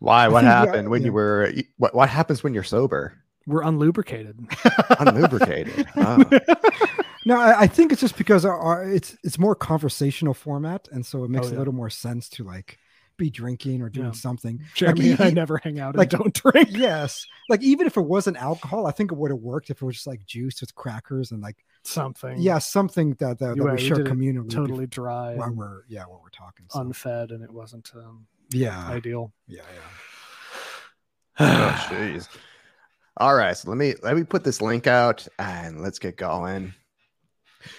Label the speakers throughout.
Speaker 1: Why? What
Speaker 2: think, yeah,
Speaker 1: happened when
Speaker 2: yeah.
Speaker 1: you were? What What happens when you're sober?
Speaker 3: We're unlubricated.
Speaker 1: Unlubricated. Oh.
Speaker 2: No, I, I think it's just because our, our it's it's more conversational format, and so it makes
Speaker 3: Oh,
Speaker 2: a little more sense to like be drinking or doing
Speaker 3: Yeah.
Speaker 2: something.
Speaker 3: Jeremy
Speaker 2: e-
Speaker 3: and I never hang out and
Speaker 2: like-
Speaker 3: don't drink.
Speaker 2: Yes, like even if it wasn't alcohol, I think it would have worked if it was just like juice with crackers and like
Speaker 3: Something.
Speaker 2: yeah, something that that,
Speaker 3: You
Speaker 2: that
Speaker 3: are-
Speaker 2: we
Speaker 3: you
Speaker 2: share
Speaker 3: did
Speaker 2: communally
Speaker 3: Totally dry,
Speaker 2: while we're yeah while we're talking. So.
Speaker 3: unfed, and it wasn't um,
Speaker 2: yeah,
Speaker 3: ideal.
Speaker 2: yeah, yeah.
Speaker 1: oh, jeez. All right, so let me let me put this link out and let's get going.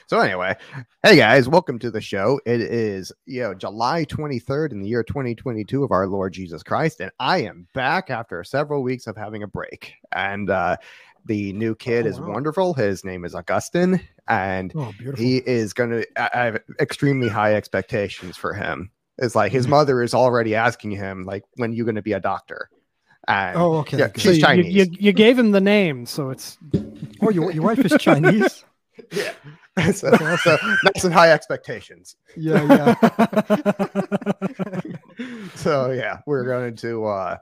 Speaker 1: So anyway, hey guys, welcome to the show. It is you know July 23rd in the year 2022 of our Lord Jesus Christ, and I am back after several weeks of having a break. And uh the new kid
Speaker 2: Oh,
Speaker 1: is
Speaker 2: wow.
Speaker 1: wonderful. His name is Augustine, and
Speaker 2: Oh,
Speaker 1: he is going to I I have extremely high expectations for him. It's like his mother is already asking him like when you going to be a doctor. And
Speaker 2: oh, okay.
Speaker 1: yeah,
Speaker 2: okay.
Speaker 1: She's
Speaker 3: you, you-
Speaker 1: Chinese.
Speaker 3: You, you gave him the name, so it's
Speaker 2: oh, your your wife is Chinese.
Speaker 1: yeah. so, so nice and high expectations.
Speaker 2: Yeah, yeah,
Speaker 1: So yeah, we're going to uh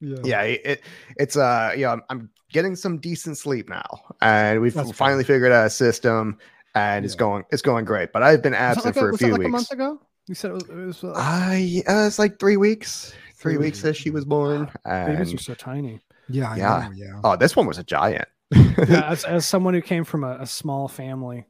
Speaker 2: yeah.
Speaker 1: yeah, it, it it's uh yeah, I'm, I'm getting some decent sleep now. And we've
Speaker 2: That's
Speaker 1: finally figured out a system and it's going it's going great. But I've been absent
Speaker 3: like
Speaker 1: for a
Speaker 3: was it
Speaker 1: few
Speaker 3: like
Speaker 1: weeks.
Speaker 3: a month ago. You said it was. It was uh,
Speaker 1: I uh, it's like three weeks. Three,
Speaker 2: Three
Speaker 1: weeks
Speaker 2: weeks,
Speaker 1: since she was born.
Speaker 3: babies are so tiny.
Speaker 2: Yeah, I
Speaker 1: Yeah.
Speaker 2: know, yeah.
Speaker 1: oh, this one was a giant.
Speaker 3: yeah, as, as someone who came from a, a small family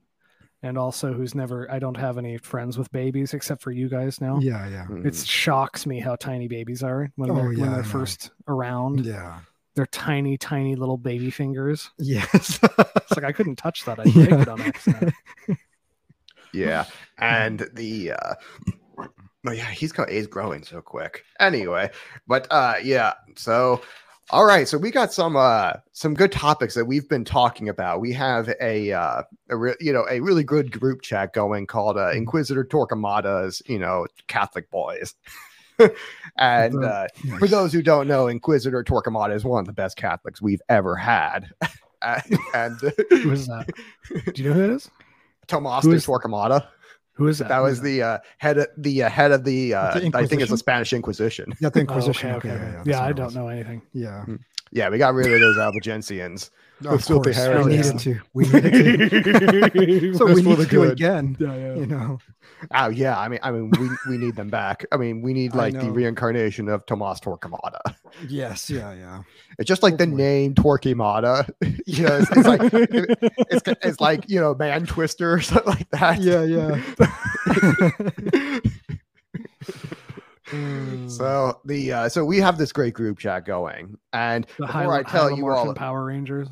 Speaker 3: and also who's never i don't have any friends with babies except for you guys now
Speaker 2: Yeah, yeah.
Speaker 3: it shocks me how tiny babies are when
Speaker 2: Oh,
Speaker 3: they're
Speaker 2: yeah,
Speaker 3: when they're first around
Speaker 2: Yeah.
Speaker 3: they're tiny tiny little baby fingers
Speaker 2: Yes.
Speaker 3: it's like i couldn't touch that i break it on accident
Speaker 1: Yeah, and the uh oh yeah, he's got he's growing so quick. Anyway, but uh yeah, so all right, so we got some uh some good topics that we've been talking about. We have a uh a re- you know a really good group chat going called uh, Inquisitor Torquemada's you know Catholic boys. and uh, for those who don't know, Inquisitor Torquemada is one of the best Catholics we've ever had. and
Speaker 3: who is that do you know who it is
Speaker 1: Tomas
Speaker 3: Who
Speaker 1: de Torquemada.
Speaker 3: who is that
Speaker 1: That was the uh, head of the uh, head of the, uh,
Speaker 2: The
Speaker 1: I think it's the Spanish Inquisition.
Speaker 2: yeah, the
Speaker 3: Oh,
Speaker 2: Inquisition.
Speaker 3: okay, okay,
Speaker 2: yeah, yeah,
Speaker 3: yeah, i don't know anything
Speaker 2: Yeah.
Speaker 1: Yeah, we got rid of those Albigensians.
Speaker 2: Of
Speaker 1: filthy
Speaker 2: course, we
Speaker 1: heretics.
Speaker 2: needed to. We needed to. so we need
Speaker 1: the
Speaker 2: to do it
Speaker 1: good.
Speaker 2: again.
Speaker 3: yeah, yeah.
Speaker 2: You know.
Speaker 1: Oh yeah, I mean, I mean, we, we need them back. I mean, we need like the reincarnation of Tomas Torquemada.
Speaker 2: Yes. Yeah. Yeah.
Speaker 1: It's just like the name Torquemada. you know, it's, it's like it's, it's like you know, man twister or something like that.
Speaker 2: Yeah. Yeah.
Speaker 1: So the uh, so we have this great group chat going, and
Speaker 3: the
Speaker 1: before I tell you all,
Speaker 3: Power Rangers.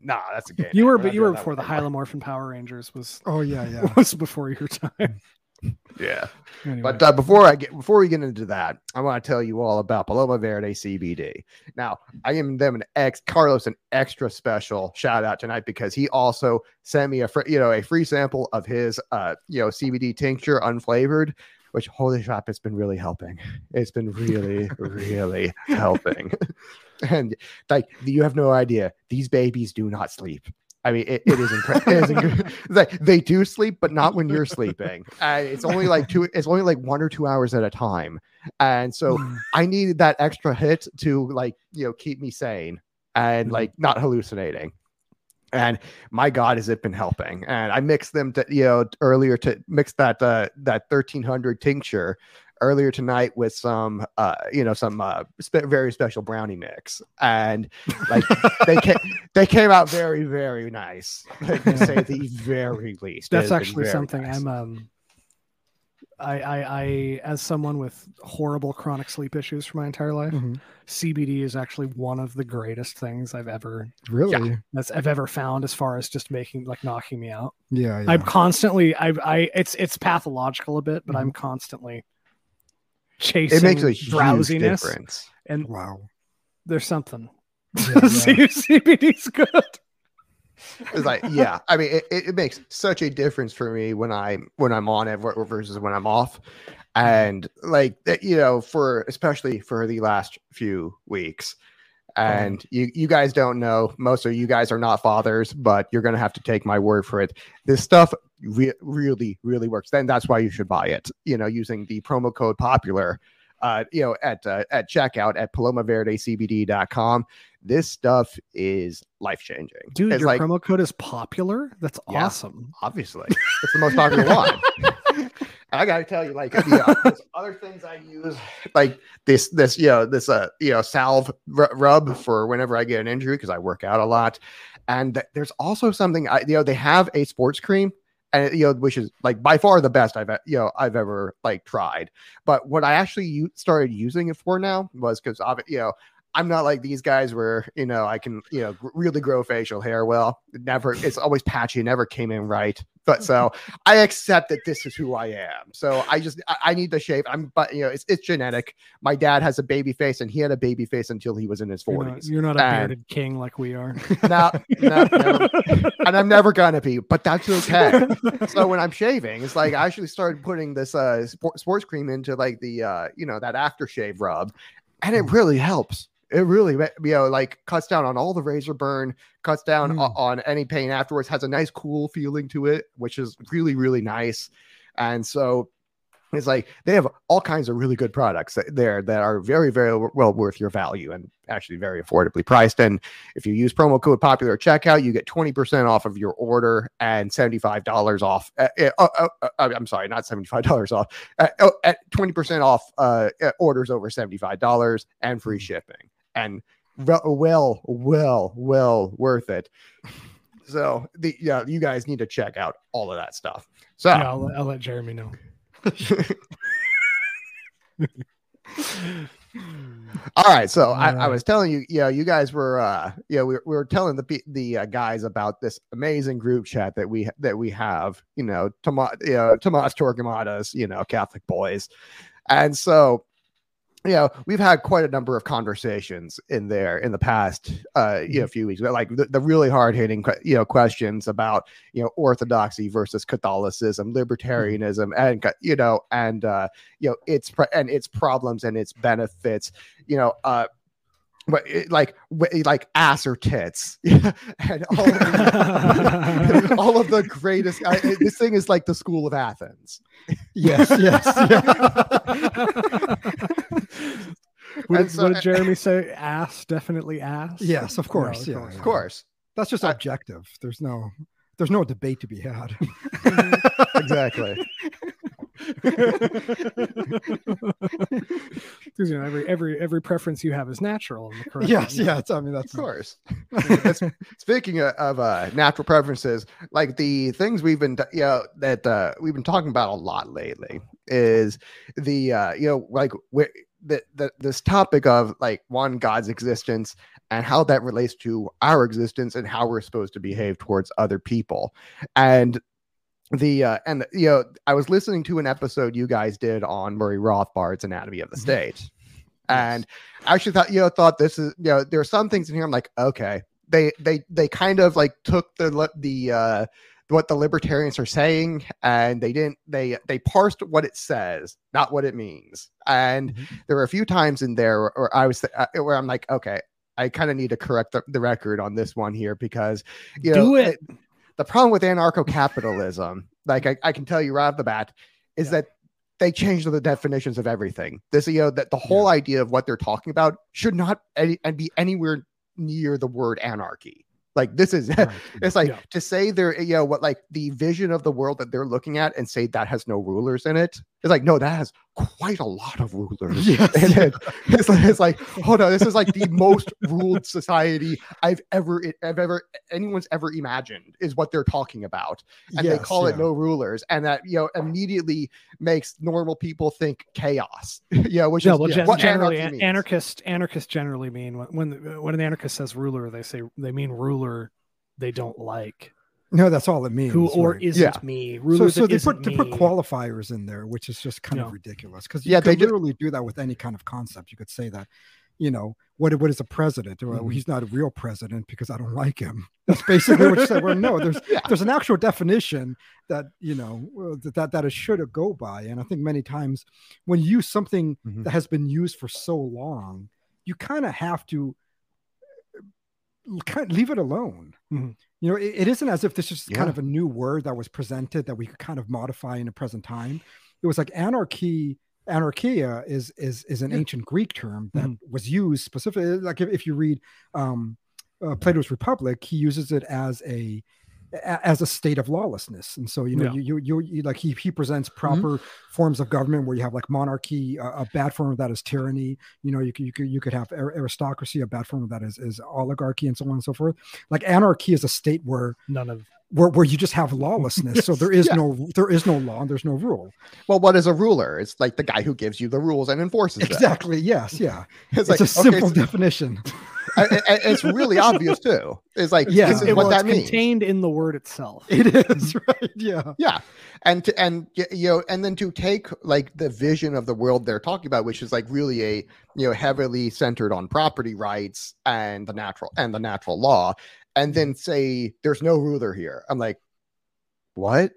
Speaker 1: Nah, that's a game.
Speaker 3: You were,
Speaker 1: We're
Speaker 3: but you were before the
Speaker 1: anymore.
Speaker 3: Hylomorphin Power Rangers was
Speaker 2: Oh yeah. Yeah.
Speaker 3: was before your time.
Speaker 1: Yeah.
Speaker 3: Anyway.
Speaker 1: But uh, before I get before we get into that, I want to tell you all about Paloma Verde CBD. Now, I am them an ex Carlos an extra special shout out tonight because he also sent me a fr- you know a free sample of his uh you know CBD tincture unflavored, which holy crap, it's been really helping. It's been really really helping. And like you have no idea, these babies do not sleep. I mean, it, it is incredible. Like they do sleep, but not when you're sleeping. And it's only like two. It's only like one or two hours at a time. And so I needed that extra hit to like you know keep me sane and
Speaker 3: Mhm.
Speaker 1: like not hallucinating. And my God, has it been helping? And I mixed them to you know earlier to mix that uh, that thirteen hundred tincture earlier tonight with some uh you know some uh spe- very special brownie mix and like they came they came out very very nice to say the very least
Speaker 3: That's actually something
Speaker 1: nice.
Speaker 3: I'm um I, I I as someone with horrible chronic sleep issues for my entire life,
Speaker 2: Mhm.
Speaker 3: CBD is actually one of the greatest things I've ever
Speaker 2: Really?
Speaker 3: that's I've ever found as far as just making like knocking me out.
Speaker 2: Yeah. Yeah.
Speaker 3: I'm constantly I I it's it's pathological a bit, but I'm
Speaker 2: Mm-hmm.
Speaker 3: constantly chasing
Speaker 1: it makes a huge
Speaker 3: drowsiness
Speaker 1: difference
Speaker 3: and
Speaker 2: wow.
Speaker 3: there's something.
Speaker 2: Yeah, yeah.
Speaker 3: CBD's good.
Speaker 1: It's like, yeah, I mean, it, it it makes such a difference for me when I'm when I'm on it versus when I'm off, mm-hmm. and like you know, for especially for the last few weeks. And you, you guys don't know. Most of you guys are not fathers, but you're gonna have to take my word for it. This stuff re- really, really works. Then that's why you should buy it. You know, using the promo code popular uh, you know, at uh, at checkout at palomaverdecbd.com. This stuff is life changing.
Speaker 3: Dude,
Speaker 1: it's
Speaker 3: your
Speaker 1: like
Speaker 3: promo code is popular. That's
Speaker 1: Yeah.
Speaker 3: awesome.
Speaker 1: obviously it's the most popular one. I gotta tell you, like, yeah, there's other things I use, like this, this, you know, this, uh, you know, salve r- rub for whenever I get an injury because I work out a lot, and th- there's also something I, you know, they have a sports cream, and you know, which is like by far the best I've, you know, I've ever like tried. But what I actually u- started using it for now was because, you know. I'm not like these guys where you know I can you know really grow facial hair well. It never, it's always patchy. It never came in right. But so I accept that this is who I am. So I just I, I need to shave. I'm but you know it's it's genetic. My dad has a baby face and he had a baby face until he was in his
Speaker 3: You're
Speaker 1: forties.
Speaker 3: you're not a
Speaker 1: And-
Speaker 3: bearded king like we are.
Speaker 1: No, no, no. and I'm never gonna be, but that's okay. So when I'm shaving, it's like I actually started putting this uh sport, sports cream into like the uh you know that aftershave rub, and it really helps. It really you know like cuts down on all the razor burn, cuts down
Speaker 2: Mm.
Speaker 1: on any pain afterwards. Has a nice cool feeling to it, which is really really nice. And so it's like they have all kinds of really good products there that are very very well worth your value and actually very affordably priced and if you use promo code popular checkout you get 20% off of your order and $75 off uh, uh, uh, i'm sorry not $75 off uh, oh, at 20% off uh, uh, orders over $75 and free shipping and re- well well well worth it. So the yeah you guys need to check out all of that stuff. So
Speaker 3: Yeah, I'll, I'll let Jeremy know.
Speaker 1: All right, so I, I was telling you, yeah, you guys were, uh, yeah, we, were- we were telling the the uh, guys about this amazing group chat that we that we have, you know, Tomas, you know, Tomas Torquemadas, you know, Catholic boys, and so, you know, we've had quite a number of conversations in there in the past, uh, you know, few weeks, but like the, the really hard hitting, you know, questions about you know orthodoxy versus Catholicism, libertarianism, and you know, and uh, you know its and its problems and its benefits you know uh but it, like like ass or tits and all of, the, all of the greatest I, this thing is like the school of athens.
Speaker 2: Yes, yes.
Speaker 3: What,
Speaker 1: And
Speaker 3: did,
Speaker 1: so-
Speaker 3: what did Jeremy say? Ass, definitely ass.
Speaker 2: Yes, of course,
Speaker 3: No,
Speaker 2: yeah,
Speaker 3: course.
Speaker 1: of course
Speaker 2: That's just
Speaker 1: I-
Speaker 2: objective. There's no there's no debate to be had.
Speaker 1: exactly
Speaker 3: Because you know every every every preference you have is natural. and correct
Speaker 2: yes,
Speaker 3: one.
Speaker 2: yes. I mean that's
Speaker 1: of course That's- speaking of, of uh natural preferences like the things we've been you know that uh we've been talking about a lot lately is the uh you know like wh- the, the this topic of like one god's existence and how that relates to our existence and how we're supposed to behave towards other people. And the uh and you know i was listening to an episode you guys did on murray rothbard's anatomy of the
Speaker 2: Mhm.
Speaker 1: state. And I actually thought you know thought this is you know there are some things in here I'm like okay. They they they kind of like took the the uh what the libertarians are saying and they didn't they they parsed what it says not what it means and
Speaker 2: Mhm.
Speaker 1: there were a few times in there where, where I was uh, where I'm like okay I kind of need to correct the, the record on this one here because you know
Speaker 3: Do it.
Speaker 1: the problem with anarcho-capitalism like I, I can tell you right off the bat is
Speaker 2: Yeah.
Speaker 1: that they changed the definitions of everything this you know that the whole idea of what they're talking about should not any, and be anywhere near the word anarchy like this is
Speaker 2: Right.
Speaker 1: it's like
Speaker 3: Yeah.
Speaker 1: to say they're you know what like the vision of the world that they're looking at and say that has no rulers in it it's like no that has quite a lot of rulers.
Speaker 2: Yes,
Speaker 1: and
Speaker 2: yeah.
Speaker 1: it- it's, like, it's like hold on this is like the most ruled society i've ever i've ever anyone's ever imagined is what they're talking about. And they
Speaker 2: Yes,
Speaker 1: call it no rulers. And that you know immediately makes normal people think chaos. Yeah which
Speaker 3: No,
Speaker 1: is
Speaker 3: well,
Speaker 1: yeah, what
Speaker 3: generally, an- anarchist anarchists generally mean when when, when an anarchist says ruler, they say they mean ruler they don't like
Speaker 2: No, that's all it means.
Speaker 3: who or
Speaker 2: right.
Speaker 3: isn't
Speaker 1: Yeah.
Speaker 3: me.
Speaker 2: so, so they
Speaker 3: isn't
Speaker 2: put they put qualifiers in there, which is just kind
Speaker 3: Yeah.
Speaker 2: of ridiculous. Because
Speaker 1: Yeah,
Speaker 2: you
Speaker 1: they
Speaker 2: could
Speaker 1: do-
Speaker 2: literally do that with any kind of concept. You could say that, you know, what what is a president? Well,
Speaker 1: Mhm.
Speaker 2: he's not a real president because I don't like him. That's basically what you said. Well, no, there's
Speaker 1: Yeah.
Speaker 2: there's an actual definition that you know that that, that it should go by. And I think many times when you use something
Speaker 1: Mhm.
Speaker 2: that has been used for so long, you kind of have to uh, kind leave it alone.
Speaker 3: Mhm.
Speaker 2: You know, it, it isn't as if this is kind of a new word that was presented that we could kind of modify in the present time. It was like anarchy anarchia is is is an ancient Greek term that was used specifically. Like if, if you read um, uh, Plato's Republic, he uses it as a- as a state of lawlessness. And so you know
Speaker 3: Yeah.
Speaker 2: you, you you you like he he presents proper forms of government where you have like monarchy uh, a bad form of that is tyranny. You know you could you could, you could have ar- aristocracy a bad form of that is, is oligarchy and so on and so forth. Like anarchy is a state where
Speaker 3: None of
Speaker 2: where, where you just have lawlessness. So there is
Speaker 1: Yeah.
Speaker 2: no there is no law and there's no rule.
Speaker 1: Well, what is a ruler? It's like the guy who gives you the rules and enforces them.
Speaker 2: exactly. Yes. Yeah.
Speaker 1: It's
Speaker 2: it's,
Speaker 1: like
Speaker 2: a
Speaker 1: okay,
Speaker 2: simple
Speaker 1: so-
Speaker 2: definition
Speaker 1: and- and it's really obvious too. It's like
Speaker 2: Yeah.
Speaker 1: this is
Speaker 3: it,
Speaker 1: what
Speaker 3: well,
Speaker 1: that
Speaker 3: it's
Speaker 1: means.
Speaker 3: contained in the word itself.
Speaker 2: it is mm-hmm. right yeah
Speaker 1: Yeah, and to, and you know, and then to take like the vision of the world they're talking about, which is like really a you know heavily centered on property rights and the natural and the natural law, and then say there's no ruler here. I'm like, what?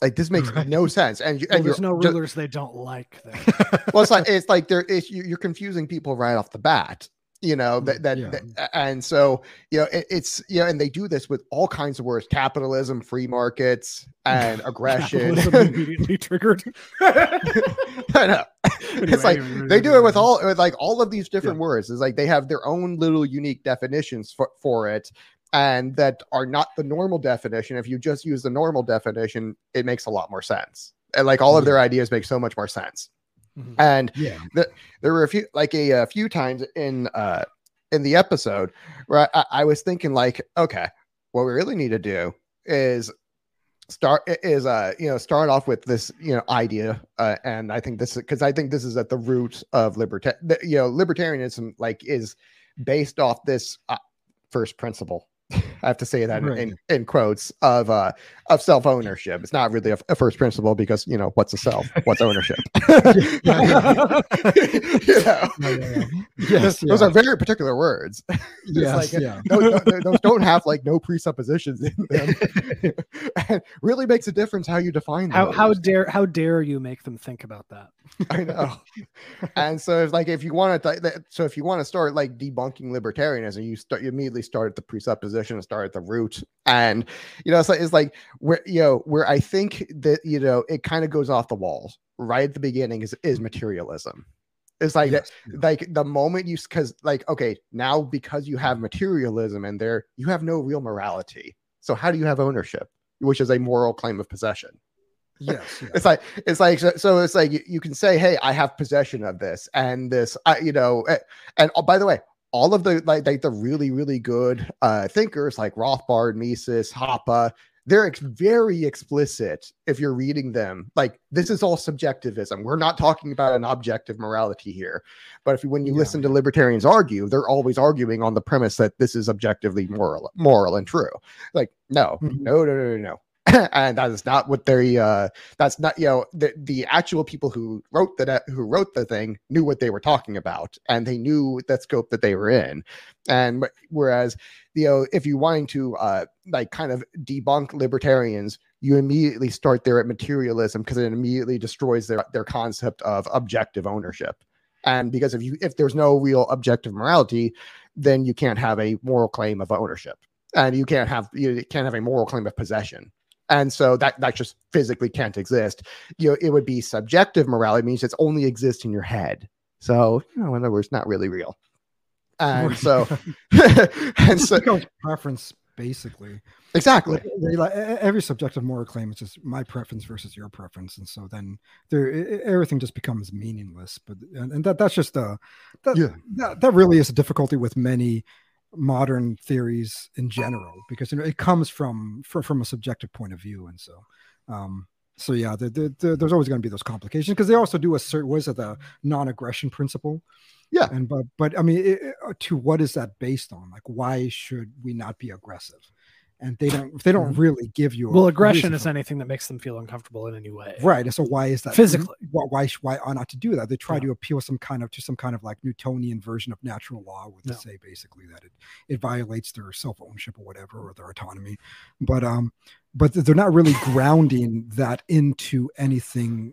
Speaker 1: Like this makes
Speaker 2: Right.
Speaker 1: no sense. And, you,
Speaker 3: Well,
Speaker 1: and
Speaker 3: there's no rulers they don't like.
Speaker 1: Well, it's like it's like there you- you're confusing people right off the bat. You know that mm, that,
Speaker 2: Yeah.
Speaker 1: that- and so you know it, it's you know and they do this with all kinds of words: capitalism, free markets, and aggression.
Speaker 3: Immediately triggered.
Speaker 1: I know. it's like they do it with all with like all of these different words. It's like they have their own little unique definitions for, for it, and that are not the normal definition. If you just use the normal definition, it makes a lot more sense. And like all of their ideas make so much more sense.
Speaker 3: Mhm.
Speaker 1: And
Speaker 2: yeah
Speaker 1: there were a few like a, a few times in uh in the episode where I, I was thinking like okay what we really need to do is start is uh you know start off with this you know idea uh, and i think this because i think this is at the root of liberta- you know libertarianism like is based off this uh, first principle i have to say that in-
Speaker 2: Right.
Speaker 1: in, in quotes of uh of self-ownership it's not really a, a first principle because you know what's a self? What's ownership? You know?
Speaker 2: Yeah. yes
Speaker 1: those are very particular words.
Speaker 2: Yes
Speaker 1: like,
Speaker 2: yeah.
Speaker 1: those, those- don't have like no presuppositions in them. And really makes a difference how you define
Speaker 3: How how dare how dare you make them think about that?
Speaker 1: I know. and so it's like if you want to, so if you want to start like debunking libertarianism, you start you immediately start at the presupposition and start at the root. And you know, it's like it's like where you know where I think that you know it kind of goes off the walls right at the beginning is is materialism. It's like that,
Speaker 2: Yes,
Speaker 1: like the moment you because like okay now because you have materialism in there, you have no real morality. So how do you have ownership, which is a moral claim of possession?
Speaker 2: yes,
Speaker 1: it's like it's like so, so it's like you, you can say hey i have possession of this and this I, you know eh, and oh, by the way all of the like, like the really really good uh thinkers like rothbard mises hoppe they're ex- very explicit if you're reading them. Like this is all subjectivism. We're not talking about an objective morality here. But if when you
Speaker 2: Yeah.
Speaker 1: listen to libertarians argue they're always arguing on the premise that this is objectively moral moral and true. Like no
Speaker 2: Mhm.
Speaker 1: no no no no no and that is not what they uh that's not you know the the actual people who wrote the who wrote the thing knew what they were talking about and they knew that scope that they were in. And whereas you know if you wanting to uh like kind of debunk libertarians you immediately start there at materialism because it immediately destroys their their concept of objective ownership. And because if you if there's no real objective morality then you can't have a moral claim of ownership. And you can't have you can't have a moral claim of possession and so that that just physically can't exist. You know it would be subjective morality means it's only exists in your head. So you know in other words not really real. And so and so
Speaker 2: preference basically.
Speaker 1: Exactly.
Speaker 2: They- like, every subjective moral claim is just my preference versus your preference. And so then there everything just becomes meaningless. But and, and that that's just a that,
Speaker 1: Yeah.
Speaker 2: that that really is a difficulty with many modern theories in general because you know it comes from from, from a subjective point of view and so um so yeah the, the, the, there's always going to be those complications because they also do assert was it the non-aggression principle?
Speaker 1: Yeah.
Speaker 2: and but but i mean it, it- to what is that based on? Like why should we not be aggressive and they don't they don't really give you a
Speaker 3: Well, aggression is anything that makes them feel uncomfortable in any way.
Speaker 2: right and so why is that
Speaker 3: Physically.
Speaker 2: why why, why ought not to do that they try to appeal some kind of to some kind of like newtonian version of natural law where they
Speaker 3: Yeah.
Speaker 2: say basically that it it violates their self-ownership or whatever or their autonomy but um but they're not really grounding that into anything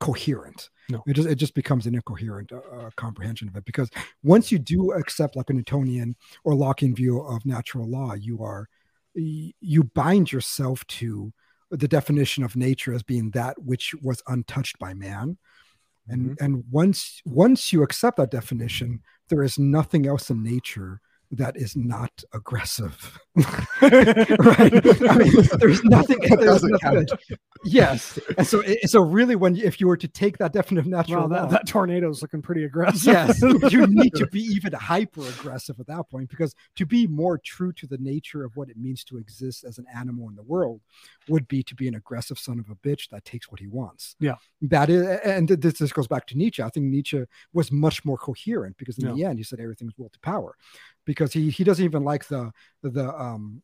Speaker 2: coherent
Speaker 3: No.
Speaker 2: it just it just becomes an incoherent uh, uh, comprehension of it because once you do accept like a newtonian or lockean view of natural law you are you bind yourself to the definition of nature as being that which was untouched by man. And mm-hmm. and once once you accept that definition there is nothing else in nature that is not aggressive. Right? I mean there's nothing, there's nothing yes. And so so really when if you were to take that definition of natural
Speaker 3: Wow, that,
Speaker 2: law
Speaker 3: that tornado's looking pretty aggressive.
Speaker 2: yes you need to be even hyper aggressive at that point because to be more true to the nature of what it means to exist as an animal in the world would be to be an aggressive son of a bitch that takes what he wants.
Speaker 3: Yeah.
Speaker 2: that is and this, this goes back to nietzsche. I think nietzsche was much more coherent because in the end he said everything's will to power because he he doesn't even like the the um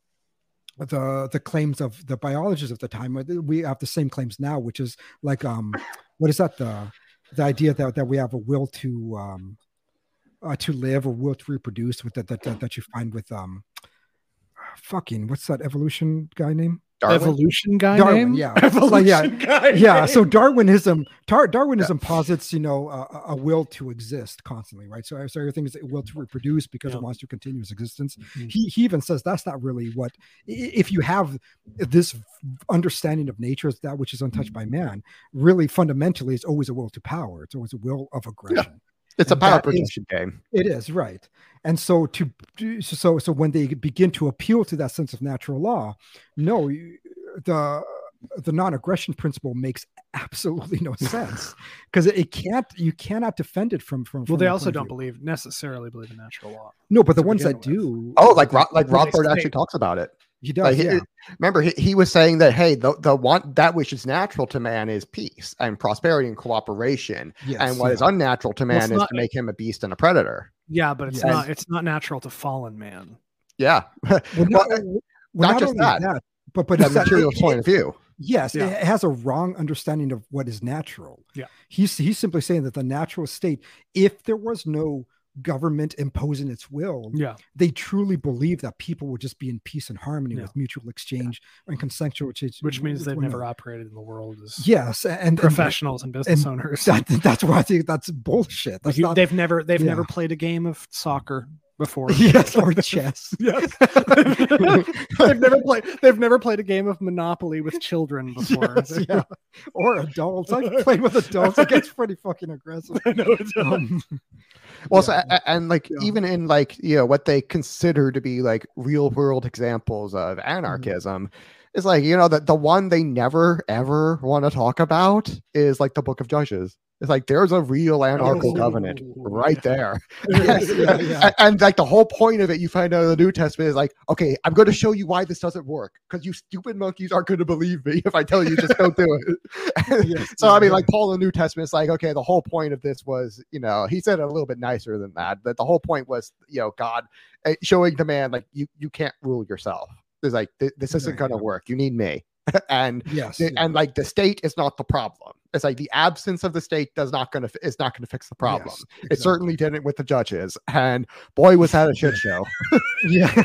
Speaker 2: the the claims of the biologists of the time. We have the same claims now which is like um what is that? The the idea that, that we have a will to um uh, to live or will to reproduce with that that, that that you find with um fucking what's that evolution guy name
Speaker 1: Darwin?
Speaker 3: Evolution guy
Speaker 2: Darwin,
Speaker 3: name?
Speaker 2: yeah.
Speaker 3: Evolution
Speaker 2: yeah,
Speaker 3: guy
Speaker 2: yeah
Speaker 3: name.
Speaker 2: so darwinism Tar- darwinism posits you know a, a- will to exist constantly right so, so everything is a will to reproduce because
Speaker 3: Yeah.
Speaker 2: it wants to continue its existence
Speaker 3: Mhm.
Speaker 2: he, he even says that's not really what if you have this understanding of nature as that which is untouched by man really fundamentally it's always a will to power it's always a will of aggression
Speaker 1: It's a power
Speaker 2: that is-
Speaker 1: projection game.
Speaker 2: it is right, and so to so so when they begin to appeal to that sense of natural law, no, the the non-aggression principle makes absolutely no sense because it, it can't you cannot defend it from from.
Speaker 3: well,
Speaker 2: from
Speaker 3: they also don't believe necessarily believe in natural law.
Speaker 2: No, but the ones
Speaker 3: begin
Speaker 2: that do,
Speaker 1: Oh, like Ro- like
Speaker 3: Well,
Speaker 1: Rothbard actually talks about it.
Speaker 2: He does.
Speaker 1: Like, he-
Speaker 2: yeah.
Speaker 1: remember, he, he was saying that hey, the the one that which is natural to man is peace and prosperity and cooperation,
Speaker 2: yes,
Speaker 1: and what is
Speaker 2: yeah.
Speaker 1: unnatural to
Speaker 3: Well,
Speaker 1: man is
Speaker 3: not-
Speaker 1: to make him a beast and a predator.
Speaker 3: Yeah, but it's
Speaker 2: Yes.
Speaker 3: not it's not natural to fallen man.
Speaker 1: Yeah,
Speaker 2: well, not,
Speaker 1: well, uh,
Speaker 2: well,
Speaker 1: not
Speaker 2: not
Speaker 1: just that.
Speaker 2: that, but but
Speaker 1: that material point of view.
Speaker 2: Yes,
Speaker 3: Yeah.
Speaker 2: it has a wrong understanding of what is natural.
Speaker 3: Yeah.
Speaker 2: He's he's simply saying that the natural state, if there was no government imposing its will,
Speaker 3: Yeah.
Speaker 2: they truly believe that people would just be in peace and harmony
Speaker 3: Yeah.
Speaker 2: with mutual exchange and consensual, which is
Speaker 3: Which means they've never
Speaker 2: no.
Speaker 3: operated in the world as
Speaker 2: Yes, and, and
Speaker 3: professionals and business
Speaker 2: and
Speaker 3: owners.
Speaker 2: that, that's why I think that's bullshit. That's
Speaker 3: you-
Speaker 2: not
Speaker 3: they've never they've
Speaker 2: yeah.
Speaker 3: never played a game of soccer before.
Speaker 2: yes or chess.
Speaker 3: Yes. they've never played they've never played a game of Monopoly with children before.
Speaker 2: Yes, yeah. Or adults. I've played with adults. It gets pretty fucking aggressive.
Speaker 3: I know it's
Speaker 2: Um,
Speaker 1: Well,
Speaker 2: yeah.
Speaker 1: a- a- and like
Speaker 2: Yeah.
Speaker 1: even in like you know what they consider to be like real world examples of
Speaker 2: Mm-hmm.
Speaker 1: anarchism is like you know that the one they never ever want to talk about is like the Book of Judges. It's like there's a real anarcho covenant right there.
Speaker 2: Yes, yeah, yeah.
Speaker 1: And, and, like the whole point of it, you find out in the New Testament is like, okay, I'm going to show you why this doesn't work because you stupid monkeys aren't going to believe me if I tell you just don't do it.
Speaker 2: Yes,
Speaker 1: so I mean, like Paul in the New Testament, is like, okay, the whole point of this was, you know, he said it a little bit nicer than that, but the whole point was, you know, God eh, showing the man like you you can't rule yourself. It's like this isn't going to work. You need me, and
Speaker 2: Yes.
Speaker 1: the-
Speaker 2: yeah.
Speaker 1: and like the state is not the problem. It's like the absence of the state does not going to is not going to fix the problem.
Speaker 2: Yes,
Speaker 1: It certainly didn't with the judges, and boy was that a shit show.
Speaker 2: Yeah.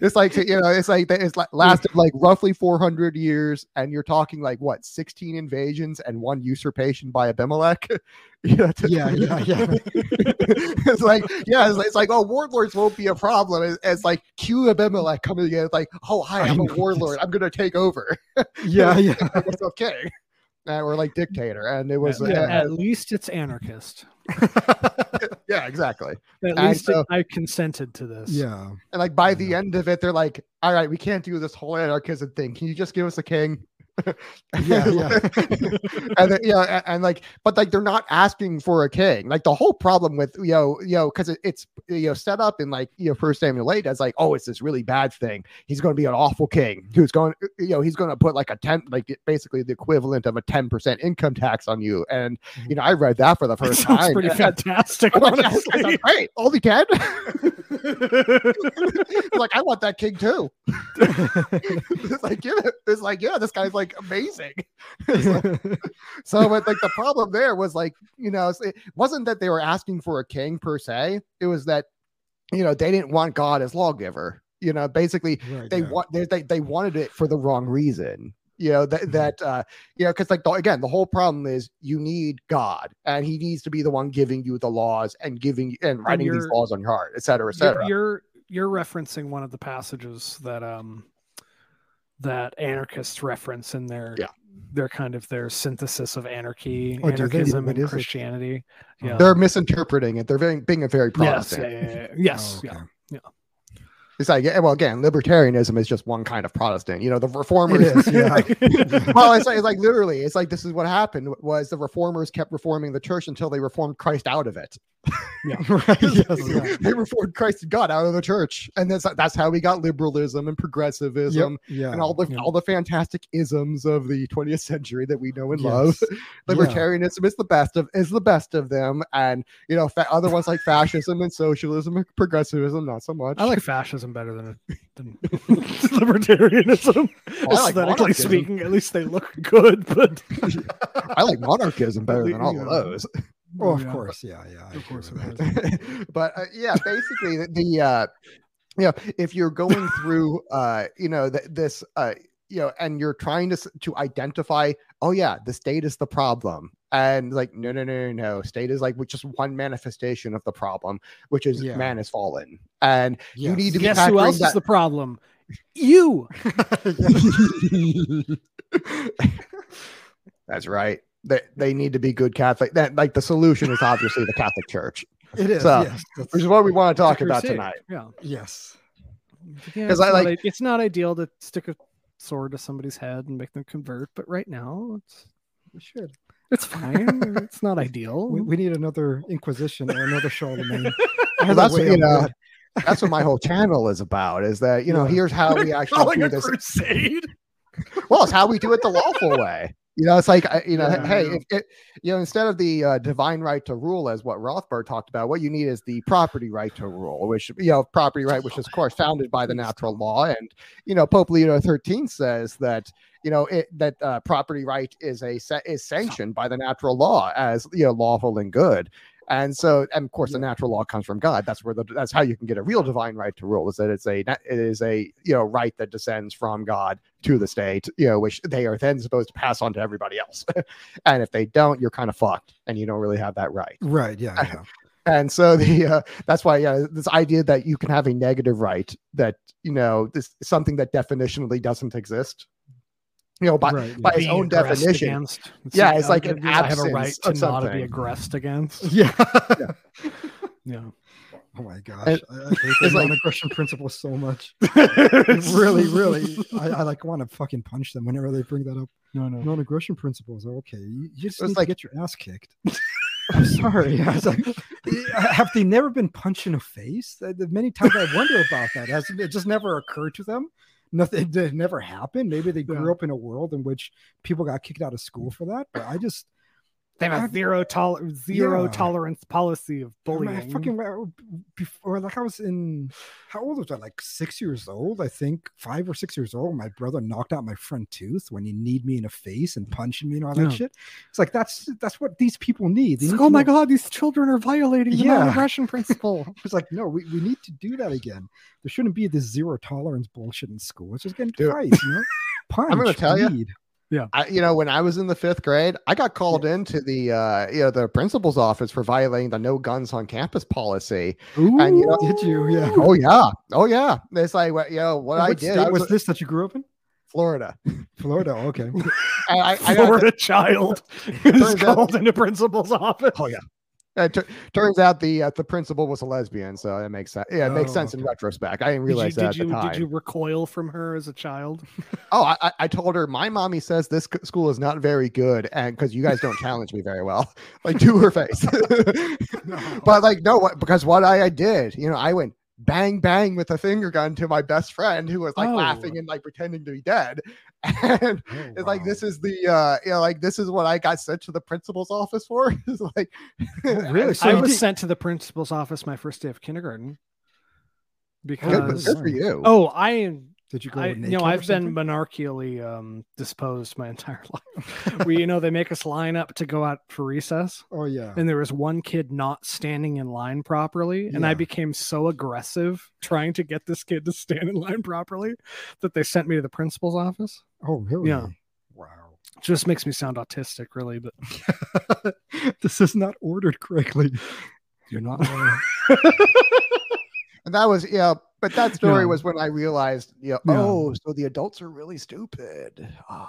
Speaker 1: it's like you know, it's like it's like lasted like roughly 400 years, and you're talking like what 16 invasions and one usurpation by Abimelech. you know, to-
Speaker 2: Yeah, yeah, yeah.
Speaker 1: it's like yeah, it's, it's like oh, warlords won't be a problem. It's, it's like cue Abimelech coming in, it's like oh hi, I'm a warlord, I'm gonna take over.
Speaker 2: yeah, yeah.
Speaker 1: King? Uh, or like dictator, and it was
Speaker 3: at,
Speaker 1: uh,
Speaker 3: at least it's anarchist.
Speaker 1: yeah, exactly.
Speaker 3: At
Speaker 1: And
Speaker 3: least
Speaker 1: so-
Speaker 3: it, I consented to this.
Speaker 2: Yeah.
Speaker 1: And like by
Speaker 2: I
Speaker 1: the
Speaker 2: know.
Speaker 1: end of it, they're like, "All right, we can't do this whole anarchism thing. Can you just give us a king?"
Speaker 2: Yeah, yeah.
Speaker 1: and then, know, and, and, like, but like they're not asking for a king. Like the whole problem with you know, you know, because it, it's you know set up in like you know First Samuel eight as like, oh, it's this really bad thing. He's going to be an awful king who's going, you know, he's going to put like a ten, like basically the equivalent of a ten percent income tax on you. And mm-hmm. you know, I read that for the first time.
Speaker 3: pretty fantastic,
Speaker 1: I'm like, "Yeah, that
Speaker 3: honestly.
Speaker 1: sounds great. Only 10? like, I want that king too. it's like, yeah, it's like, yeah, this guy's like amazing. Like- so, but like the problem there was like, you know, it wasn't that they were asking for a king per se. It was that, you know, they didn't want God as lawgiver. You know, basically,
Speaker 2: Right,
Speaker 1: they
Speaker 2: yeah.
Speaker 1: want they, they they wanted it for the wrong reason you know that that uh you know because like the, again the whole problem is you need god and he needs to be the one giving you the laws and giving and writing these laws on your heart et cetera et
Speaker 3: You're,
Speaker 1: cetera
Speaker 3: you're you're referencing one of the passages that um that anarchists reference in their
Speaker 1: Yeah.
Speaker 3: they're kind of their synthesis of anarchy,
Speaker 2: Oh,
Speaker 3: anarchism, and
Speaker 2: is it?
Speaker 3: Christianity. Yeah.
Speaker 1: They're misinterpreting it. They're being, being a very
Speaker 3: yes, yeah,
Speaker 1: Protestant.
Speaker 3: yeah, yeah, yes,
Speaker 2: Oh, okay.
Speaker 3: yeah.
Speaker 1: It's like, well, again, libertarianism is just one kind of Protestant. You know, the reformers.
Speaker 2: It is, yeah.
Speaker 1: well, it's like, it's like literally, it's like this is what happened was the reformers kept reforming the church until they reformed Christ out of it.
Speaker 2: right. Yes, yeah.
Speaker 1: they reformed Christ and God out of the church, and that's that's how we got liberalism and progressivism
Speaker 2: Yep, yeah.
Speaker 1: and all the
Speaker 3: Yeah.
Speaker 1: all the fantastic isms of the 20th century that we know and
Speaker 2: Yes.
Speaker 1: love.
Speaker 2: Yeah.
Speaker 1: Libertarianism is the best of is the best of them, and you know fa- other ones like fascism and socialism and progressivism not so much.
Speaker 3: I like fascism better than, than libertarianism.
Speaker 1: Well, like
Speaker 3: Aesthetically speaking, at least they look good. But
Speaker 1: I like monarchism better than all of those.
Speaker 2: Oh, of
Speaker 3: Yeah.
Speaker 2: course. Yeah. Yeah.
Speaker 3: Of
Speaker 2: agree
Speaker 3: course
Speaker 2: with
Speaker 3: it
Speaker 1: but uh, yeah, basically the, the uh, you know, if you're going through, uh, you know, th- this, uh, you know, and you're trying to to identify, oh yeah, the state is the problem, and like, no, no, no, no, no, state is like just one manifestation of the problem, which is
Speaker 2: Yeah.
Speaker 1: man has fallen, and you need to be
Speaker 3: guess who else
Speaker 1: that-
Speaker 3: is the problem? You.
Speaker 1: That's right. They, they need to be good Catholic. That like the solution is obviously the Catholic Church,
Speaker 2: It is.
Speaker 1: So,
Speaker 2: yes.
Speaker 1: which is what we want to talk about
Speaker 3: crusade.
Speaker 1: tonight.
Speaker 3: Yeah.
Speaker 2: yes.
Speaker 1: Because
Speaker 3: it's
Speaker 1: I like-
Speaker 3: it's not ideal to stick a sword to somebody's head and make them convert, but right now it's
Speaker 2: We should.
Speaker 3: it's fine. it's not ideal.
Speaker 2: We, we need another Inquisition or another Charlemagne.
Speaker 1: Well, that's what, you know. That's what my whole channel is about. Is that you know
Speaker 2: Yeah.
Speaker 1: here's how we actually do this.
Speaker 3: crusade.
Speaker 1: Well, it's how we do it the lawful way. You know, it's like you know,
Speaker 3: Yeah,
Speaker 1: hey,
Speaker 3: yeah.
Speaker 1: if it, you know, instead of the uh, divine right to rule, as what Rothbard talked about, what you need is the property right to rule, which you know, property right, which is of course founded by the natural law, and you know, Pope Leo XIII says that you know it, that uh, property right is a is sanctioned by the natural law as you know lawful and good. And so, and of course, the natural law comes from God. That's where the that's how you can get a real divine right to rule. Is that it's a it is a you know right that descends from God to the state, you know, which they are then supposed to pass on to everybody else. and if they don't, you're kind of fucked, and you don't really have that right.
Speaker 2: Right. Yeah. Yeah.
Speaker 1: And so the uh, that's why yeah, this idea that you can have a negative right that you know this something that definitionally doesn't exist. You know, by
Speaker 2: right.
Speaker 1: by
Speaker 2: yeah.
Speaker 1: his own definition.
Speaker 3: against.
Speaker 1: Yeah, it's like an
Speaker 3: I have a right to
Speaker 1: of
Speaker 3: not be aggressed against.
Speaker 2: Yeah.
Speaker 3: Yeah.
Speaker 2: Oh my gosh.
Speaker 1: And-
Speaker 2: I, I hate the
Speaker 1: it's like-
Speaker 2: non-aggression principle so much. really, really. I, I like want to fucking punch them whenever they bring that up.
Speaker 3: No, no.
Speaker 2: Non-aggression principles are okay. You, you just
Speaker 1: It's
Speaker 2: need
Speaker 1: like-
Speaker 2: to get your ass kicked. I'm sorry. I was like, have they never been punched in the face? Many times I wonder about that. Has it just never occurred to them? Nothing. It never happened. Maybe they grew
Speaker 3: Yeah.
Speaker 2: up in a world in which people got kicked out of school mm. for that. But I just
Speaker 3: They have
Speaker 2: I-
Speaker 3: a zero toler zero
Speaker 2: Yeah.
Speaker 3: tolerance policy of
Speaker 2: I mean,
Speaker 3: bullying.
Speaker 2: I fucking before, like I was in how old was I? Like six years old, I think, five or six years old. My brother knocked out my front tooth when he kneed me in the face and punching me and all that
Speaker 3: Yeah.
Speaker 2: shit. It's like that's that's what these people need. They
Speaker 3: It's
Speaker 2: need
Speaker 3: like, oh my
Speaker 2: know-
Speaker 3: god, these children are violating the
Speaker 2: Yeah.
Speaker 3: non-aggression principle.
Speaker 2: It's like no, we, we need to do that again. There shouldn't be this zero tolerance bullshit in school. It's just getting
Speaker 1: Dude,
Speaker 2: fights, you know. Punch.
Speaker 1: I'm gonna tell ya,
Speaker 2: lead.
Speaker 1: I, you know, when I was in the fifth grade, I got called into the, uh, you know, the principal's office for violating the no guns on campus policy. And, you know-
Speaker 2: Did you? Yeah.
Speaker 1: Oh yeah, oh yeah. It's like, what you know, what I did. I
Speaker 2: was
Speaker 1: was
Speaker 2: this that you grew up in?
Speaker 1: Florida.
Speaker 2: Florida. Okay.
Speaker 1: I, I, I
Speaker 3: Florida child is
Speaker 1: Turns out-
Speaker 3: called into principal's office.
Speaker 1: oh yeah. It tu- turns out the uh, the principal was a lesbian, so it makes sense. Yeah, it makes
Speaker 2: Oh,
Speaker 1: sense in retrospect. I didn't
Speaker 3: Did you,
Speaker 1: realize that
Speaker 3: did,
Speaker 1: at
Speaker 3: you,
Speaker 1: the time.
Speaker 3: did you recoil from her as a child?
Speaker 1: Oh, I, I- told her my mommy says this school is not very good, and because you guys don't challenge me very well, like to her face. but like no, what because what I, I did, you know, I went bang bang with a finger gun to my best friend who was like
Speaker 3: Oh.
Speaker 1: laughing and like pretending to be dead, and
Speaker 2: Oh,
Speaker 1: it's like this is the uh you know like this is what I got sent to the principal's office for. it's like
Speaker 2: Oh, really? So
Speaker 3: I was
Speaker 2: did-
Speaker 3: sent to the principal's office my first day of kindergarten because
Speaker 1: good for you.
Speaker 3: oh, I
Speaker 2: Did you go?
Speaker 3: I, know, I've been monarchially um, disposed my entire life. we, you know, they make us line up to go out for recess,
Speaker 2: Oh yeah.
Speaker 3: and there was one kid not standing in line properly, and I became so aggressive trying to get this kid to stand in line properly that they sent me to the principal's office.
Speaker 2: Oh really?
Speaker 3: Yeah.
Speaker 2: Wow.
Speaker 3: Just makes me sound autistic, really, but
Speaker 2: this is not ordered correctly.
Speaker 3: you're not.
Speaker 1: And that was yeah, but that story
Speaker 3: No.
Speaker 1: was when I realized, you know,
Speaker 2: Yeah.
Speaker 1: oh, so the adults are really stupid. Oh,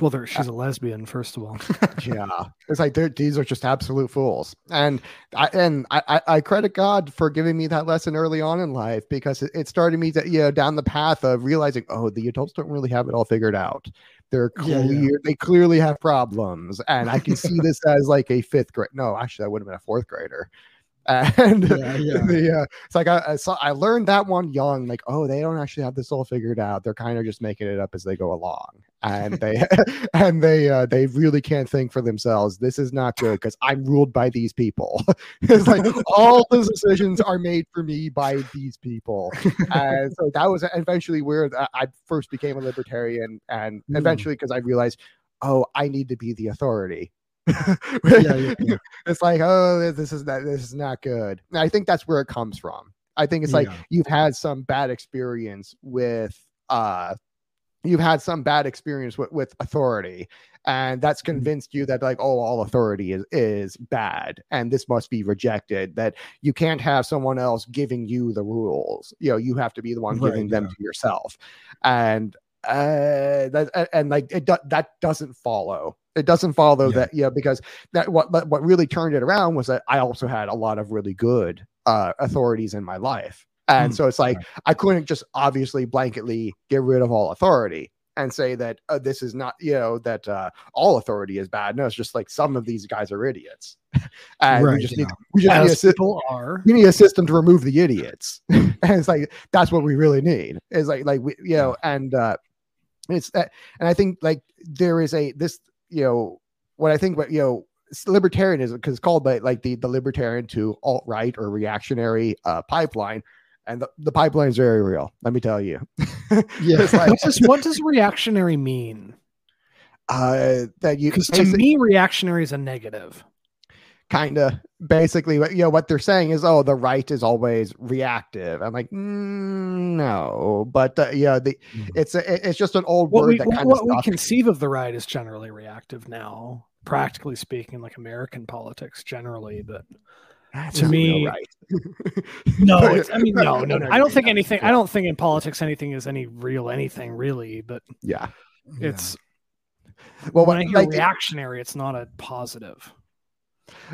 Speaker 3: Well, there, she's a lesbian, first of all.
Speaker 1: yeah, it's like these are just absolute fools, and I and I, I, I credit God for giving me that lesson early on in life because it, it started me to you know down the path of realizing, oh, the adults don't really have it all figured out. They're
Speaker 2: Yeah,
Speaker 1: clear,
Speaker 2: yeah.
Speaker 1: they clearly have problems, and I can see this as like a fifth grade. No, actually, I would have been a fourth grader. And
Speaker 2: Yeah, yeah.
Speaker 1: the uh, it's like I, I saw I learned that one young, like, oh, they don't actually have this all figured out. They're kind of just making it up as they go along. And they and they uh they really can't think for themselves. This is not good because I'm ruled by these people. it's like all the decisions are made for me by these people. And so that was eventually where I- first became a libertarian, and
Speaker 2: Mm.
Speaker 1: eventually because I realized, oh, I need to be the authority.
Speaker 2: Yeah, yeah, yeah.
Speaker 1: it's like oh this is not this is not good. And i think that's where it comes from. I think it's like you've had some bad experience with uh you've had some bad experience with, with authority and that's
Speaker 2: Mm-hmm.
Speaker 1: convinced you that like oh all authority is is bad and this must be rejected that you can't have someone else giving you the rules. You know you have to be the one
Speaker 2: Right,
Speaker 1: giving them to yourself. And uh that and- like it do, that doesn't follow it doesn't follow
Speaker 2: Yeah.
Speaker 1: that yeah because that what what really turned it around was that i also had a lot of really good uh authorities in my life and
Speaker 2: Mm,
Speaker 1: so it's like
Speaker 2: right.
Speaker 1: i couldn't just obviously blanketly get rid of all authority and say that uh, this is not you know that uh all authority is bad no it's just like some of these guys are idiots and we just
Speaker 2: yeah.
Speaker 1: need we just need a
Speaker 3: As
Speaker 1: sy-
Speaker 3: are.
Speaker 1: we need a system to remove the idiots and it's like that's what we really need is like like we you know and uh it's that and i think like there is a this you know what i think what you know libertarianism because it's called like, like the the libertarian to alt right or reactionary uh pipeline and the, the pipeline is very real let me tell you
Speaker 2: Yeah.
Speaker 1: Like,
Speaker 3: What does, what does reactionary mean?
Speaker 1: uh that you
Speaker 3: Because to me, reactionary is a negative.
Speaker 1: kind of basically what you know what they're saying is oh the right is always reactive i'm like mm, no but uh, yeah the
Speaker 2: Mhm.
Speaker 1: it's a, it's just an old
Speaker 3: What
Speaker 1: word
Speaker 3: we,
Speaker 1: that
Speaker 3: what,
Speaker 1: kind
Speaker 3: what
Speaker 1: of
Speaker 3: we conceive of the right is generally reactive now, practically speaking, like American politics generally. But to me-
Speaker 1: right
Speaker 3: no, it's, I mean, no, no, no. I don't think
Speaker 1: no,
Speaker 3: anything. I don't think in politics anything is any real anything really. But
Speaker 1: yeah
Speaker 2: Yeah.
Speaker 3: it's
Speaker 1: well
Speaker 3: when
Speaker 1: what,
Speaker 3: I hear
Speaker 1: like,
Speaker 3: reactionary, it's not a positive.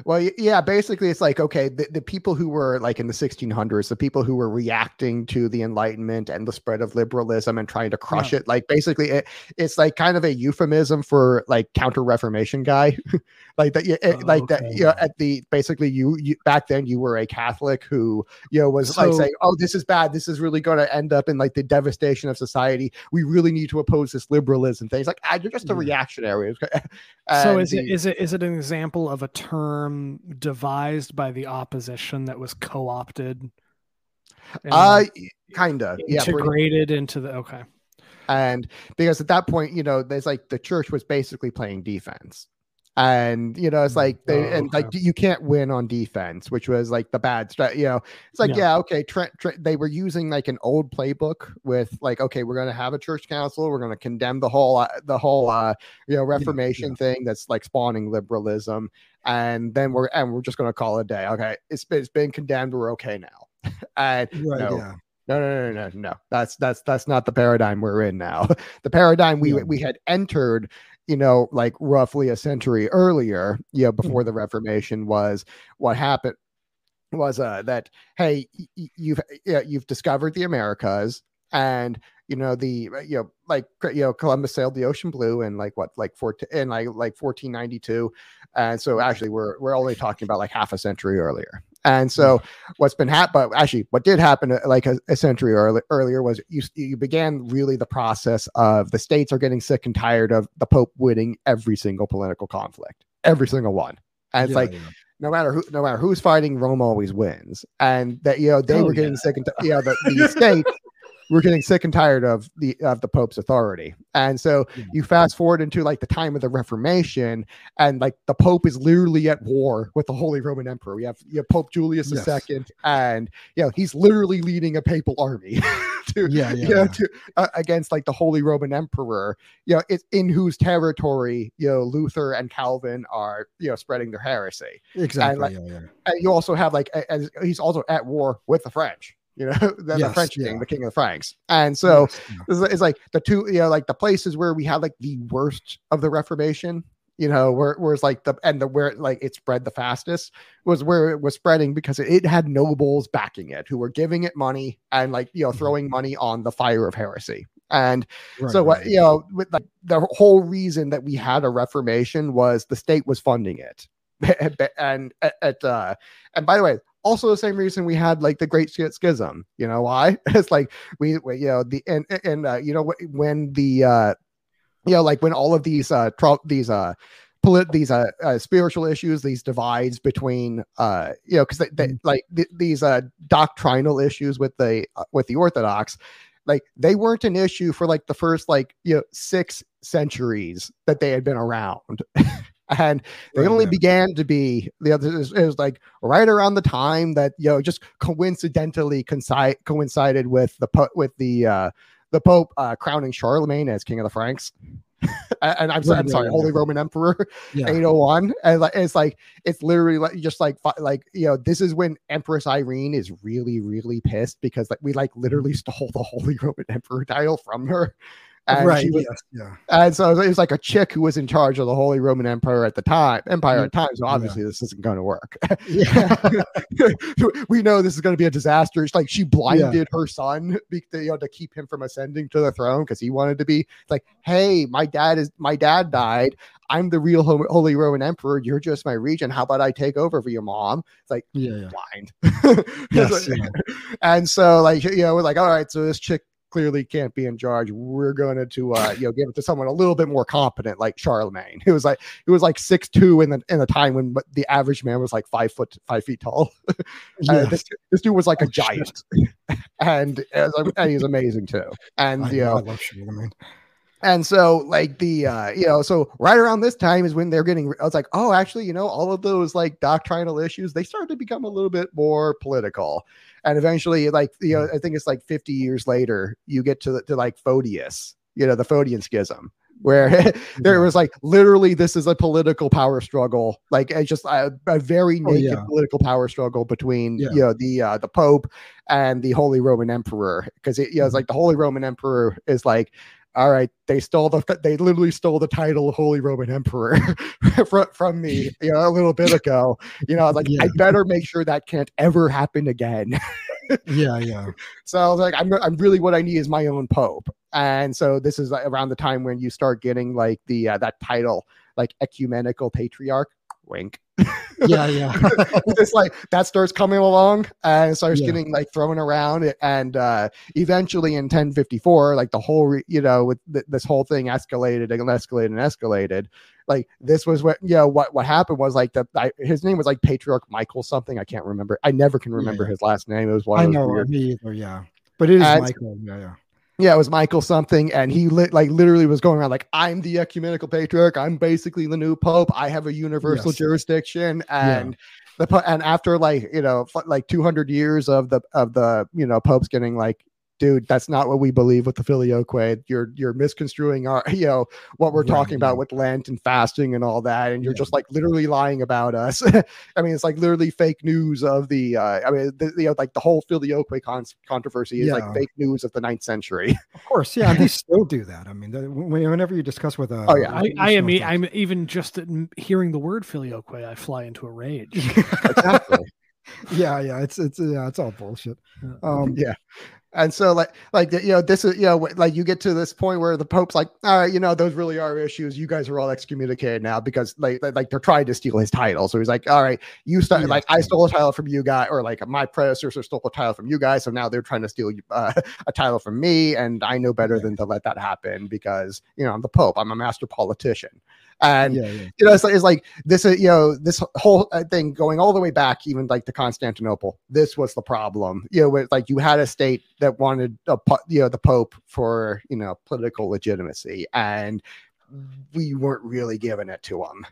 Speaker 1: Well yeah basically it's like okay the, the people who were like in the 1600s the people who were reacting to the enlightenment and the spread of liberalism and trying to crush it like basically it, it's like kind of a euphemism for like counter reformation guy. Like that you it, like that
Speaker 3: Okay.
Speaker 1: you know at the basically you, you back then you were a catholic who you know was like saying oh this is bad. This is really going to end up in like the devastation of society. We really need to oppose this liberalism thing. It's like ah, you're just a reactionary.
Speaker 3: So is
Speaker 1: the-
Speaker 3: is it is it an example of a term devised by the opposition that was co-opted?
Speaker 1: uh kind of yeah
Speaker 3: integrated into the okay.
Speaker 1: and because at that point you know there's like the church was basically playing defense and you know it's
Speaker 2: Mm.
Speaker 1: like they
Speaker 3: Oh,
Speaker 1: and like you can't win on defense which was like the bad strat you know it's like
Speaker 3: Yeah.
Speaker 1: yeah, okay Trent, Trent they were using like an old playbook with like okay we're going to have a church council we're going to condemn the whole uh, the whole uh you know reformation thing that's like spawning liberalism and then we're and we're just going to call it a day okay it's been, it's been condemned we're okay now and
Speaker 2: right.
Speaker 1: no.
Speaker 2: Yeah.
Speaker 1: no, no, no, no, no. That's that's that's not the paradigm we're in now. The paradigm we
Speaker 2: Yeah.
Speaker 1: we had entered, you know, like roughly a century earlier, you know, before
Speaker 2: Mm-hmm.
Speaker 1: the Reformation was what happened was uh that hey, y- you've yeah, you've discovered the Americas and you know the you know like you know Columbus sailed the ocean blue in like what like 14 in like like 1492 and so actually we're we're only talking about like half a century earlier and so what's been happening but actually what did happen uh, like a, a century early, earlier was you you began really the process of the states are getting sick and tired of the pope winning every single political conflict every single one and it's
Speaker 2: Yeah,
Speaker 1: like
Speaker 2: yeah.
Speaker 1: no matter who no matter who's fighting rome always wins and that you know they
Speaker 3: Oh,
Speaker 1: were getting
Speaker 3: yeah.
Speaker 1: sick and t- you know the, the states were getting sick and tired of the of the pope's authority and so
Speaker 2: Yeah.
Speaker 1: you fast forward into like the time of the reformation and like the pope is literally at war with the holy roman emperor we have you have pope julius
Speaker 2: Yes.
Speaker 1: ii and you know he's literally leading a papal army to
Speaker 2: Yeah,
Speaker 1: you know,
Speaker 2: yeah.
Speaker 1: to uh, against like the holy roman emperor you know it's in whose territory you know luther and calvin are you know spreading their heresy
Speaker 2: Exactly.
Speaker 1: like-
Speaker 2: yeah, yeah.
Speaker 1: and you also have like as he's also at war with the french you know, the, the
Speaker 2: Yes,
Speaker 1: French
Speaker 2: yeah.
Speaker 1: king, the king of the Franks. And so
Speaker 2: Yes, yeah.
Speaker 1: it's, like the two, you know, like the places where we had like the worst of the Reformation, you know, where where it's like the and the where like it spread the fastest was where it was spreading because it, it had nobles backing it who were giving it money and like you know
Speaker 2: Mhm.
Speaker 1: throwing money on the fire of heresy. And
Speaker 2: Right,
Speaker 1: so what
Speaker 2: right.
Speaker 1: you know, with like the whole reason that we had a Reformation was the state was funding it, and at, at uh, and by the way, also the same reason we had like the Great Sch- Schism. You know why? It's like we, we you know the and and uh, you know when the uh, you know like when all of these uh tro- these uh polit- these uh, uh spiritual issues these divides between uh you know because they, they,
Speaker 2: Mhm.
Speaker 1: like th- these uh doctrinal issues with the uh, with the orthodox like they weren't an issue for like the first like you know six centuries that they had been around and they
Speaker 2: Right,
Speaker 1: only
Speaker 2: yeah.
Speaker 1: began to be the other it was, it was like right around the time that you know just coincidentally coincide coincided with the po- with the uh the pope uh crowning charlemagne as king of the franks. And i'm, so-
Speaker 2: Right,
Speaker 1: I'm sorry holy roman emperor
Speaker 2: yeah.
Speaker 1: 801 and like it's like it's literally like just like like you know this is when empress irene is really really pissed because like we like literally stole the holy roman emperor title from her and
Speaker 2: right.
Speaker 1: she was,
Speaker 2: yes, yeah.
Speaker 1: and so it was like a chick who was in charge of the holy roman empire at the time empire at mm, times. time so
Speaker 2: Yeah.
Speaker 1: obviously this isn't going to work
Speaker 2: Yeah.
Speaker 1: we know this is going to be a disaster. It's like she blinded her son be, to, you know, to keep him from ascending to the throne because he wanted to be. It's like, hey, my dad is my dad died. I'm the real Holy Roman Emperor. You're just my regent. How about I take over for your mom? It's like
Speaker 2: Yeah. Yeah.
Speaker 1: blind.
Speaker 2: Yes, yeah.
Speaker 1: And so, like, you know, we're like, all right, so this chick clearly can't be in charge. We're going to, uh, you know, give it to someone a little bit more competent, like Charlemagne. It was like it was like six two in the in the time when the average man was like five foot five feet tall. Uh,
Speaker 2: Yes.
Speaker 1: this, this dude was like a
Speaker 2: Oh, shit.
Speaker 1: giant, and was- and he's amazing too. And
Speaker 2: I,
Speaker 1: you know,
Speaker 2: love Charlemagne.
Speaker 1: And so like the uh you know so right around this time is when they're getting i was like oh actually you know all of those like doctrinal issues they started to become a little bit more political and eventually like you know i think it's like 50 years later you get to to like photius you know the Photian schism where there was like literally this is a political power struggle like it's just a, a very
Speaker 2: Oh,
Speaker 1: naked
Speaker 2: yeah.
Speaker 1: political power struggle between
Speaker 2: Yeah.
Speaker 1: you know the uh the pope and the holy roman emperor because it you know, it's
Speaker 2: Mhm.
Speaker 1: like the holy roman emperor is like all right, they stole the they literally stole the title of Holy Roman Emperor from, from me, you know, a little bit ago. You know, I was like, I better make sure that can't ever happen again.
Speaker 2: Yeah. Yeah.
Speaker 1: so I was like, I'm I'm really what I need is my own pope. And so this is around the time when you start getting like the uh, that title, like ecumenical patriarch. Wink.
Speaker 2: Yeah. Yeah.
Speaker 1: it's like that starts coming along and starts
Speaker 2: Yeah.
Speaker 1: getting like thrown around and uh eventually in 1054 like the whole re- you know with th- this whole thing escalated and escalated and escalated like this was what you know what what happened was like the I, his name was like patriarch michael something i can't remember i never can remember
Speaker 2: Yeah.
Speaker 1: his last name it was one
Speaker 2: I know. Me either. Yeah. But it is
Speaker 1: And-
Speaker 2: Michael. Yeah. Yeah.
Speaker 1: Yeah, it was Michael something, and he lit like literally was going around like, "I'm the ecumenical patriarch. I'm basically the new pope. I have a universal
Speaker 2: Yes.
Speaker 1: jurisdiction." And the and after like you know like 200 years of the of the you know popes getting like, dude, that's not what we believe with the filioque. You're you're misconstruing our you know what we're
Speaker 2: Right,
Speaker 1: talking about with Lent and fasting and all that, and you're
Speaker 2: Yeah.
Speaker 1: just like literally lying about us. I mean, it's like literally fake news of the. Uh, I mean, the, you know, like the whole filioque con- controversy is
Speaker 2: Yeah.
Speaker 1: like fake news of the ninth century.
Speaker 2: Of course. Yeah. they still do that. I mean, the- whenever you discuss with a.
Speaker 1: Oh, yeah.
Speaker 3: I, I am. I'm even just hearing the word filioque. I fly into a rage.
Speaker 1: exactly.
Speaker 2: yeah. Yeah. It's it's yeah. It's all bullshit. Um.
Speaker 1: yeah. And so like like you know this is you know like you get to this point where the pope's like all right you know those really are issues. You guys are all excommunicated now because like like, they're trying to steal his title. So he's like all right you start
Speaker 2: Yes,
Speaker 1: like I stole a title from you guys or like my predecessor stole a title from you guys so now they're trying to steal uh, a title from me and I know better
Speaker 2: Yeah.
Speaker 1: than to let that happen because you know I'm the pope. I'm a master politician and
Speaker 2: Yeah. Yeah.
Speaker 1: you know, it's like, it's like this, uh, you know, this whole uh, thing going all the way back, even like to Constantinople. This was the problem, you know, where like you had a state that wanted a, you know, the Pope for you know political legitimacy, and we weren't really giving it to them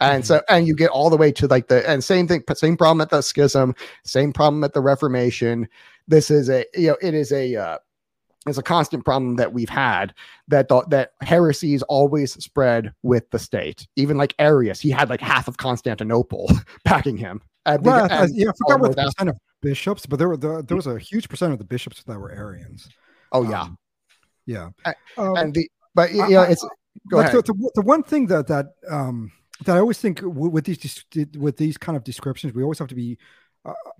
Speaker 1: And so, and you get all the way to like the and same thing, same problem at the schism, same problem at the Reformation. This is a you know, it is a uh, it's a constant problem that we've had that the, that heresies always spread with the state. Even like Arius, he had like half of Constantinople backing him. And
Speaker 2: Well,
Speaker 1: beca-
Speaker 2: I,
Speaker 1: and
Speaker 2: yeah, I forgot what the percent of bishops, but there were the, there was a huge percent of the bishops that were Arians.
Speaker 1: Oh yeah,
Speaker 2: Um, yeah.
Speaker 1: I-
Speaker 2: Um,
Speaker 1: and the but you know it's go ahead.
Speaker 2: The, the, the one thing that that um that I always think with these with these kind of descriptions, we always have to be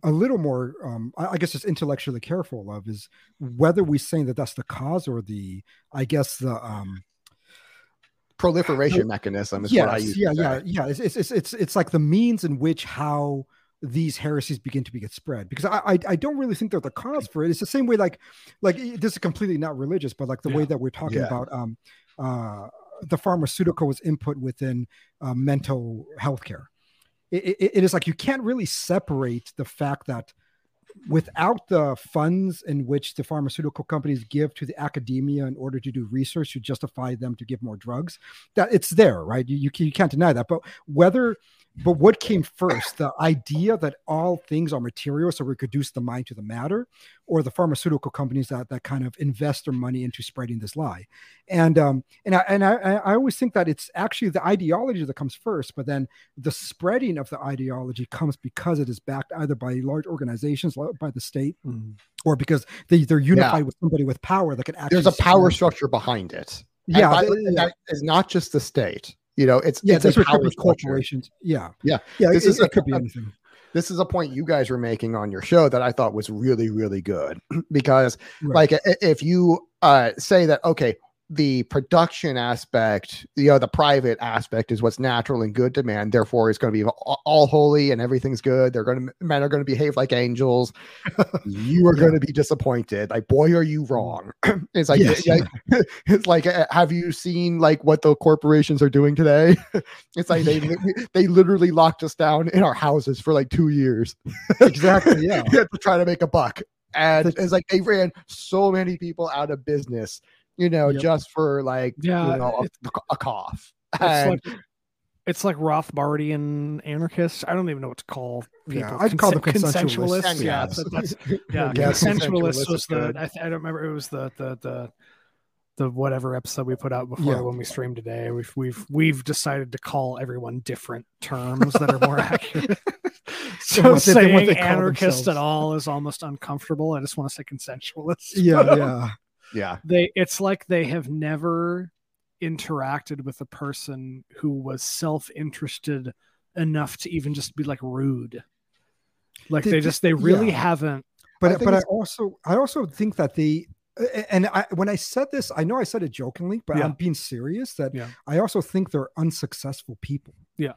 Speaker 2: a little more, um, I, I guess, just intellectually careful of is whether we're saying that that's the cause or the, I guess the um
Speaker 1: proliferation mechanism is
Speaker 2: yes,
Speaker 1: what I use.
Speaker 2: yeah, yeah, yeah. It's, it's it's it's like the means in which how these heresies begin to be get spread because I, I I don't really think they're the cause for it. It's the same way like like this is completely not religious, but like the way that we're talking
Speaker 1: Yeah.
Speaker 2: about um uh the pharmaceuticals input within uh, mental health care. It, it, it is like you can't really separate the fact that without the funds in which the pharmaceutical companies give to the academia in order to do research to justify them to give more drugs that it's there right? You, you, you can't deny that. But whether but what came first the idea that all things are material so we reduce the mind to the matter or the pharmaceutical companies that, that kind of invest their money into spreading this lie and um and I, and I I always think that it's actually the ideology that comes first but then the spreading of the ideology comes because it is backed either by large organizations by the state
Speaker 3: Mhm.
Speaker 2: or because they, they're unified with somebody with power that can actually
Speaker 1: There's a power structure behind it. And
Speaker 2: yeah
Speaker 1: by
Speaker 2: they-
Speaker 1: the
Speaker 2: yeah.
Speaker 1: that is not just the state. You know, it's
Speaker 2: yeah,
Speaker 1: it's a power
Speaker 2: corporations. Yeah,
Speaker 1: Yeah.
Speaker 2: yeah.
Speaker 1: This
Speaker 2: it,
Speaker 1: is
Speaker 2: it
Speaker 1: a-
Speaker 2: could be anything.
Speaker 1: This is a point you guys were making on your show that I thought was really, really good because,
Speaker 2: Right.
Speaker 1: like, if you uh, say that, okay, the production aspect, you know, the private aspect is what's natural and good to man. Therefore, it's going to be all, holy and everything's good. They're going to men are going to behave like angels. you are
Speaker 2: Yeah.
Speaker 1: going to be disappointed. Like, boy, are you wrong. it's like,
Speaker 2: Yes.
Speaker 1: like it's like, uh, have you seen like what the corporations are doing today? it's like they they literally locked us down in our houses for like two years
Speaker 2: exactly. Yeah.
Speaker 1: to try to make a buck. And it's like they ran so many people out of business, you know,
Speaker 2: Yep.
Speaker 1: just for like
Speaker 3: Yeah,
Speaker 1: you know, a, a cough.
Speaker 3: It's
Speaker 1: And
Speaker 3: like it's like Rothbardian anarchists. I don't even know what to call
Speaker 2: Yeah,
Speaker 3: people.
Speaker 2: I'd call them
Speaker 3: consensualists.
Speaker 2: consensualists.
Speaker 3: Yeah,
Speaker 1: Yes.
Speaker 3: that's yeah.
Speaker 1: Yes,
Speaker 3: consensualist
Speaker 1: consensualist
Speaker 3: was the. I, th- I don't remember. It was the the the the whatever episode we put out before
Speaker 2: Yeah.
Speaker 3: when we streamed today. We've we've we've decided to call everyone different terms that are more accurate. so
Speaker 2: what they- what
Speaker 3: saying
Speaker 2: they call
Speaker 3: anarchist at all is almost uncomfortable. I just want to say consensualist.
Speaker 2: Yeah. Yeah.
Speaker 1: Yeah,
Speaker 3: they it's like they have never interacted with a person who was self-interested enough to even just be like rude like
Speaker 2: They-
Speaker 3: they just they really
Speaker 2: yeah.
Speaker 3: haven't
Speaker 2: But
Speaker 1: think
Speaker 2: but I also I also think that they and I when I said this, I know I said it jokingly, but
Speaker 3: Yeah.
Speaker 2: I'm being serious. That
Speaker 3: Yeah.
Speaker 2: I also think they're unsuccessful people.
Speaker 3: Yeah.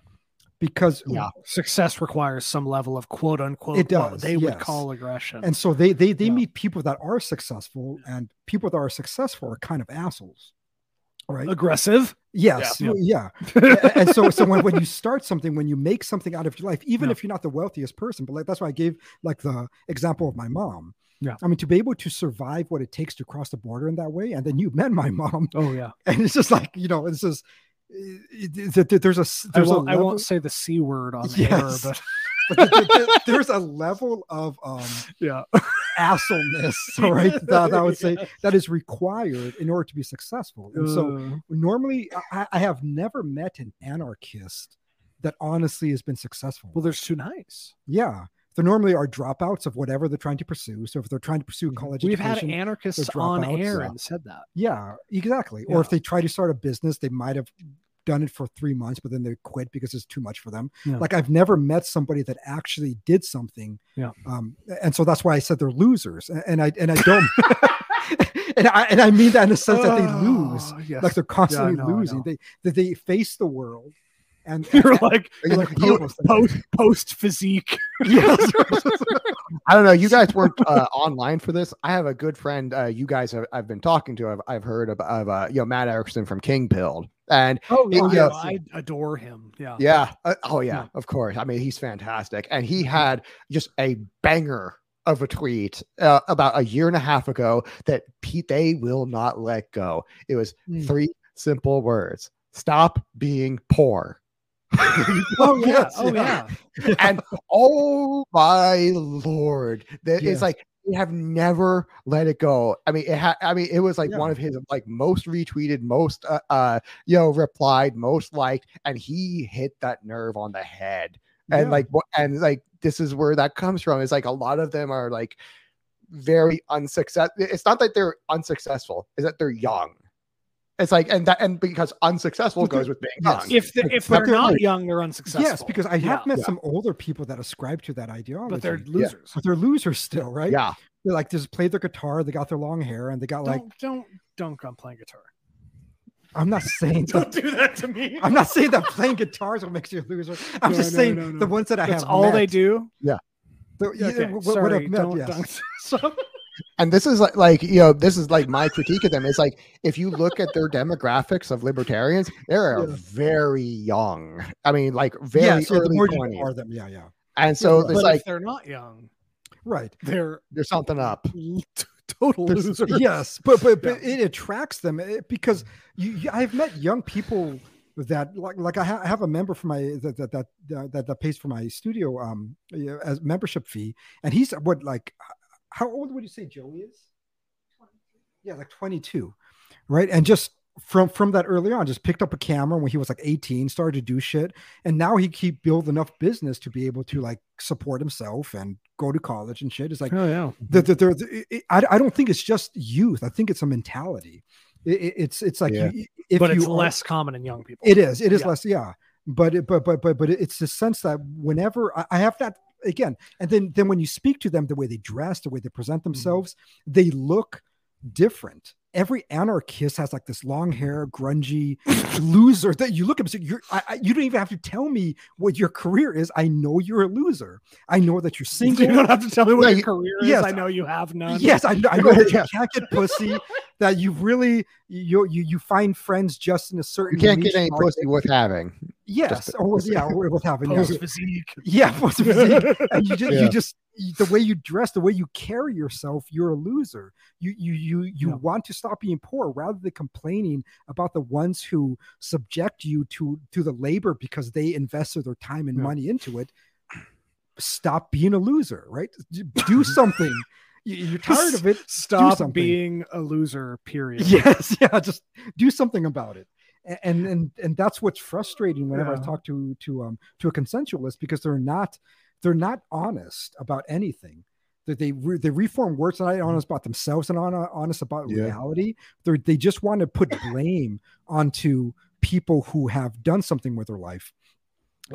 Speaker 2: Because
Speaker 1: Yeah.
Speaker 3: success requires some level of quote unquote
Speaker 2: It does,
Speaker 3: they would call aggression
Speaker 2: and so they they they
Speaker 3: Yeah.
Speaker 2: meet people that are successful and people that are successful are kind of assholes. Right.
Speaker 3: aggressive
Speaker 2: Yes.
Speaker 3: Yeah.
Speaker 2: Yeah. And so so when, when you start something when you make something out of your life even if you're not the wealthiest person but like that's why i gave like the example of my mom
Speaker 3: Yeah.
Speaker 2: i mean to be able to survive what it takes to cross the border in that way and then you met my mom
Speaker 3: oh yeah
Speaker 2: and it's just like you know it's just there's a s-
Speaker 3: I
Speaker 2: there's a
Speaker 3: won't, I
Speaker 2: level,
Speaker 3: won't say the c word on
Speaker 2: Yes.
Speaker 3: air but
Speaker 2: but there- there- there's a level of um
Speaker 3: yeah
Speaker 2: assholeness right that i would say that is required in order to be successful and so
Speaker 3: Uh,
Speaker 2: normally I, I have never met an anarchist that honestly has been successful.
Speaker 3: well there's too nice
Speaker 2: yeah, they normally are dropouts of whatever they're trying to pursue. So if they're trying to pursue college
Speaker 3: we've had anarchists on air
Speaker 2: yeah.
Speaker 3: and said that
Speaker 2: yeah, exactly. Or if they try to start a business, they might have done it for three months, but then they quit because it's too much for them.
Speaker 3: Yeah.
Speaker 2: Like I've never met somebody that actually did something.
Speaker 3: Yeah.
Speaker 2: Um, and so that's why I said they're losers, and I and I don't. and I and I mean that in the sense that they lose.
Speaker 3: Oh, yes.
Speaker 2: like they're constantly
Speaker 3: know,
Speaker 2: losing. They that they face the world, and
Speaker 3: you're like
Speaker 2: You're like,
Speaker 3: po-
Speaker 2: "Post-
Speaker 3: post post physique.
Speaker 2: yes,
Speaker 1: I don't know. You guys weren't uh, online for this. I have a good friend. Uh, you guys have I've been talking to. I've, I've heard of, of uh, you know Matt Erickson from King Pilled, and
Speaker 3: Oh
Speaker 1: yeah,
Speaker 3: yeah,
Speaker 1: yeah.
Speaker 3: I adore him. Yeah,
Speaker 1: yeah, uh, oh yeah,
Speaker 3: Yeah.
Speaker 1: of course. I mean, he's fantastic, and he had just a banger of a tweet uh, about a year and a half ago that Pete they will not let go. It was
Speaker 3: Mm.
Speaker 1: three simple words: stop being poor.
Speaker 3: Oh yeah.
Speaker 2: Yes,
Speaker 3: oh
Speaker 2: yeah.
Speaker 1: and oh my lord, that
Speaker 2: Yeah.
Speaker 1: it's like we have never let it go. I mean, it ha- I mean, it was like
Speaker 2: Yeah.
Speaker 1: one of his like most retweeted, most uh, uh, you know, replied, most liked, and he hit that nerve on the head. And
Speaker 2: Yeah.
Speaker 1: like, and like, this is where that comes from. It's like a lot of them are like very unsuccessful. It's not that they're unsuccessful, is that they're young. It's like and that and because unsuccessful goes with being
Speaker 2: yes.
Speaker 1: young.
Speaker 3: If they, if
Speaker 2: But
Speaker 3: they're
Speaker 2: they're
Speaker 3: not
Speaker 2: like-
Speaker 3: young, they're unsuccessful.
Speaker 2: Yes, because I have
Speaker 3: Yeah.
Speaker 2: met
Speaker 1: Yeah.
Speaker 2: some older people that ascribe to that ideology,
Speaker 3: but they're
Speaker 1: Yeah.
Speaker 3: losers.
Speaker 2: but they're losers still, right?
Speaker 1: Yeah.
Speaker 2: They like just played their guitar, they got their long hair, and they got like.
Speaker 3: Don't don't dunk on playing guitar.
Speaker 2: I'm not saying
Speaker 3: Don't
Speaker 2: that.
Speaker 3: do that to me.
Speaker 2: I'm not saying that playing guitars will make you a loser. I'm
Speaker 3: No,
Speaker 2: just
Speaker 3: no,
Speaker 2: saying
Speaker 3: no, no.
Speaker 2: the ones that I
Speaker 3: That's
Speaker 2: have.
Speaker 3: all they
Speaker 2: met,
Speaker 3: do.
Speaker 2: the- yeah,
Speaker 3: Okay,
Speaker 2: what- what
Speaker 3: sorry,
Speaker 2: I've met,
Speaker 3: don't
Speaker 2: yes.
Speaker 3: dunk.
Speaker 1: And this is like, like you know this is like my critique of them is like if you look at their demographics of libertarians they're
Speaker 2: Yeah.
Speaker 1: very young i mean like very
Speaker 2: yeah, so the
Speaker 1: early
Speaker 2: more you
Speaker 1: 20s
Speaker 2: are them, yeah, yeah,
Speaker 1: and so
Speaker 2: but
Speaker 1: it's like
Speaker 3: they're not young,
Speaker 2: right.
Speaker 3: they're
Speaker 1: there's something up
Speaker 3: total
Speaker 2: There's-
Speaker 3: losers.
Speaker 2: Yes, but but, but it attracts them eh, because you, I've met young people that like like I, ha- I have a member for my that that that that, that, that pays for my studio um as membership fee, and he's what like how old would you say Joey is? Yeah, like twenty two, right? And just from from that early on, just picked up a camera when he was like eighteen, started to do shit, and now he keep build enough business to be able to like support himself and go to college and shit. It's like
Speaker 3: Oh yeah.
Speaker 2: the, the, the, the- it- I, I don't think it's just youth. I think it's a mentality. It, it- it's it's like
Speaker 1: Yeah.
Speaker 2: you, if
Speaker 3: but
Speaker 2: you
Speaker 3: it's
Speaker 2: are-
Speaker 3: less common in young people.
Speaker 2: It is. It is
Speaker 3: Yeah.
Speaker 2: less. Yeah. But it, but but but but it's the sense that whenever I, I have that again, and then then when you speak to them, the way they dress, the way they present
Speaker 3: Mm-hmm.
Speaker 2: themselves, they look different. Every anarchist has like this long hair, grungy loser that you look at. and say, You're, I, I, you don't even have to tell me what your career is. I know you're a loser. I know that you're single.
Speaker 3: you don't have to tell me what
Speaker 1: Yeah,
Speaker 3: your
Speaker 1: you-
Speaker 3: career is. I know you have none.
Speaker 2: Yes, I know, I know that you can't get pussy. That you really you you you find friends just in a certain.
Speaker 1: you can't get any
Speaker 2: market.
Speaker 1: pussy worth having
Speaker 2: Yes,
Speaker 1: just-
Speaker 2: or with, yeah, or with having yeah,
Speaker 3: Post physique.
Speaker 2: yeah, post physique. and you just
Speaker 1: Yeah.
Speaker 2: you just the way you dress, the way you carry yourself, you're a loser. You you you you
Speaker 3: Yeah.
Speaker 2: want to stop being poor rather than complaining about the ones who subject you to to the labor because they invested their time and
Speaker 3: Yeah.
Speaker 2: money into it. Stop being a loser, right? Do something. You- You're tired of it.
Speaker 3: Stop being a loser. Period.
Speaker 2: Yes, yeah, just do something about it. And and and that's what's frustrating whenever I talk to to um to a consensualist because they're not they're not honest about anything. That they re- they reform words and not honest about themselves and hon- honest about
Speaker 1: Yeah.
Speaker 2: reality. They they just want to put blame onto people who have done something with their life.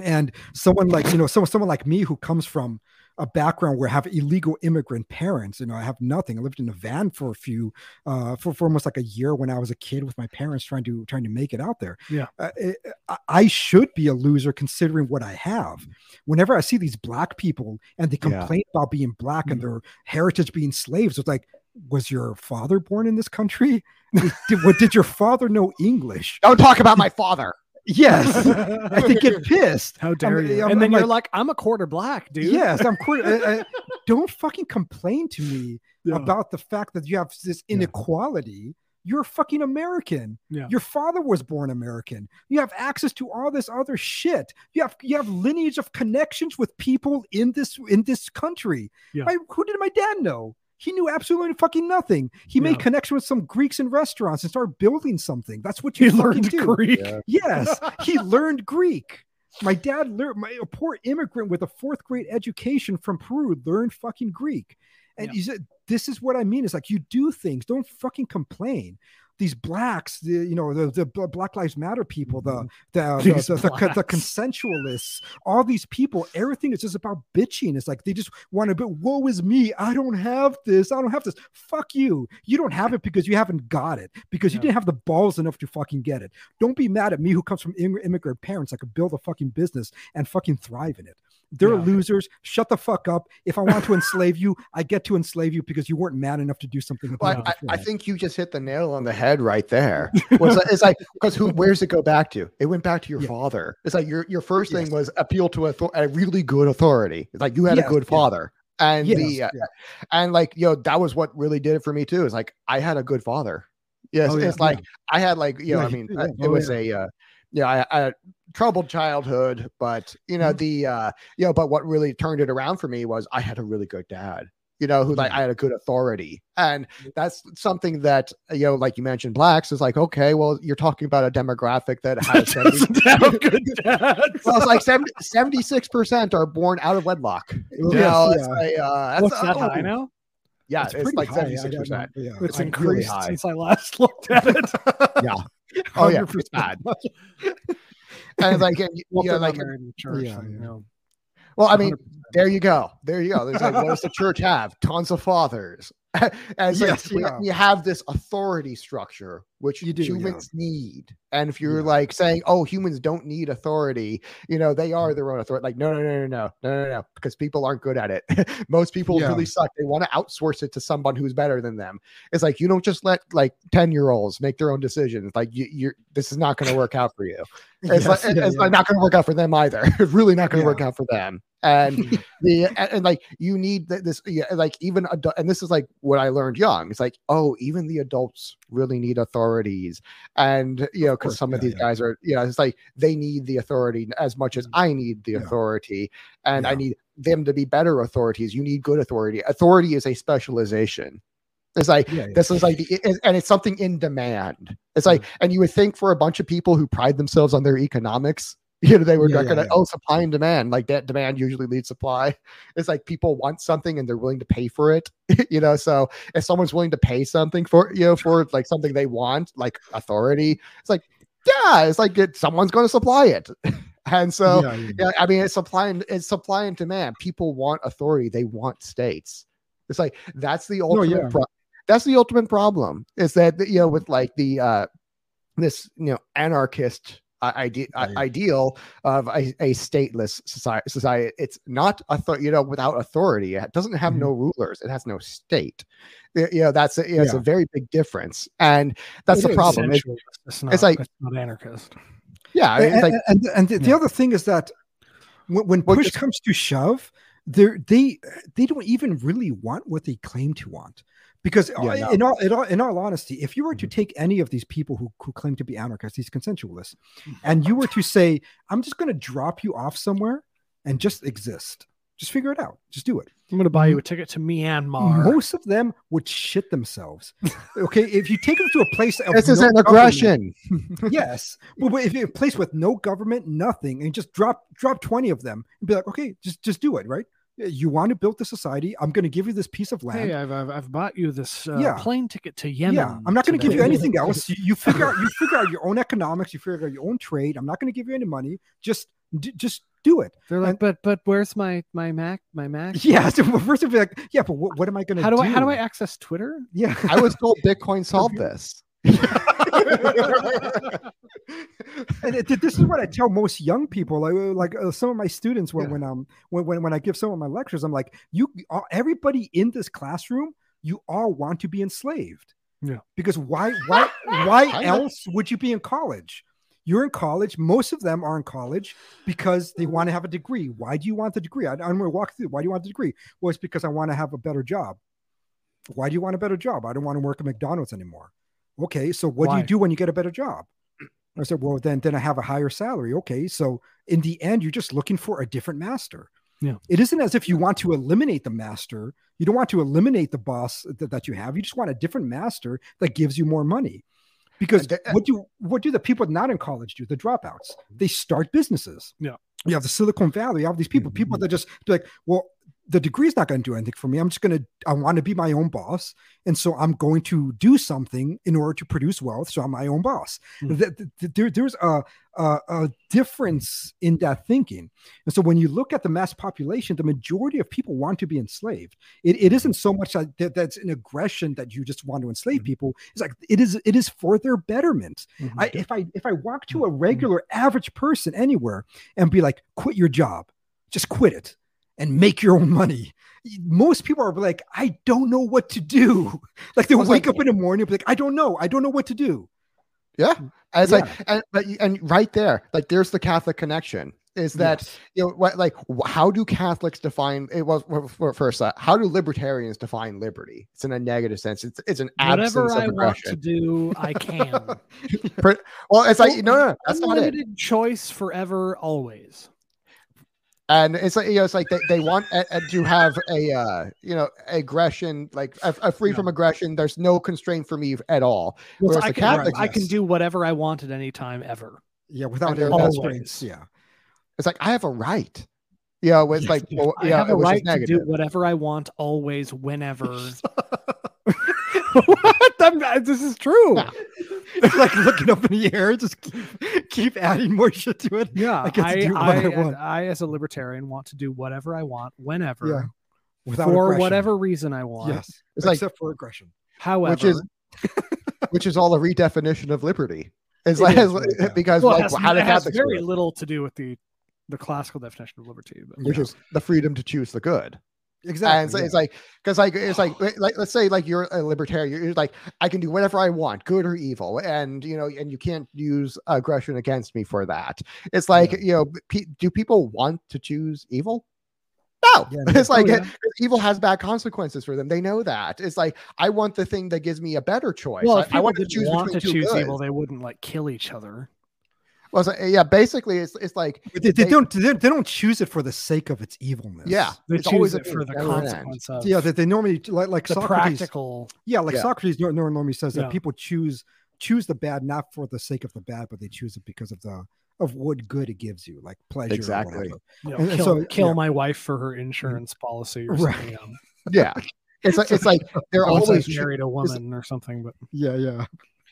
Speaker 2: And someone like you know someone someone like me who comes from a background where I have illegal immigrant parents. You know, I have nothing. I lived in a van for a few, uh, for, for almost like a year when I was a kid with my parents trying to trying to make it out there.
Speaker 3: Yeah.
Speaker 2: uh, it- I, I should be a loser considering what I have. Whenever I see these black people and they
Speaker 1: Yeah.
Speaker 2: complain about being black and
Speaker 3: Mhm.
Speaker 2: their heritage being slaves, it's like, was your father born in this country? did, did, what, did your father know English?
Speaker 1: don't talk about my father
Speaker 2: Yes. I they get pissed.
Speaker 3: How dare
Speaker 2: I'm-
Speaker 3: you?
Speaker 2: I'm-
Speaker 3: and then
Speaker 2: I'm
Speaker 3: you're like, I'm a quarter black, dude.
Speaker 2: Yes, I'm quite. I, I- don't fucking complain to me
Speaker 3: Yeah.
Speaker 2: about the fact that you have this
Speaker 1: Yeah.
Speaker 2: inequality. You're fucking American.
Speaker 3: Yeah.
Speaker 2: Your father was born American. You have access to all this other shit. You have you have lineage of connections with people in this in this country.
Speaker 3: Yeah.
Speaker 2: My- who did my dad know? He knew absolutely fucking nothing. He made
Speaker 3: Yeah.
Speaker 2: connection with some Greeks in restaurants and started building something. That's what you
Speaker 3: He
Speaker 2: fucking
Speaker 3: learned
Speaker 2: do.
Speaker 3: Greek.
Speaker 1: Yeah.
Speaker 2: Yes, he learned Greek. My dad learned. My a poor immigrant with a fourth grade education from Peru learned fucking Greek. And
Speaker 3: Yeah.
Speaker 2: he said, "This is what I mean. It's like you do things. Don't fucking complain." These blacks, the you know the, the Black Lives Matter people, the mm-hmm. the the, the, the,
Speaker 3: the
Speaker 2: consensualists, all these people, everything is just about bitching. It's like they just want to but woe is me. I don't have this. I don't have this. Fuck you. You don't have it because you haven't got it, because you didn't have the balls enough to fucking get it. Don't be mad at me who comes from immigrant parents. I could build a fucking business and fucking thrive in it. They're
Speaker 3: Yeah.
Speaker 2: losers. Shut the fuck up. If I want to enslave you, I get to enslave you because you weren't mad enough to do something about
Speaker 1: Well,
Speaker 2: it.
Speaker 1: I, I think you just hit the nail on the head right there. Well, it's like, it's like because who? Where's it go back to? It went back to your
Speaker 2: Yeah.
Speaker 1: father. It's like your your first thing was appeal to a, a really good authority. It's like you had
Speaker 2: Yes,
Speaker 1: a good
Speaker 2: yeah.
Speaker 1: father, and
Speaker 2: Yes,
Speaker 1: the uh,
Speaker 2: yeah.
Speaker 1: and like you know that was what really did it for me too. Is like I had a good father. Yes,
Speaker 2: Oh, yeah,
Speaker 1: it's like I had like you know
Speaker 2: Yeah,
Speaker 1: I mean
Speaker 2: do,
Speaker 1: uh,
Speaker 2: yeah.
Speaker 1: it
Speaker 2: Oh,
Speaker 1: was
Speaker 2: yeah.
Speaker 1: a uh, yeah I, I had troubled childhood, but you know
Speaker 2: Mhm.
Speaker 1: the uh you know but what really turned it around for me was I had a really good dad. you know, who like I had a good authority. And that's something that, you know, like you mentioned, blacks is like, okay, well, you're talking about a demographic that has 70,
Speaker 3: good dads.
Speaker 1: well, it's like 70, 76% are born out of wedlock. You
Speaker 2: Yes,
Speaker 1: know, it's
Speaker 2: yeah.
Speaker 1: like, uh, that's,
Speaker 3: What's that
Speaker 1: oh,
Speaker 3: high now?
Speaker 1: Yeah,
Speaker 2: It's
Speaker 1: it's,
Speaker 2: pretty
Speaker 1: like
Speaker 2: high, I
Speaker 1: 76%.
Speaker 2: know, yeah.
Speaker 3: It's
Speaker 1: really
Speaker 3: increased
Speaker 1: high.
Speaker 3: since I last looked at it.
Speaker 1: Yeah. Oh, yeah, it's
Speaker 2: 100%.
Speaker 1: bad. And like, and, you know, like,
Speaker 3: church.
Speaker 2: Yeah,
Speaker 3: and,
Speaker 2: yeah.
Speaker 3: you know,
Speaker 1: well, I mean,
Speaker 3: 100%.
Speaker 1: there you go. There you go. There's like, what does the church have? Tons of fathers. and it's
Speaker 2: Yes,
Speaker 1: like, we-
Speaker 2: yeah.
Speaker 1: you have this authority structure, which
Speaker 2: do, yeah.
Speaker 1: humans need. And if you're
Speaker 2: Yeah.
Speaker 1: like saying, oh, humans don't need authority, you know, they are their own authority. Like, no, no, no, no, no, no, no, no, because people aren't good at it. Most people
Speaker 2: Yeah.
Speaker 1: really suck. They want to outsource it to someone who's better than them. It's like, you don't just let like 10 year olds make their own decisions. Like, you, you're, this is not going to work out for you. It's, like,
Speaker 2: Yes, yeah,
Speaker 1: it's
Speaker 2: yeah.
Speaker 1: like not going to work out for them either. It's really not going to
Speaker 2: Yeah.
Speaker 1: work out for them. And the and, and, like you need this, yeah, like even adult, and this is like what I learned young. It's like, oh, even the adults really need authorities, and you know, because some of these
Speaker 2: yeah.
Speaker 1: guys are, you know, it's like they need the authority as much as mm-hmm. I need the
Speaker 2: Yeah.
Speaker 1: authority, and I need them to be better authorities. You need good authority. Authority is a specialization. It's like
Speaker 2: Yeah, yeah.
Speaker 1: this is like the, and it's something in demand it's like mm-hmm. and you would think for a bunch of people who pride themselves on their economics you know they were
Speaker 2: Yeah, yeah,
Speaker 1: recognize
Speaker 2: yeah.
Speaker 1: oh supply and demand like that demand usually leads supply it's like people want something and they're willing to pay for it you know so if someone's willing to pay something for you know for like something they want like authority it's like yeah it's like it, someone's going to supply it and so
Speaker 2: yeah,
Speaker 1: I mean it's supply and it's supply and demand. People want authority. They want states. It's like that's the ultimate. pro- that's the ultimate problem. Is that you know with like the uh this you know anarchist ide-
Speaker 2: Right.
Speaker 1: ideal of a, a stateless society. Society. It's not author- you know without authority. It doesn't have mm-hmm. no rulers. It has no state. Y- You know that's a, you know, it's a very big difference, and that's
Speaker 2: It
Speaker 1: the problem. It-
Speaker 3: it's, not,
Speaker 1: it's like-
Speaker 3: it's not anarchist.
Speaker 1: yeah, I mean, it's
Speaker 2: and,
Speaker 1: like
Speaker 2: and, and the, the
Speaker 3: Yeah.
Speaker 2: other thing is that when, when push comes to shove, they they they don't even really want what they claim to want. Because uh,
Speaker 1: Yeah, no.
Speaker 2: in all in all in all honesty, if you were to
Speaker 1: Mhm.
Speaker 2: take any of these people who, who claim to be anarchists, these consensualists, and you were to say, "I'm just going to drop you off somewhere and just exist, just figure it out, just do it,"
Speaker 3: I'm going to buy you a ticket to Myanmar.
Speaker 2: most of them would shit themselves. Okay, if you take them to a place, of
Speaker 1: this is an aggression.
Speaker 2: yes. Well, but if you a place with no government, nothing, and just drop drop 20 of them and be like, okay, just just do it, right? You want to build the society. I'm going to give you this piece of land.
Speaker 3: Hey, I've, I've, I've bought you this uh,
Speaker 2: Yeah.
Speaker 3: plane ticket to Yemen.
Speaker 2: yeah, I'm not going to give you anything else. You, you figure out you figure out your own economics. You figure out your own trade. I'm not going to give you any money. Just d- just do it.
Speaker 3: They're like,
Speaker 2: And-
Speaker 3: but but where's my my Mac? My Mac?
Speaker 2: Yeah. So first, I'd be like, yeah, but what, what am I going to
Speaker 3: How
Speaker 2: do?
Speaker 3: do I how do I access Twitter?
Speaker 2: Yeah.
Speaker 1: I was told Bitcoin solved this.
Speaker 2: and it, this is what I tell most young people. Like, uh, like uh, some of my students, when
Speaker 1: Yeah.
Speaker 2: when um when, when when I give some of my lectures, I'm like, you, all, everybody in this classroom, you all want to be enslaved.
Speaker 3: Yeah.
Speaker 2: Because why why why else would you be in college? You're in college. Most of them are in college because they want to have a degree. Why do you want the degree? I, I'm going to walk through. Why do you want the degree? Well, it's because I want to have a better job. Why do you want a better job? I don't want to work at McDonald's anymore. Okay, so what do you do when you get a better job? I said, well, then then I have a higher salary. Okay, so in the end, you're just looking for a different master.
Speaker 3: Yeah.
Speaker 2: It isn't as if you want to eliminate the master. You don't want to eliminate the boss that, that you have. You just want a different master that gives you more money. Because
Speaker 1: And the-
Speaker 2: what do what do the people not in college do? The dropouts. They start businesses.
Speaker 3: Yeah.
Speaker 2: You have the Silicon Valley. You have these people, mm-hmm. people that just be like, well, the degree is not going to do anything for me. I'm just going to, I want to be my own boss. And so I'm going to do something in order to produce wealth. So I'm my own boss.
Speaker 3: Hmm.
Speaker 2: Th- th- th- there, there's a, a, a difference in that thinking. And so when you look at the mass population, the majority of people want to be enslaved. It, it isn't so much that, that that's an aggression that you just want to enslave
Speaker 1: Mhm.
Speaker 2: people. It's like, it is, it is for their betterment.
Speaker 3: Mm-hmm.
Speaker 2: I, if I if I walk to a regular average person anywhere and be like, quit your job, just quit it and make your own money. Most people are like, I don't know what to do. Like they'll wake
Speaker 1: like-
Speaker 2: up in the morning and be like, I don't know. I don't know what to do.
Speaker 1: Yeah. And it's
Speaker 2: Yeah.
Speaker 1: like, and, but, and right there, like there's the Catholic connection is that,
Speaker 2: Yes.
Speaker 1: you know, what, like, how do Catholics define it? Was well, first, uh, how do libertarians define liberty? It's in a negative sense. It's, it's an
Speaker 3: Whatever
Speaker 1: absence of
Speaker 3: I want to do, I can.
Speaker 1: Pre- well, it's like, no, no, no, that's not it.
Speaker 3: Unlimited choice forever, always.
Speaker 1: And it's like you know it's like they, they want uh, uh, to have a uh, you know aggression like a, a free
Speaker 3: Yeah.
Speaker 1: from aggression. There's no constraint for me at all.
Speaker 3: Well, I,
Speaker 1: the
Speaker 3: can,
Speaker 1: Catholic,
Speaker 3: I can do whatever I want at any time ever.
Speaker 2: Yeah, without constraints. Yeah.
Speaker 1: it's like I have a right. You know, it's
Speaker 2: Yes,
Speaker 1: like well,
Speaker 3: I
Speaker 1: yeah,
Speaker 3: have a right to do whatever I want, always, whenever. what? I'm- this is true.
Speaker 1: Yeah.
Speaker 2: It's like looking up in the air, just keep, keep adding more shit to it.
Speaker 3: Yeah,
Speaker 2: I
Speaker 3: I,
Speaker 2: do
Speaker 3: I,
Speaker 2: I want.
Speaker 3: I, as a libertarian, want to do whatever I want, whenever,
Speaker 2: Yeah, Without
Speaker 3: for
Speaker 2: aggression.
Speaker 3: whatever reason I want.
Speaker 2: Yes.
Speaker 1: It's like
Speaker 2: except for aggression.
Speaker 3: However,
Speaker 1: which is which is all a redefinition of liberty. It's
Speaker 2: It
Speaker 1: like
Speaker 2: is, right, yeah.
Speaker 1: because
Speaker 3: well, it
Speaker 1: like
Speaker 3: has,
Speaker 1: how do
Speaker 3: it has very little to do with the the classical definition of liberty. But
Speaker 1: which
Speaker 2: Yeah.
Speaker 1: is the freedom to choose the good.
Speaker 2: Exactly.
Speaker 1: and so
Speaker 2: yeah.
Speaker 1: it's like because like it's like like let's say like you're a libertarian you're like i can do whatever i want good or evil and you know and you can't use aggression against me for that it's like
Speaker 2: Yeah.
Speaker 1: you know pe- do people want to choose evil no
Speaker 2: Yeah, no.
Speaker 1: it's like
Speaker 3: Oh, eh, yeah.
Speaker 1: evil has bad consequences for them they know that it's like i want the thing that gives me a better choice
Speaker 3: well, if
Speaker 1: I,
Speaker 3: people
Speaker 1: want to choose
Speaker 3: want to choose evil, they wouldn't like kill each other.
Speaker 1: Well so, yeah basically it's it's like
Speaker 2: they, they
Speaker 1: they-
Speaker 2: don't they, they don't choose it for the sake of its evilness.
Speaker 1: yeah
Speaker 3: They
Speaker 1: it's always
Speaker 3: choose it for the
Speaker 1: never an end.
Speaker 3: of
Speaker 2: Yeah, that they normally like like
Speaker 3: the
Speaker 2: Socrates.
Speaker 3: practical.
Speaker 2: Yeah, like
Speaker 1: Yeah.
Speaker 2: Socrates nor- nor- normally says that
Speaker 3: Yeah.
Speaker 2: people choose choose the bad not for the sake of the bad, but they choose it because of the of what good it gives you, like pleasure. or
Speaker 1: Exactly.
Speaker 3: You know,
Speaker 2: And- and
Speaker 3: kill,
Speaker 2: so,
Speaker 3: kill
Speaker 2: yeah.
Speaker 3: my wife for her insurance policy or
Speaker 2: Right.
Speaker 3: something. Um,
Speaker 1: yeah it's like it's like they're always
Speaker 3: married a woman or something, but
Speaker 2: Yeah, yeah.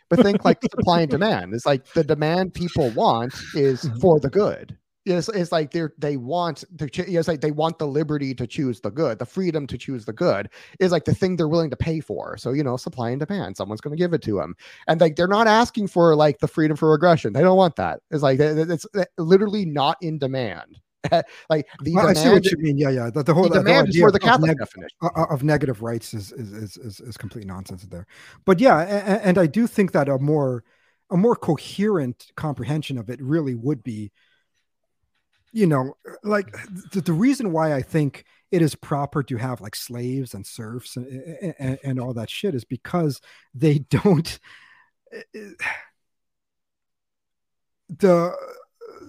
Speaker 1: But think like supply and demand. It's like the demand people want is
Speaker 2: Mhm.
Speaker 1: for the good. It's, it's like they're they want to ch- it's like they want the liberty to choose the good, the freedom to choose the good is like the thing they're willing to pay for. So you know, supply and demand. Someone's going to give it to them, and like they're not asking for like the freedom for regression. They don't want that. It's like it's literally not in demand. like the
Speaker 2: Well, I see what you mean. Yeah, yeah. The, the whole
Speaker 1: the
Speaker 2: the whole
Speaker 1: is for
Speaker 2: of-
Speaker 1: the
Speaker 2: of
Speaker 1: Catholic
Speaker 2: neg-
Speaker 1: definition.
Speaker 2: Uh, uh, of negative rights is is is is, is complete nonsense there. But yeah, and, and I do think that a more a more coherent comprehension of it really would be, you know, like the, the reason why I think it is proper to have like slaves and serfs and, and, and all that shit is because they don't eh, eh, the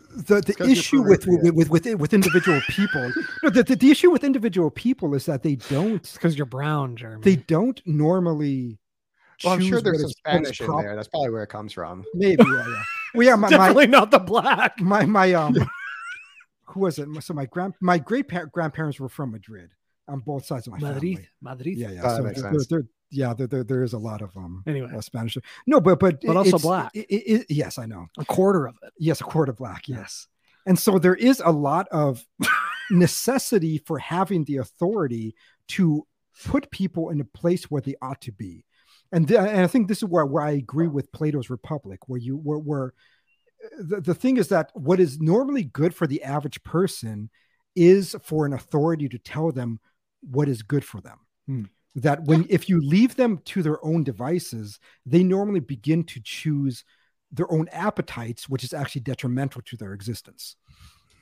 Speaker 1: the, the
Speaker 2: issue with, with with with with individual people no, the, the, the issue with individual people is that they don't
Speaker 3: because you're brown, Jeremy.
Speaker 2: they don't normally
Speaker 1: Well, I'm sure there's some
Speaker 2: is- what is
Speaker 1: Spanish in
Speaker 2: prop-
Speaker 1: there. That's probably where it comes from.
Speaker 2: maybe yeah yeah well yeah my, my
Speaker 3: Definitely not the black.
Speaker 2: my my um who was it so my grand my great grandparents were from madrid on both sides of my
Speaker 3: Madrid,
Speaker 2: family
Speaker 3: Madrid.
Speaker 2: yeah yeah
Speaker 1: Oh, that
Speaker 2: so
Speaker 1: makes
Speaker 2: there,
Speaker 1: sense.
Speaker 2: there- yeah there, there, there is a lot of um
Speaker 3: Anyway,
Speaker 2: uh, spanish no but but
Speaker 3: But also black.
Speaker 2: it- it- it- yes i know
Speaker 3: a quarter of it.
Speaker 2: yes a quarter black yes and so there is a lot of necessity for having the authority to put people in a place where they ought to be and, th- and i think this is where, where i agree with plato's republic where you where, where the, the thing is that what is normally good for the average person is for an authority to tell them what is good for them
Speaker 3: Hmm.
Speaker 2: That when if you leave them to their own devices they normally begin to choose their own appetites which is actually detrimental to their existence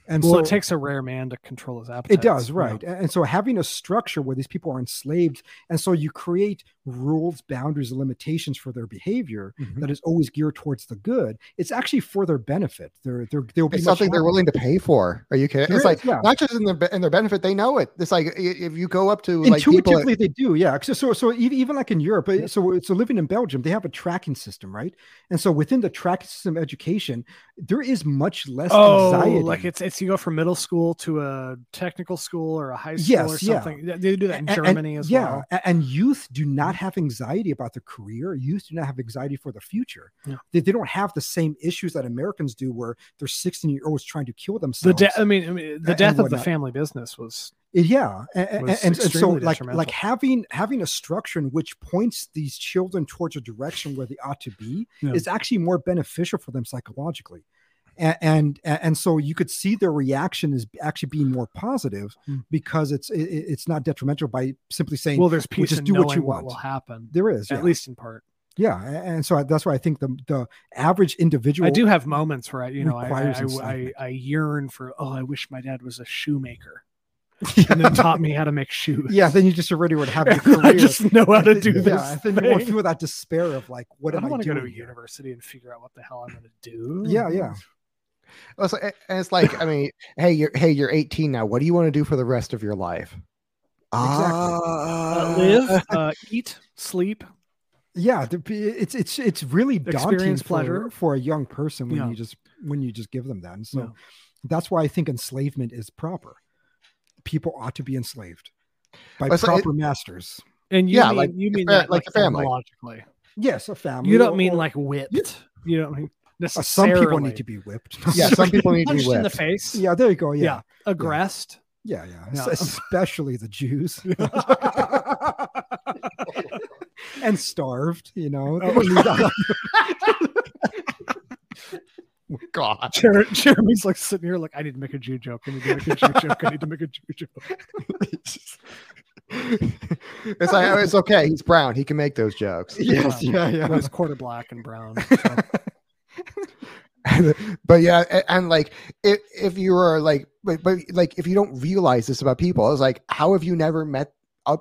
Speaker 2: and
Speaker 3: well,
Speaker 2: so
Speaker 3: it takes a rare man to control his appetite.
Speaker 2: it does, right. And and so having a structure where these people are enslaved, and so you create rules, boundaries, and limitations for their behavior
Speaker 3: Mhm.
Speaker 2: that is always geared towards the good. It's actually for their benefit. They're they're they'll be
Speaker 1: It's something they're willing to pay for. Are you kidding?
Speaker 2: There
Speaker 1: it's like
Speaker 2: yeah.
Speaker 1: not just in their in their benefit. They know it. It's like if you go up to like people.
Speaker 2: Intuitively, they do, yeah. So, so, so even, even like in Europe, uh, so, so living in Belgium, they have a tracking system, right? And so within the tracking system education, there is much less
Speaker 3: Oh,
Speaker 2: anxiety.
Speaker 3: like it's it's you go from middle school to a technical school or a high school
Speaker 2: Yes,
Speaker 3: or
Speaker 2: yeah.
Speaker 3: something. They do that in
Speaker 2: and-
Speaker 3: Germany as
Speaker 2: yeah,
Speaker 3: well.
Speaker 2: And youth do not mm. have anxiety about their career. Youth do not have anxiety for the future.
Speaker 3: Yeah.
Speaker 2: They, they don't have the same issues that Americans do, where they're 16 year olds trying to kill
Speaker 3: The
Speaker 2: themselves.
Speaker 3: de- I mean, I mean, the death of the family business was
Speaker 2: yeah, and, and, and, so like like having having a structure in which points these children towards a direction where they ought to be
Speaker 3: Yeah.
Speaker 2: is actually more beneficial for them psychologically. And, and and so you could see their reaction is actually being more positive
Speaker 3: Hmm.
Speaker 2: because it's it, it's not detrimental by simply saying
Speaker 3: well. There's peace
Speaker 2: just do what you
Speaker 3: knowing what
Speaker 2: want.
Speaker 3: will happen,
Speaker 2: there is
Speaker 3: at
Speaker 2: yeah.
Speaker 3: least in part.
Speaker 2: Yeah, and so that's why I think the the average individual.
Speaker 3: I do have moments where I, you know, I, I, I, I. I yearn for. Oh, I wish my dad was a shoemaker and then taught me how to make shoes.
Speaker 2: Yeah, then you just already would have your career.
Speaker 3: I just know how to do
Speaker 2: yeah,
Speaker 3: this.
Speaker 2: and then you won't
Speaker 3: thing.
Speaker 2: feel that despair of like, what
Speaker 3: I
Speaker 2: am I
Speaker 3: want to
Speaker 2: doing?
Speaker 3: go to a university and figure out what the hell I'm going to do.
Speaker 2: Yeah, yeah.
Speaker 1: It's like, and it's like, I mean, hey, you're hey, you're 18 now. What do you want to do for the rest of your life?
Speaker 3: Uh, live, uh, eat, sleep.
Speaker 2: yeah it's it's it's really daunting
Speaker 3: Experience
Speaker 2: for,
Speaker 3: pleasure.
Speaker 2: for a young person when
Speaker 3: Yeah.
Speaker 2: you just when you just give them that and so
Speaker 3: Yeah.
Speaker 2: that's why i think enslavement is proper people ought to be enslaved by
Speaker 1: Well, so it-
Speaker 2: proper masters
Speaker 3: And you
Speaker 1: Yeah,
Speaker 3: mean,
Speaker 1: like
Speaker 3: you mean
Speaker 1: fa-
Speaker 3: that
Speaker 1: like
Speaker 3: like,
Speaker 1: the family.
Speaker 3: logically.
Speaker 2: yes a family
Speaker 3: You don't
Speaker 2: or-
Speaker 3: mean
Speaker 2: or-
Speaker 3: like whipped. You don't mean
Speaker 2: uh,
Speaker 3: necessarily.
Speaker 2: some people need to be whipped
Speaker 1: Yeah, some people need to be
Speaker 3: punched in the face.
Speaker 2: yeah there you go
Speaker 3: Yeah.
Speaker 2: yeah
Speaker 3: Aggressed.
Speaker 2: yeah yeah,
Speaker 3: Yeah.
Speaker 2: especially the jews and starved you know
Speaker 3: Oh.
Speaker 2: They need all-
Speaker 1: God.
Speaker 3: Jer- Jeremy's like sitting here, like, I need to make a Jew joke. I need to make a Jew joke. I need to make a Jew joke.
Speaker 1: it's like it's okay. He's brown. He can make those jokes.
Speaker 2: yes yeah yeah
Speaker 3: He's quarter black and brown.
Speaker 1: but yeah, a- and like if if you are like, but, but like if you don't realize this about people, it's like how have you never met o-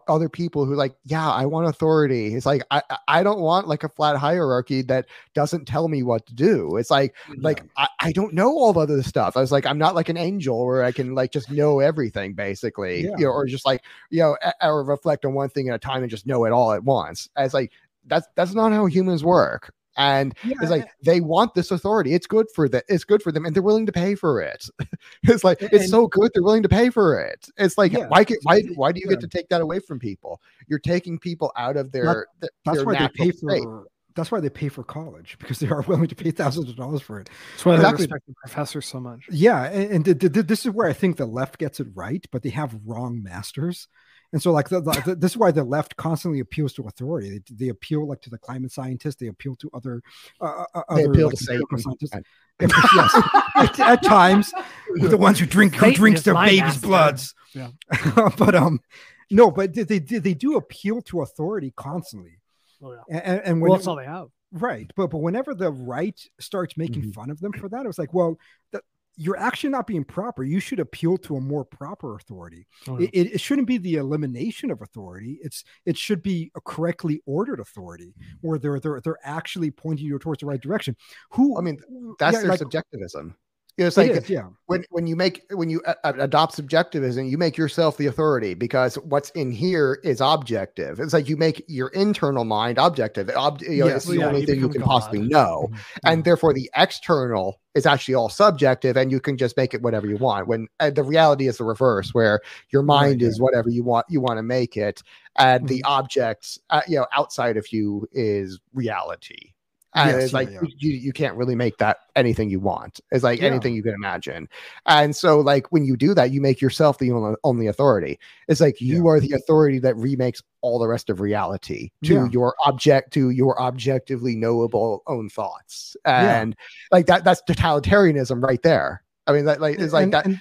Speaker 1: other people who like, yeah, I want authority. It's like I I- don't want like a flat hierarchy that doesn't tell me what to do. It's like like I, I don't know all the other stuff. I was like, I'm not like an angel where I can like just know everything basically,
Speaker 2: Yeah.
Speaker 1: you know, or just like you know, or reflect on one thing at a time and just know it all at once. It's like that's that's not how humans work. And
Speaker 2: Yeah,
Speaker 1: it's like they want this authority. It's good for that It's good for them, and they're willing to pay for it. it's like it's
Speaker 2: And-
Speaker 1: so good they're willing to pay for it. It's like
Speaker 2: Yeah,
Speaker 1: why can, why why do you
Speaker 2: yeah.
Speaker 1: get to take that away from people? You're taking people out of their th-
Speaker 2: that's
Speaker 1: their
Speaker 2: why they
Speaker 1: natural
Speaker 2: pay
Speaker 1: state.
Speaker 2: for that's why they pay for college because they are willing to pay thousands of dollars for it
Speaker 3: That's why
Speaker 1: Exactly.
Speaker 3: they respect the professor so much.
Speaker 2: yeah and, and th- th- th- this is where i think the left gets it right but they have wrong masters and so like the, the, the- this is why the left constantly appeals to authority they, they appeal like to the climate scientists they appeal to other uh, uh,
Speaker 1: They
Speaker 2: other,
Speaker 1: appeal
Speaker 2: like,
Speaker 1: to Satan.
Speaker 2: empirical scientists. yes at, at times the ones who drink who
Speaker 3: Satan
Speaker 2: drinks their
Speaker 3: my
Speaker 2: baby's
Speaker 3: master.
Speaker 2: bloods
Speaker 3: Yeah.
Speaker 2: but um no but they, they they do appeal to authority constantly
Speaker 3: Oh, yeah.
Speaker 2: and, and- and when
Speaker 3: Well,
Speaker 2: it-
Speaker 3: that's all they have.
Speaker 2: Right, but but whenever the right starts making
Speaker 1: Mhm.
Speaker 2: fun of them for that, it was like, well, that you're actually not being proper. You should appeal to a more proper authority.
Speaker 3: Oh,
Speaker 2: It, it, it shouldn't be the elimination of authority. It's it should be a correctly ordered authority mm-hmm. where they're they're they're actually pointing you towards the right direction. Who
Speaker 1: I mean, That's
Speaker 2: yeah,
Speaker 1: their
Speaker 2: like,
Speaker 1: subjectivism. You know, it's like
Speaker 2: is, yeah,
Speaker 1: when when you make when you a- adopt subjectivism, you make yourself the authority because what's in here is objective. It's like you make your internal mind objective. Ob, you know,
Speaker 2: Yes.
Speaker 1: it's the
Speaker 3: yeah,
Speaker 1: only
Speaker 3: you
Speaker 1: thing you can possibly
Speaker 3: God.
Speaker 1: know,
Speaker 2: Mhm.
Speaker 1: and therefore the external is actually all subjective, and you can just make it whatever you want. When uh, the reality is the reverse, where your mind
Speaker 2: Right,
Speaker 1: is whatever you want you want to make it, and the
Speaker 2: Mm-hmm.
Speaker 1: objects uh, you know outside of you is reality. And
Speaker 2: Yes,
Speaker 1: it's like
Speaker 2: yeah.
Speaker 1: you, you can't really make that anything you want. It's like
Speaker 2: Yeah.
Speaker 1: anything you can imagine. And so, like when you do that, you make yourself the only, only authority. It's like you are the authority that remakes all the rest of reality to
Speaker 2: Yeah.
Speaker 1: your object, to your objectively knowable own thoughts.
Speaker 2: Yeah.
Speaker 1: And like that, that's totalitarianism right there. I mean, that like it's like
Speaker 2: And-
Speaker 1: that.
Speaker 2: and-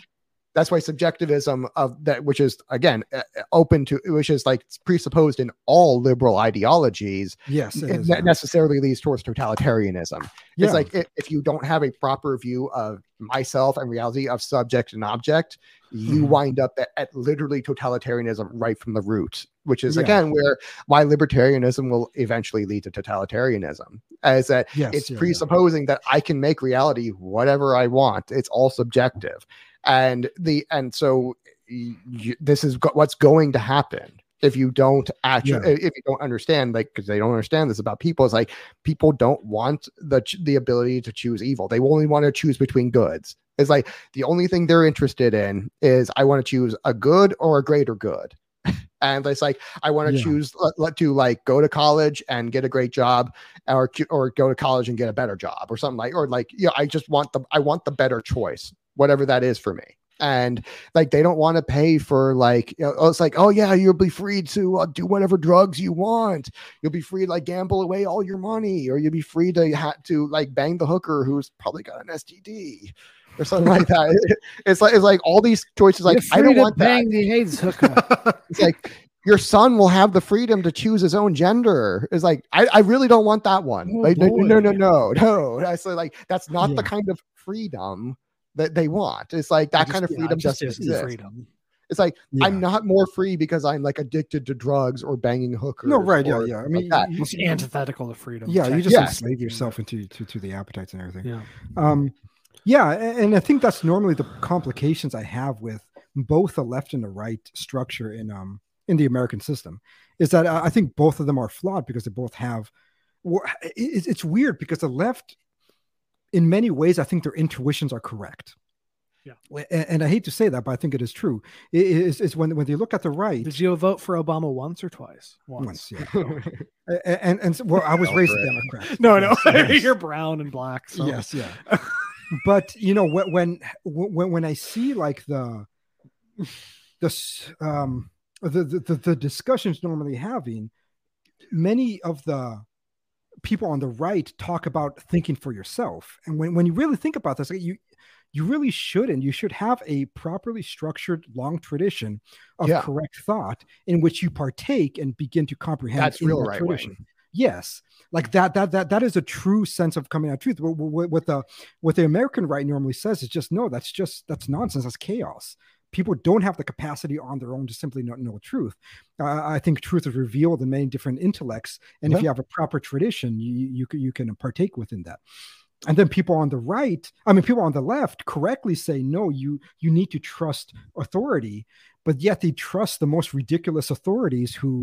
Speaker 1: that's why subjectivism of that, which is again open to, which is like presupposed in all liberal ideologies,
Speaker 2: yes, it
Speaker 1: it
Speaker 2: is,
Speaker 1: ne- necessarily leads towards totalitarianism.
Speaker 2: Yeah.
Speaker 1: It's like if, if you don't have a proper view of myself and reality of subject and object, you
Speaker 2: Mhm.
Speaker 1: wind up at, at literally totalitarianism right from the root, which is
Speaker 2: Yeah.
Speaker 1: again where why libertarianism will eventually lead to totalitarianism. As that
Speaker 2: yes,
Speaker 1: it's
Speaker 2: yeah.
Speaker 1: presupposing that I can make reality whatever I want. It's all subjective, and the and so y- y- this is go- what's going to happen if you don't actually
Speaker 2: Yeah.
Speaker 1: if you don't understand like because they don't understand this about people. It's like people don't want the the ability to choose evil. They only want to choose between goods. It's like the only thing they're interested in is I want to choose a good or a greater good. And it's like I want to
Speaker 2: Yeah.
Speaker 1: choose let, to like go to college and get a great job, or or go to college and get a better job, or something like, or like yeah, I just want the I want the better choice, whatever that is for me. And like they don't want to pay for like you know, it's like oh yeah you'll be free to uh, do whatever drugs you want you'll be free to like gamble away all your money or you'll be free to ha- to like bang the hooker who's probably got an STD or something like that it's like it's like all these choices like I don't want that
Speaker 3: the AIDS hooker.
Speaker 1: it's like your son will have the freedom to choose his own gender. It's like I, I really don't want that one.
Speaker 3: Oh,
Speaker 1: like no, no, no, no, no. I say like that's not the kind of freedom that they want. It's like that
Speaker 3: Just-
Speaker 1: kind of
Speaker 3: yeah,
Speaker 1: freedom
Speaker 3: just
Speaker 1: doesn't
Speaker 3: is
Speaker 1: exist.
Speaker 3: freedom.
Speaker 1: It's like
Speaker 2: Yeah.
Speaker 1: I'm not more free because I'm like addicted to drugs or banging hookers.
Speaker 2: no, right, yeah, yeah. I
Speaker 1: like
Speaker 2: mean,
Speaker 1: that.
Speaker 2: you-
Speaker 3: It's antithetical to freedom.
Speaker 2: yeah, you just
Speaker 1: Yeah.
Speaker 2: enslave yourself into to, to the appetites and everything.
Speaker 3: Yeah.
Speaker 2: Um, Yeah, and I think that's normally the complications I have with both the left and the right structure in um in the American system is that I I think both of them are flawed because they both have. well, it- It's it's weird because the left, in many ways, I think their intuitions are correct.
Speaker 3: Yeah.
Speaker 2: and, and I hate to say that, but I think it is true. It is is when when they look at the right.
Speaker 3: Did you vote for Obama once or twice?
Speaker 2: once, yeah. A- a- and and well, I was
Speaker 1: Go
Speaker 2: raised
Speaker 1: for
Speaker 2: a. Democrat.
Speaker 3: No, no,
Speaker 2: Yes, yes.
Speaker 3: you're brown and black. So.
Speaker 2: Yes, yeah. but you know when when when when I see like the the um the the, the, the discussions normally having, many of the people on the right talk about thinking for yourself, and when when you really think about this, you you really shouldn't. You should have a properly structured long tradition of
Speaker 1: Yeah.
Speaker 2: correct thought in which you partake and begin to comprehend.
Speaker 1: That's real right
Speaker 2: tradition
Speaker 1: wing.
Speaker 2: yes like that that that that is a true sense of coming out truth what, what, what the what the american right normally says is just no that's just that's nonsense that's chaos people don't have the capacity on their own to simply not know truth. Uh, i think truth is revealed in many different intellects and if you have a proper tradition you you, can- you can partake within that. And then people on the right i mean people on the left correctly say no you you need to trust authority. But yet they trust the most ridiculous authorities who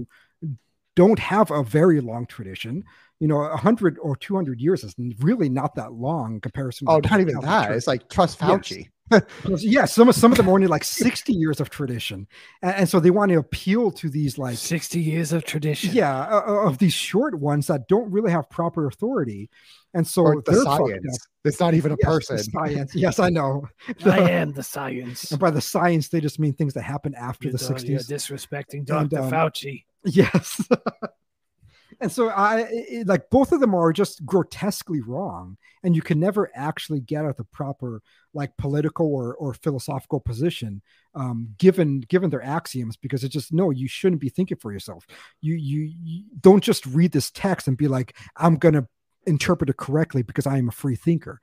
Speaker 2: don't have a very long tradition. You know, a hundred or two hundred years is really not that long in comparison.
Speaker 1: Oh,
Speaker 2: to
Speaker 1: not even that.
Speaker 2: Church.
Speaker 1: It's like trust
Speaker 2: Yes.
Speaker 1: Fauci.
Speaker 2: yeah, some of some of them are only like sixty years of tradition, and, and so they want to appeal to these like
Speaker 3: 60 years of tradition.
Speaker 2: yeah uh, uh, of these short ones that don't really have proper authority, and so
Speaker 1: Or the
Speaker 2: they're fucked up.
Speaker 1: science. It's not even a
Speaker 2: Yes,
Speaker 1: person.
Speaker 2: Science. Yes, I know.
Speaker 3: I am the science.
Speaker 2: And by the science, they just mean things that happened after
Speaker 3: You're,
Speaker 2: the
Speaker 3: do- you're
Speaker 2: sixties.
Speaker 3: disrespecting
Speaker 2: And,
Speaker 3: Dr.
Speaker 2: um,
Speaker 3: Fauci.
Speaker 2: Yes. and so I it- like both of them are just grotesquely wrong and you can never actually get at the proper like political or, or philosophical position um, given given their axioms because it's just no you shouldn't be thinking for yourself you, you you don't just read this text and be like i'm to interpret it correctly because i am a free thinker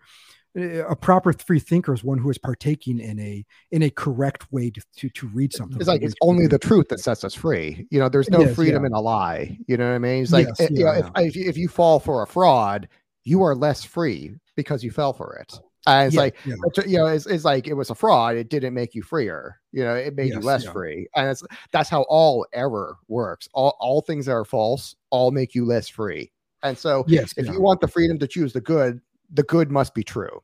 Speaker 2: a proper free thinker is one who is partaking in a in a correct way to to, to read something
Speaker 1: It's like it's only the truth that sets us free. You know, there's no
Speaker 2: is,
Speaker 1: freedom
Speaker 2: yeah.
Speaker 1: in a lie. You know what I mean? It's like
Speaker 2: Yes,
Speaker 1: it- you know,
Speaker 2: yeah,
Speaker 1: if, if you, if you fall for a fraud, you are less free because you fell for it. And it's
Speaker 2: Yeah,
Speaker 1: like
Speaker 2: yeah.
Speaker 1: you know, it's, it's like it was a fraud. It didn't make you freer. You know, it made you less
Speaker 2: yeah.
Speaker 1: free. And it's that's how all error works. All all things that are false all make you less free. And so
Speaker 2: yes
Speaker 1: if
Speaker 2: yeah.
Speaker 1: you want the freedom to choose the good, the good must be true.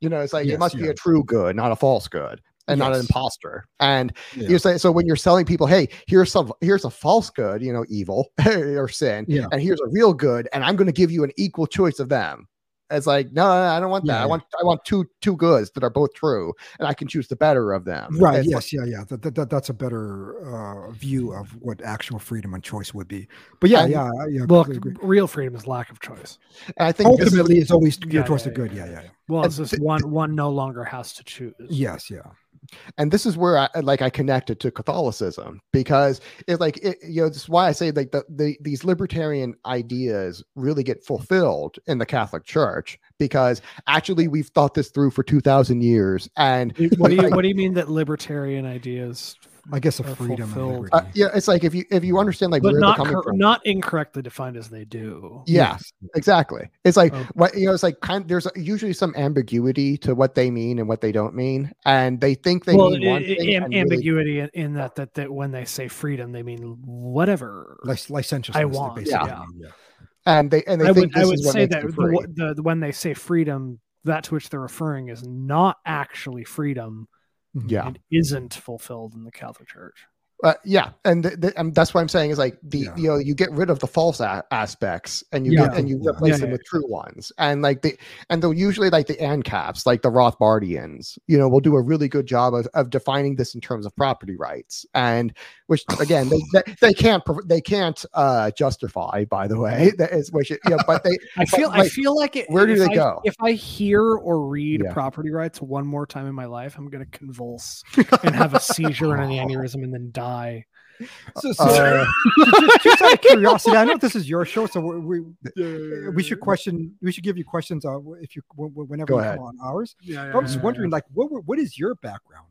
Speaker 1: You know, it's like
Speaker 2: Yes,
Speaker 1: it must be a true good, not a false good, and not an
Speaker 2: Yes.
Speaker 1: imposter. And
Speaker 2: Yeah.
Speaker 1: you say so when you're selling people, hey, here's some here's a false good, you know, evil or sin,
Speaker 2: Yeah.
Speaker 1: and here's a real good, and I'm going to give you an equal choice of them. It's like no, no, no, I don't want that.
Speaker 2: Yeah,
Speaker 1: I
Speaker 2: yeah.
Speaker 1: want I want two two goods that are both true, and I can choose the better of them.
Speaker 2: right
Speaker 1: It's
Speaker 2: yes yeah yeah that, that, that- that's a better uh view of what actual freedom and choice would be but yeah
Speaker 1: And-
Speaker 2: yeah yeah I
Speaker 3: Well,
Speaker 2: agree.
Speaker 3: real freedom is lack of choice.
Speaker 1: And I think this
Speaker 2: ultimately it's always
Speaker 3: Yeah,
Speaker 2: geared towards
Speaker 3: yeah,
Speaker 2: the good
Speaker 3: yeah,
Speaker 2: yeah yeah, yeah.
Speaker 3: Well, it's just
Speaker 1: th-
Speaker 3: one one no longer has to choose.
Speaker 2: yes yeah
Speaker 1: and this is where I like I connected to Catholicism because it's like it, you know this is why I say like the, the these libertarian ideas really get fulfilled in the Catholic Church because actually we've thought this through for two thousand years and
Speaker 3: What do you
Speaker 1: like,
Speaker 3: What do you mean that libertarian ideas,
Speaker 2: i guess
Speaker 3: a
Speaker 2: freedom and
Speaker 3: fulfilled.
Speaker 2: liberty.
Speaker 1: uh, yeah it's like if you if you understand like
Speaker 3: but
Speaker 1: where
Speaker 3: not
Speaker 1: they're coming
Speaker 3: cor-
Speaker 1: from
Speaker 3: not incorrectly defined as they do?
Speaker 1: yeah
Speaker 2: Yes.
Speaker 1: exactly it's like
Speaker 3: Okay.
Speaker 1: what you know it's like kind Of, there's usually some ambiguity to what they mean and what they don't mean and they think they
Speaker 3: well,
Speaker 1: mean one
Speaker 3: i- i-
Speaker 1: thing
Speaker 3: am-
Speaker 1: and really-
Speaker 3: ambiguity in, in that, that that when they say freedom, they mean whatever.
Speaker 2: Lic- licentiousness
Speaker 3: I want,
Speaker 2: basically
Speaker 3: yeah.
Speaker 2: yeah.
Speaker 1: and they and they
Speaker 3: I
Speaker 1: think
Speaker 3: would I would
Speaker 1: is what
Speaker 3: say
Speaker 1: makes
Speaker 3: that the, the, the- when they say freedom, that to which they're referring is not actually freedom.
Speaker 2: Mhm.
Speaker 1: Yeah.
Speaker 3: It isn't fulfilled in the Catholic Church.
Speaker 1: Uh, yeah, and, th- th- and that's what I'm saying is like the
Speaker 2: Yeah.
Speaker 1: you know you get rid of the false a- aspects and you
Speaker 2: Yeah.
Speaker 1: get, and you replace
Speaker 3: Yeah,
Speaker 1: them
Speaker 3: yeah.
Speaker 1: with true ones and like the and they'll usually like the ANCAPs like the Rothbardians you know will do a really good job of, of defining this in terms of property rights and which again they they, they can't they can't uh justify by the way that is which you know but they
Speaker 3: I feel I
Speaker 1: like,
Speaker 3: feel like it.
Speaker 1: where do they
Speaker 3: I-
Speaker 1: go?
Speaker 3: If I hear or read
Speaker 1: Yeah.
Speaker 3: property rights one more time in my life, I'm going to convulse and have a seizure and an aneurysm and then die.
Speaker 2: So, so
Speaker 1: uh,
Speaker 2: just, just out of curiosity, I know this is your show, so we we, we should question. We should give you questions uh, if you wh- wh- whenever
Speaker 1: Go
Speaker 2: you
Speaker 1: ahead.
Speaker 2: come on ours.
Speaker 3: Yeah,
Speaker 2: But I'm just wondering, like, what what is your background?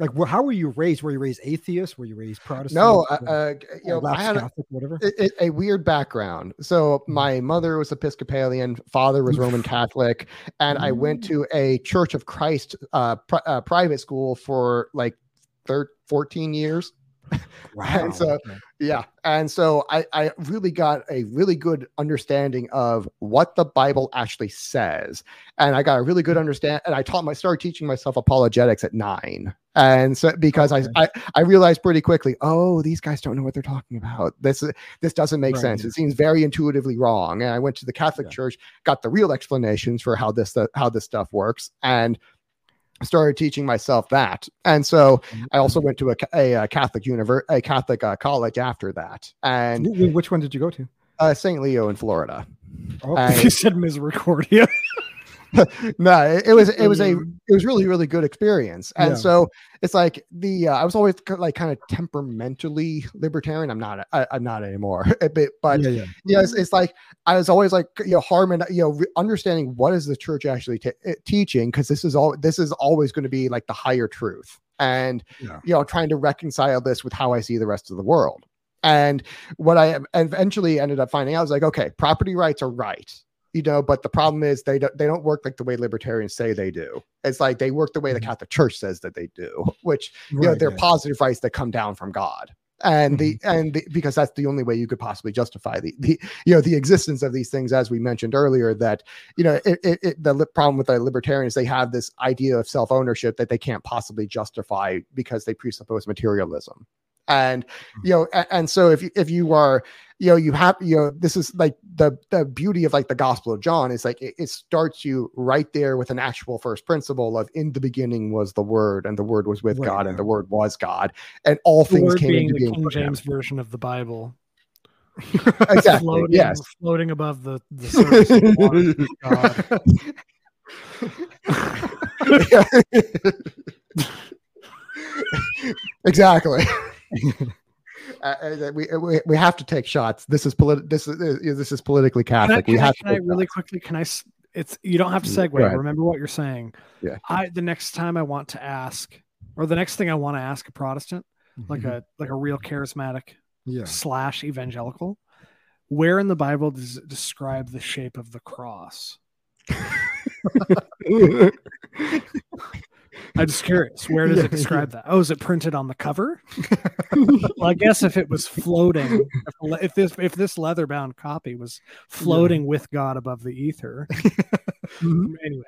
Speaker 2: Like, well, how were you raised? Were you raised atheist? Were you raised Protestant?
Speaker 1: No, uh,
Speaker 2: Or
Speaker 1: uh, you know, I
Speaker 2: Lapsed
Speaker 1: had a,
Speaker 2: Catholic, whatever.
Speaker 1: a, a- a weird background. So my mother was Episcopalian, father was Roman Catholic, and I went to a Church of Christ uh, pri- uh, private school for like thir- 14 years.
Speaker 2: Wow.
Speaker 1: so-
Speaker 2: okay.
Speaker 1: Yeah. And so I, I really got a really good understanding of what the Bible actually says. And I got a really good mm. understand and I taught my started teaching myself apologetics at nine. And so because
Speaker 2: Okay.
Speaker 1: I, I I realized pretty quickly, oh, these guys don't know what they're talking about. This this doesn't make
Speaker 2: Right,
Speaker 1: sense. It seems very intuitively wrong. And I went to the Catholic
Speaker 2: Yeah.
Speaker 1: Church, got the real explanations for how this how this stuff works, and started teaching myself that. And so I also went to a, a, uh Catholic univer- a Catholic uh, college after that, and
Speaker 2: Wh- wh- Which one did you go to?
Speaker 1: uh, St. Leo in Florida.
Speaker 2: Oh,
Speaker 1: And-
Speaker 3: you said misericordia.
Speaker 1: no, it, it was it was a it was really really good experience, and
Speaker 2: Yeah.
Speaker 1: so it's like the uh, I was always like kind of temperamentally libertarian. I'm not I, I'm not anymore, a bit, but
Speaker 2: yeah, yeah.
Speaker 1: yeah, it's, it's like I was always like you know harmon you know re- understanding what is the church actually t- eh, teaching because this is all this is always going to be like the higher truth and
Speaker 2: Yeah.
Speaker 1: you know trying to reconcile this with how I see the rest of the world and what I eventually ended up finding out was like okay property rights are right you know but the problem is they don't they don't work like the way libertarians say they do it's like they work the way the
Speaker 2: Mhm.
Speaker 1: Catholic Church says that they do which you know they're
Speaker 2: yeah.
Speaker 1: positive rights that come down from god and the and the, because that's the only way you could possibly justify the the you know the existence of these things as we mentioned earlier that you know it, it, it, the problem with the libertarians they have this idea of self-ownership that they can't possibly justify because they presuppose materialism and mm-hmm. you know and, and so if you if you are you know you have you know this is like the the beauty of like the gospel of john is like it, it starts you right there with an actual first principle of in the beginning was the word and the word was with
Speaker 2: Right,
Speaker 1: god and the word was god and all
Speaker 3: The
Speaker 1: things came
Speaker 3: being
Speaker 1: into
Speaker 3: the
Speaker 1: being
Speaker 3: King
Speaker 1: through him.
Speaker 3: James version of the Bible.
Speaker 1: exactly
Speaker 3: floating,
Speaker 1: yes
Speaker 3: floating above the, the surface of water.
Speaker 1: Exactly. Uh, uh, we, we we have to take shots. This is polit- This is uh, this is politically
Speaker 3: Can I,
Speaker 1: Catholic. we
Speaker 3: can I-
Speaker 1: have
Speaker 3: can I
Speaker 1: to. take
Speaker 3: really
Speaker 1: shots.
Speaker 3: quickly? Can I? It's you don't have to segue. Remember what you're saying.
Speaker 1: Yeah.
Speaker 3: I the next time I want to ask, or the next thing I want to ask a Protestant, like
Speaker 2: Mhm.
Speaker 3: a like a real charismatic
Speaker 2: yeah.
Speaker 3: slash evangelical, where in the Bible does it describe the shape of the cross? I'm just curious. Where does
Speaker 2: Yeah,
Speaker 3: it describe that? Oh, is it printed on the cover? well, I guess if it was floating, if, if this if this leather bound copy was floating with God above the ether. anyway,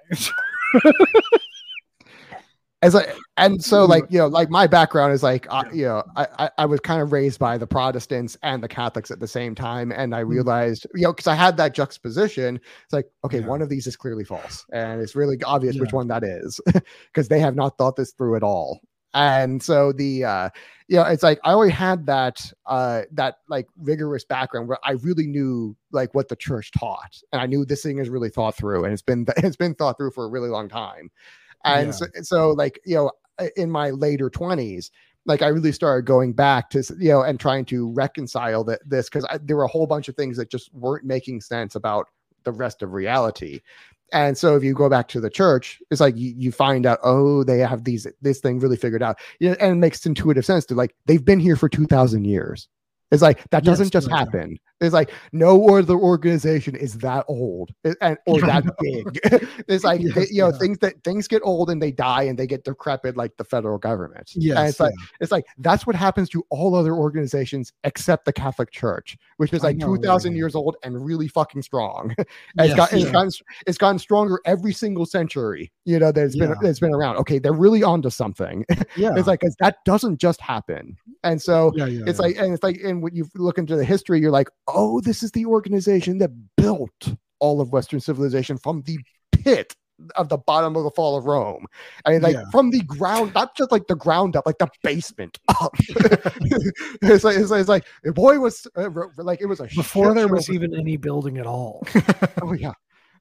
Speaker 1: As I and so like you know like my background is like uh, you know I, I was kind of raised by the Protestants and the Catholics at the same time, and I
Speaker 2: Mm.
Speaker 1: realized you know because I had that juxtaposition. It's like okay,
Speaker 2: Yeah.
Speaker 1: one of these is clearly false, and it's really obvious which one that is because they have not thought this through at all. And so the uh you know it's like I already had that uh that like rigorous background where I really knew like what the church taught, and I knew this thing is really thought through, and it's been it's been thought through for a really long time. And
Speaker 2: Yeah.
Speaker 1: so, so like you know in my later 20s like i really started going back to you know and trying to reconcile that this because there were a whole bunch of things that just weren't making sense about the rest of reality and so if you go back to the church it's like you, you find out oh they have these this thing really figured out you know, and it makes intuitive sense to like they've been here for 2000 years it's like that doesn't just
Speaker 2: right, yeah.
Speaker 1: happen it's like no other organization is that old eh, and or that big it's like they-
Speaker 2: Yes,
Speaker 1: you know
Speaker 2: yeah.
Speaker 1: things that things get old and they die and they get decrepit like the federal government
Speaker 2: Yes.
Speaker 1: and it's like
Speaker 2: yeah.
Speaker 1: it's like that's what happens to all other organizations except the Catholic Church, which is like two thousand
Speaker 2: yeah.
Speaker 1: years old and really fucking strong. And it's,
Speaker 2: Yes,
Speaker 1: got, it's
Speaker 2: yeah.
Speaker 1: gotten it's gotten stronger every single century. You know that it's been
Speaker 2: Yeah.
Speaker 1: it's been around. Okay, they're really onto something.
Speaker 2: yeah.
Speaker 1: It's like 'cause that doesn't just happen. And so
Speaker 2: yeah, yeah,
Speaker 1: it's
Speaker 2: yeah.
Speaker 1: like and it's like and when you look into the history, you're like, oh, this is the organization that built all of Western civilization from the pit of the bottom of the fall of Rome. I mean, like
Speaker 2: Yeah.
Speaker 1: from the ground, not just like the ground up, like the basement up. it's like it's like, it's like boy was uh, like it was a
Speaker 3: before there was even any building at all,
Speaker 1: oh yeah,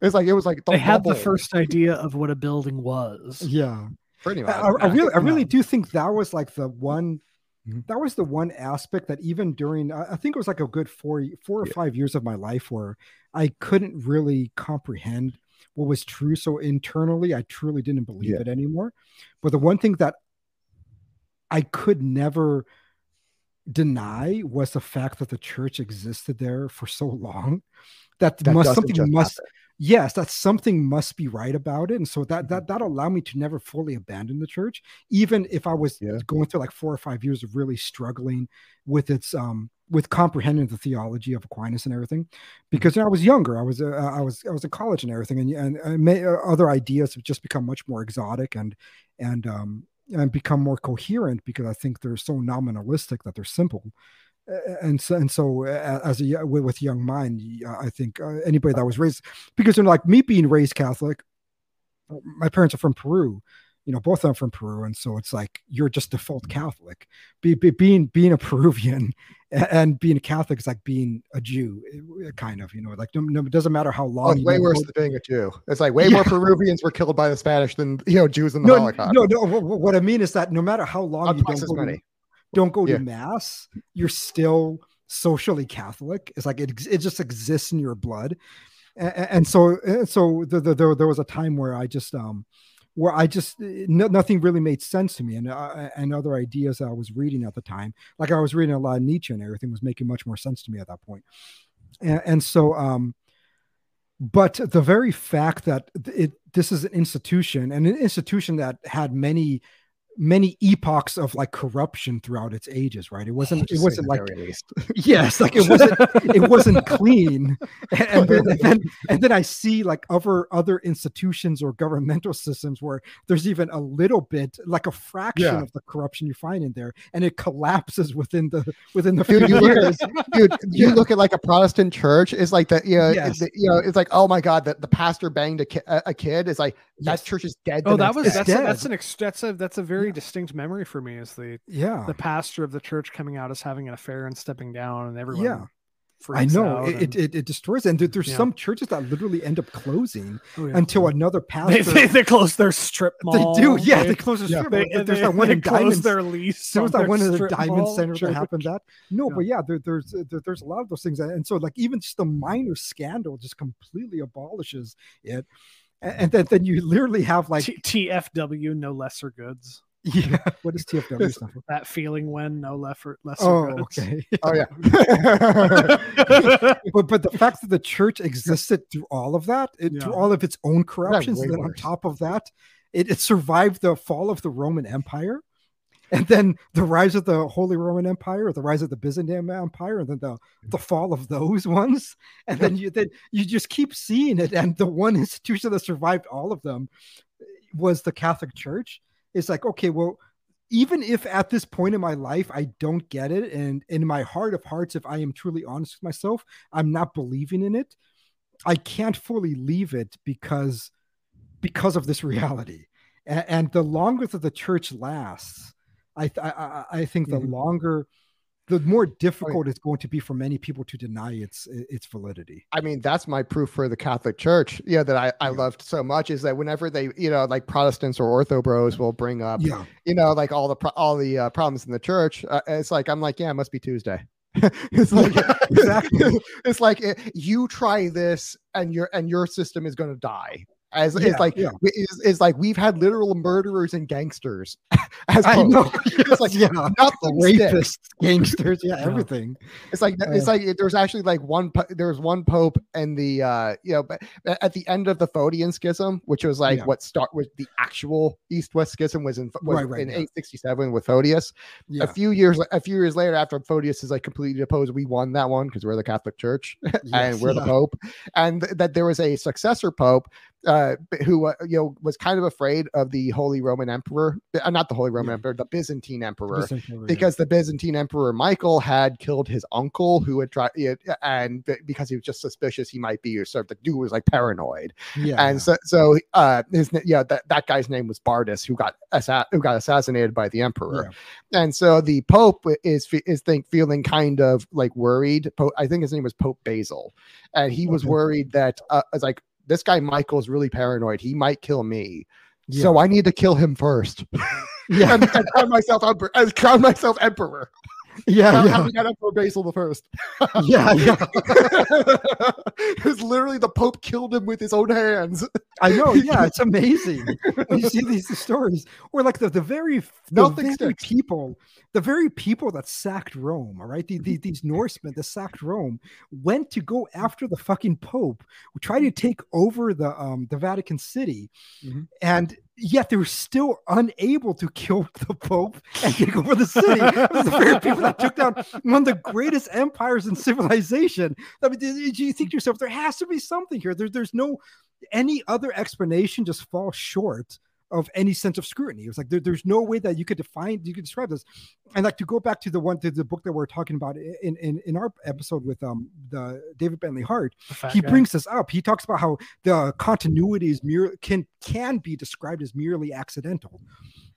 Speaker 1: it's like it was like the
Speaker 3: they had the first idea of what a building was.
Speaker 2: yeah.
Speaker 1: pretty much.
Speaker 2: I- I really, I really
Speaker 3: Yeah.
Speaker 2: do think that was like the one.
Speaker 1: Mhm.
Speaker 2: That was the one aspect that even during, I I think it was like a good four, four or
Speaker 1: Yeah.
Speaker 2: five years of my life where I couldn't really comprehend what was true. So internally, I truly didn't believe
Speaker 1: Yeah.
Speaker 2: it anymore. But the one thing that I could never deny was the fact that the church existed there for so long that,
Speaker 1: That
Speaker 2: must something must
Speaker 1: happen.
Speaker 2: Yes that something must be right about it and so that
Speaker 1: Mm-hmm.
Speaker 2: that that allowed me to never fully abandon the church even if i was
Speaker 1: Yeah.
Speaker 2: going through like four or five years of really struggling with its um with comprehending the theology of aquinas and everything because you know, i was younger i was uh, i was i was in college and everything and and, and may, uh, other ideas have just become much more exotic and and um and become more coherent because i think they're so nominalistic that they're simple and so and so as a with, with young mind i think uh, anybody that was raised because you know like me being raised catholic my parents are from peru you know both of them from peru and so it's like you're just default catholic be, be, being being a peruvian and being a catholic is like being a jew uh, kind of you know like no, no, it doesn't matter how long
Speaker 1: it's way worse than being a Jew. It's like way
Speaker 2: Yeah.
Speaker 1: more Peruvians were killed by the Spanish than you know Jews in the
Speaker 2: no,
Speaker 1: Holocaust.
Speaker 2: no, no. wh- wh- What I mean is that no matter how long you don't go,
Speaker 1: many.
Speaker 2: Don't go
Speaker 1: Yeah.
Speaker 2: to mass, you're still socially Catholic. It's like it, it just exists in your blood, and, and so and so the, the, there there was a time where I just um where I just no, nothing really made sense to me, and uh, and other ideas I was reading at the time, like I was reading a lot of Nietzsche and everything, was making much more sense to me at that point, and, and so um but the very fact that it this is an institution and an institution that had many many epochs of like corruption throughout its ages right it wasn't it wasn't like
Speaker 1: the very
Speaker 2: yes like it wasn't it wasn't clean and, and then, and then and then i see like other other institutions or governmental systems where there's even a little bit like a fraction
Speaker 1: Yeah.
Speaker 2: of the corruption you find in there and it collapses within the within the few
Speaker 1: Dude, you look
Speaker 2: years
Speaker 1: at, dude, you
Speaker 2: Yeah.
Speaker 1: look at like a Protestant church. It's like that, you know,
Speaker 2: Yes.
Speaker 1: the- you know, it's like, oh my god, that the pastor banged a, ki- a, a kid. It's like
Speaker 2: Yes.
Speaker 1: that church is dead.
Speaker 3: Oh, that was
Speaker 1: day.
Speaker 2: It's
Speaker 3: that's a, that's an ex, that's a that's a very
Speaker 2: Yeah.
Speaker 3: distinct memory for me. Is the
Speaker 2: yeah
Speaker 3: the pastor of the church coming out as having an affair and stepping down, and everyone.
Speaker 2: Yeah. I know it, it,
Speaker 3: and-
Speaker 2: it, it destroys, and there's
Speaker 3: Yeah.
Speaker 2: some churches that literally end up closing
Speaker 3: oh, yeah.
Speaker 2: until mm-hmm.
Speaker 3: another
Speaker 2: pastor.
Speaker 3: they, they close their strip mall.
Speaker 2: They do, yeah.
Speaker 3: They,
Speaker 2: They close their
Speaker 1: Yeah.
Speaker 2: strip.
Speaker 3: they,
Speaker 2: mall. There's
Speaker 3: they-
Speaker 2: that one
Speaker 3: they
Speaker 2: in
Speaker 3: close
Speaker 2: Dimond.
Speaker 3: their lease.
Speaker 2: There was that one in the
Speaker 3: Dimond
Speaker 2: Center that happened. That no, but yeah, there, there's there, there's a lot of those things, and so like even just a minor scandal just completely abolishes it, and, and then then you literally have like
Speaker 3: T- TFW, no lesser goods.
Speaker 2: Yeah, what is TFW for?
Speaker 3: That feeling when no lesser lesser
Speaker 2: Oh,
Speaker 3: goods.
Speaker 2: okay.
Speaker 1: Oh yeah.
Speaker 2: but but the fact that the church existed through all of that, it, through all of its own corruptions, and then on top of that, it, it survived the fall of the Roman Empire, and then the rise of the Holy Roman Empire, or the rise of the Byzantine Empire, and then the the fall of those ones, and then you then you just keep seeing it, and the one institution that survived all of them eh, was the Catholic Church. It's like okay, well even if at this point in my life I don't get it, and in my heart of hearts, if I am truly honest with myself, I'm not believing in it. I can't fully leave it because because of this reality. And, and the longer that the church lasts, I I, I, think the
Speaker 1: Mhm.
Speaker 2: longer, the more difficult it's going to be for many people to deny its its validity.
Speaker 1: I mean, that's my proof for the Catholic Church. Yeah, that I, I
Speaker 2: Yeah.
Speaker 1: loved so much is that whenever they, you know, like Protestants or Ortho Bros will bring up,
Speaker 2: Yeah,
Speaker 1: you know, like all the pro- all the uh, problems in the church. Uh, it's like I'm like, yeah, it must be Tuesday. it's like
Speaker 2: exactly.
Speaker 1: it's like eh, you try this and your and your system is going to die. As
Speaker 2: Yeah,
Speaker 1: it's like
Speaker 2: yeah.
Speaker 1: it's, it's like we've had literal murderers and gangsters as
Speaker 2: I know.
Speaker 1: It's like
Speaker 2: yeah,
Speaker 1: nothing sticks.
Speaker 2: rapists, gangsters, yeah,
Speaker 3: Yeah.
Speaker 2: everything.
Speaker 1: It's like it's
Speaker 2: Uh,
Speaker 1: like there's actually like one po- there was one pope and the uh you know but at the end of the Photian schism, which was like what start with the actual East West schism was in was
Speaker 2: Right, right,
Speaker 1: in
Speaker 2: yeah.
Speaker 1: 867 with Photius.
Speaker 2: Yeah,
Speaker 1: A few years a few years later, after Photius is like completely deposed, we won that one because we're the Catholic Church and we're the pope, and th- that there was a successor pope uh who uh, you know was kind of afraid of the Holy Roman Emperor, uh, not the Holy Roman
Speaker 2: Yeah.
Speaker 1: Emperor, the Byzantine Emperor.
Speaker 2: Like-
Speaker 1: because the Byzantine Emperor Michael had killed his uncle, who had tried, yeah, and because he was just suspicious he might be, or sort of the dude was like paranoid,
Speaker 2: yeah,
Speaker 1: and so so uh, his yeah that, that guy's name was Bardas, who got assa- who got assassinated by the emperor, and so the Pope is is think feeling kind of like worried. Po- I think his name was Pope Basil, and he was worried that uh, it's like this guy Michael's really paranoid. He might kill me.
Speaker 2: yeah.
Speaker 1: So I need to kill him first,
Speaker 2: yeah,
Speaker 1: and, and crown myself emperor. And crown myself emperor.
Speaker 2: Yeah,
Speaker 1: How,
Speaker 2: yeah,
Speaker 1: how we got Emperor Basil the First.
Speaker 2: yeah, yeah.
Speaker 1: it was literally the Pope killed him with his own hands.
Speaker 2: I know, yeah, it's amazing. You see these stories, or like the the very the very
Speaker 1: sticks.
Speaker 2: people, the very people that sacked Rome. All right, the, the, these Norsemen that sacked Rome went to go after the fucking Pope, tried to take over the um the Vatican City,
Speaker 1: Mhm.
Speaker 2: and yet they were still unable to kill the Pope and take over the city. It was the very people that took down one of the greatest empires in civilization. I mean, do you think to yourself, there has to be something here? There, there's no any other explanation just falls short of any sense of scrutiny. It was like there, there's no way that you could define, you could describe this. And like to go back to the one to the book that we're talking about in in, in our episode with um the David Bentley Hart, he
Speaker 3: guy.
Speaker 2: brings this up. He talks about how the continuity is mere can can be described as merely accidental.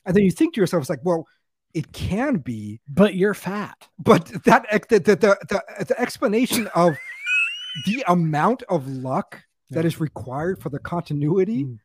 Speaker 2: And then you think to yourself, it's like, well, it can be,
Speaker 3: but you're fat.
Speaker 2: but that the the the, the, the explanation of the amount of luck that
Speaker 3: Yeah.
Speaker 2: is required for the continuity
Speaker 3: Mm.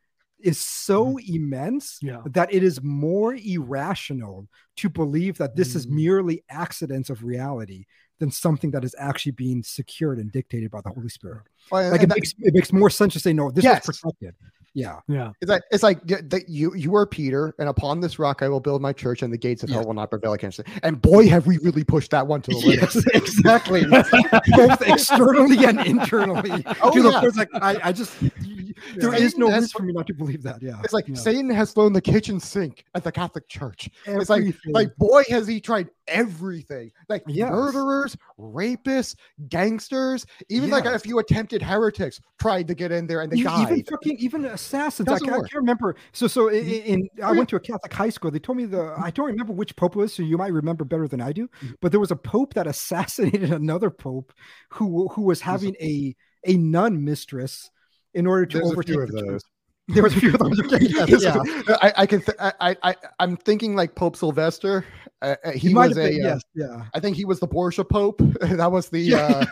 Speaker 2: Is so immense
Speaker 3: Yeah.
Speaker 2: that it is more irrational to believe that this is
Speaker 3: Mm.
Speaker 2: merely accidents of reality than something that is actually being secured and dictated by the Holy Spirit.
Speaker 1: Well,
Speaker 2: Like it
Speaker 1: that-
Speaker 2: makes it makes more sense to say no, this
Speaker 1: Yes.
Speaker 2: was protected. Yeah.
Speaker 3: Yeah.
Speaker 1: It's like it's like that you you are Peter, and upon this rock I will build my church, and the gates of
Speaker 2: Yeah.
Speaker 1: hell will not prevail against it. And boy, have we really pushed that one to the limit.
Speaker 2: Yes, exactly. Both externally and internally.
Speaker 1: Oh,
Speaker 2: to
Speaker 1: yeah.
Speaker 2: it's like I, I just there
Speaker 1: Yeah.
Speaker 2: is no reason for me not to believe that. Yeah.
Speaker 1: It's like
Speaker 2: Yeah.
Speaker 1: Satan has thrown the kitchen sink at the Catholic Church. It's like like boy has he tried everything. Like
Speaker 2: Yes.
Speaker 1: murderers, rapists, gangsters, even like a few attempted heretics tried to get in there and they
Speaker 2: E-
Speaker 1: died.
Speaker 2: even fucking even assassins. I can't, I can't remember. So so in,
Speaker 1: Mm-hmm.
Speaker 2: in I went to a Catholic high school. They told me the I don't remember which pope it was, so you might remember better than I do.
Speaker 1: Mm-hmm.
Speaker 2: But there was a pope that assassinated another pope who who was having a a nun mistress in order to
Speaker 1: There's
Speaker 2: overtake the church. There was a few of those. Okay,
Speaker 1: Yeah,
Speaker 2: yeah.
Speaker 1: I, I can. Th- I, I, I'm thinking like Pope Sylvester. Uh, uh, he, was a.
Speaker 2: been,
Speaker 1: uh,
Speaker 2: yes, yeah.
Speaker 1: I think he was the Borgia Pope. that was the.
Speaker 2: Yeah.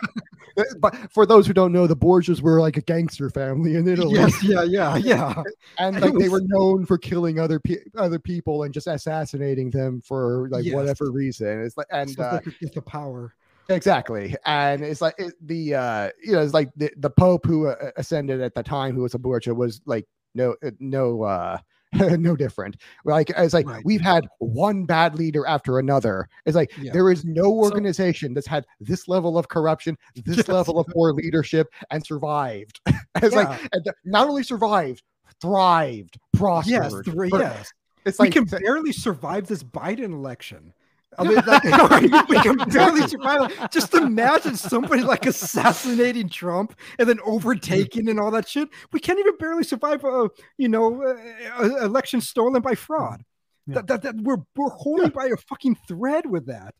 Speaker 1: Uh, but for those who don't know, the Borgias were like a gangster family in Italy,
Speaker 2: Yes, yeah, yeah, yeah.
Speaker 1: and like they were known for killing other pe- other people and just assassinating them for like
Speaker 2: Yes.
Speaker 1: whatever reason. It's like and
Speaker 2: So
Speaker 1: uh,
Speaker 2: get the power.
Speaker 1: Exactly, and it's like it, the uh, you know it's like the, the Pope who uh, ascended at the time, who was a Borgia, was like no uh, no uh no different. Like it's like
Speaker 2: Right.
Speaker 1: we've had one bad leader after another. It's like
Speaker 2: Yeah.
Speaker 1: there is no organization that's had this level of corruption, this
Speaker 2: Yes.
Speaker 1: level of poor leadership, and survived. it's
Speaker 2: Yeah.
Speaker 1: like not only survived, thrived, prospered.
Speaker 2: Yes, three, yes.
Speaker 1: It's
Speaker 2: we
Speaker 1: like
Speaker 2: can barely survive this Biden election. I mean, like, we can barely survive. Just imagine somebody like assassinating Trump and then overtaking and all that shit. We can't even barely survive a, you know, a, a election stolen by fraud.
Speaker 3: Yeah.
Speaker 2: That, that, that we're we're holding by a fucking thread with that,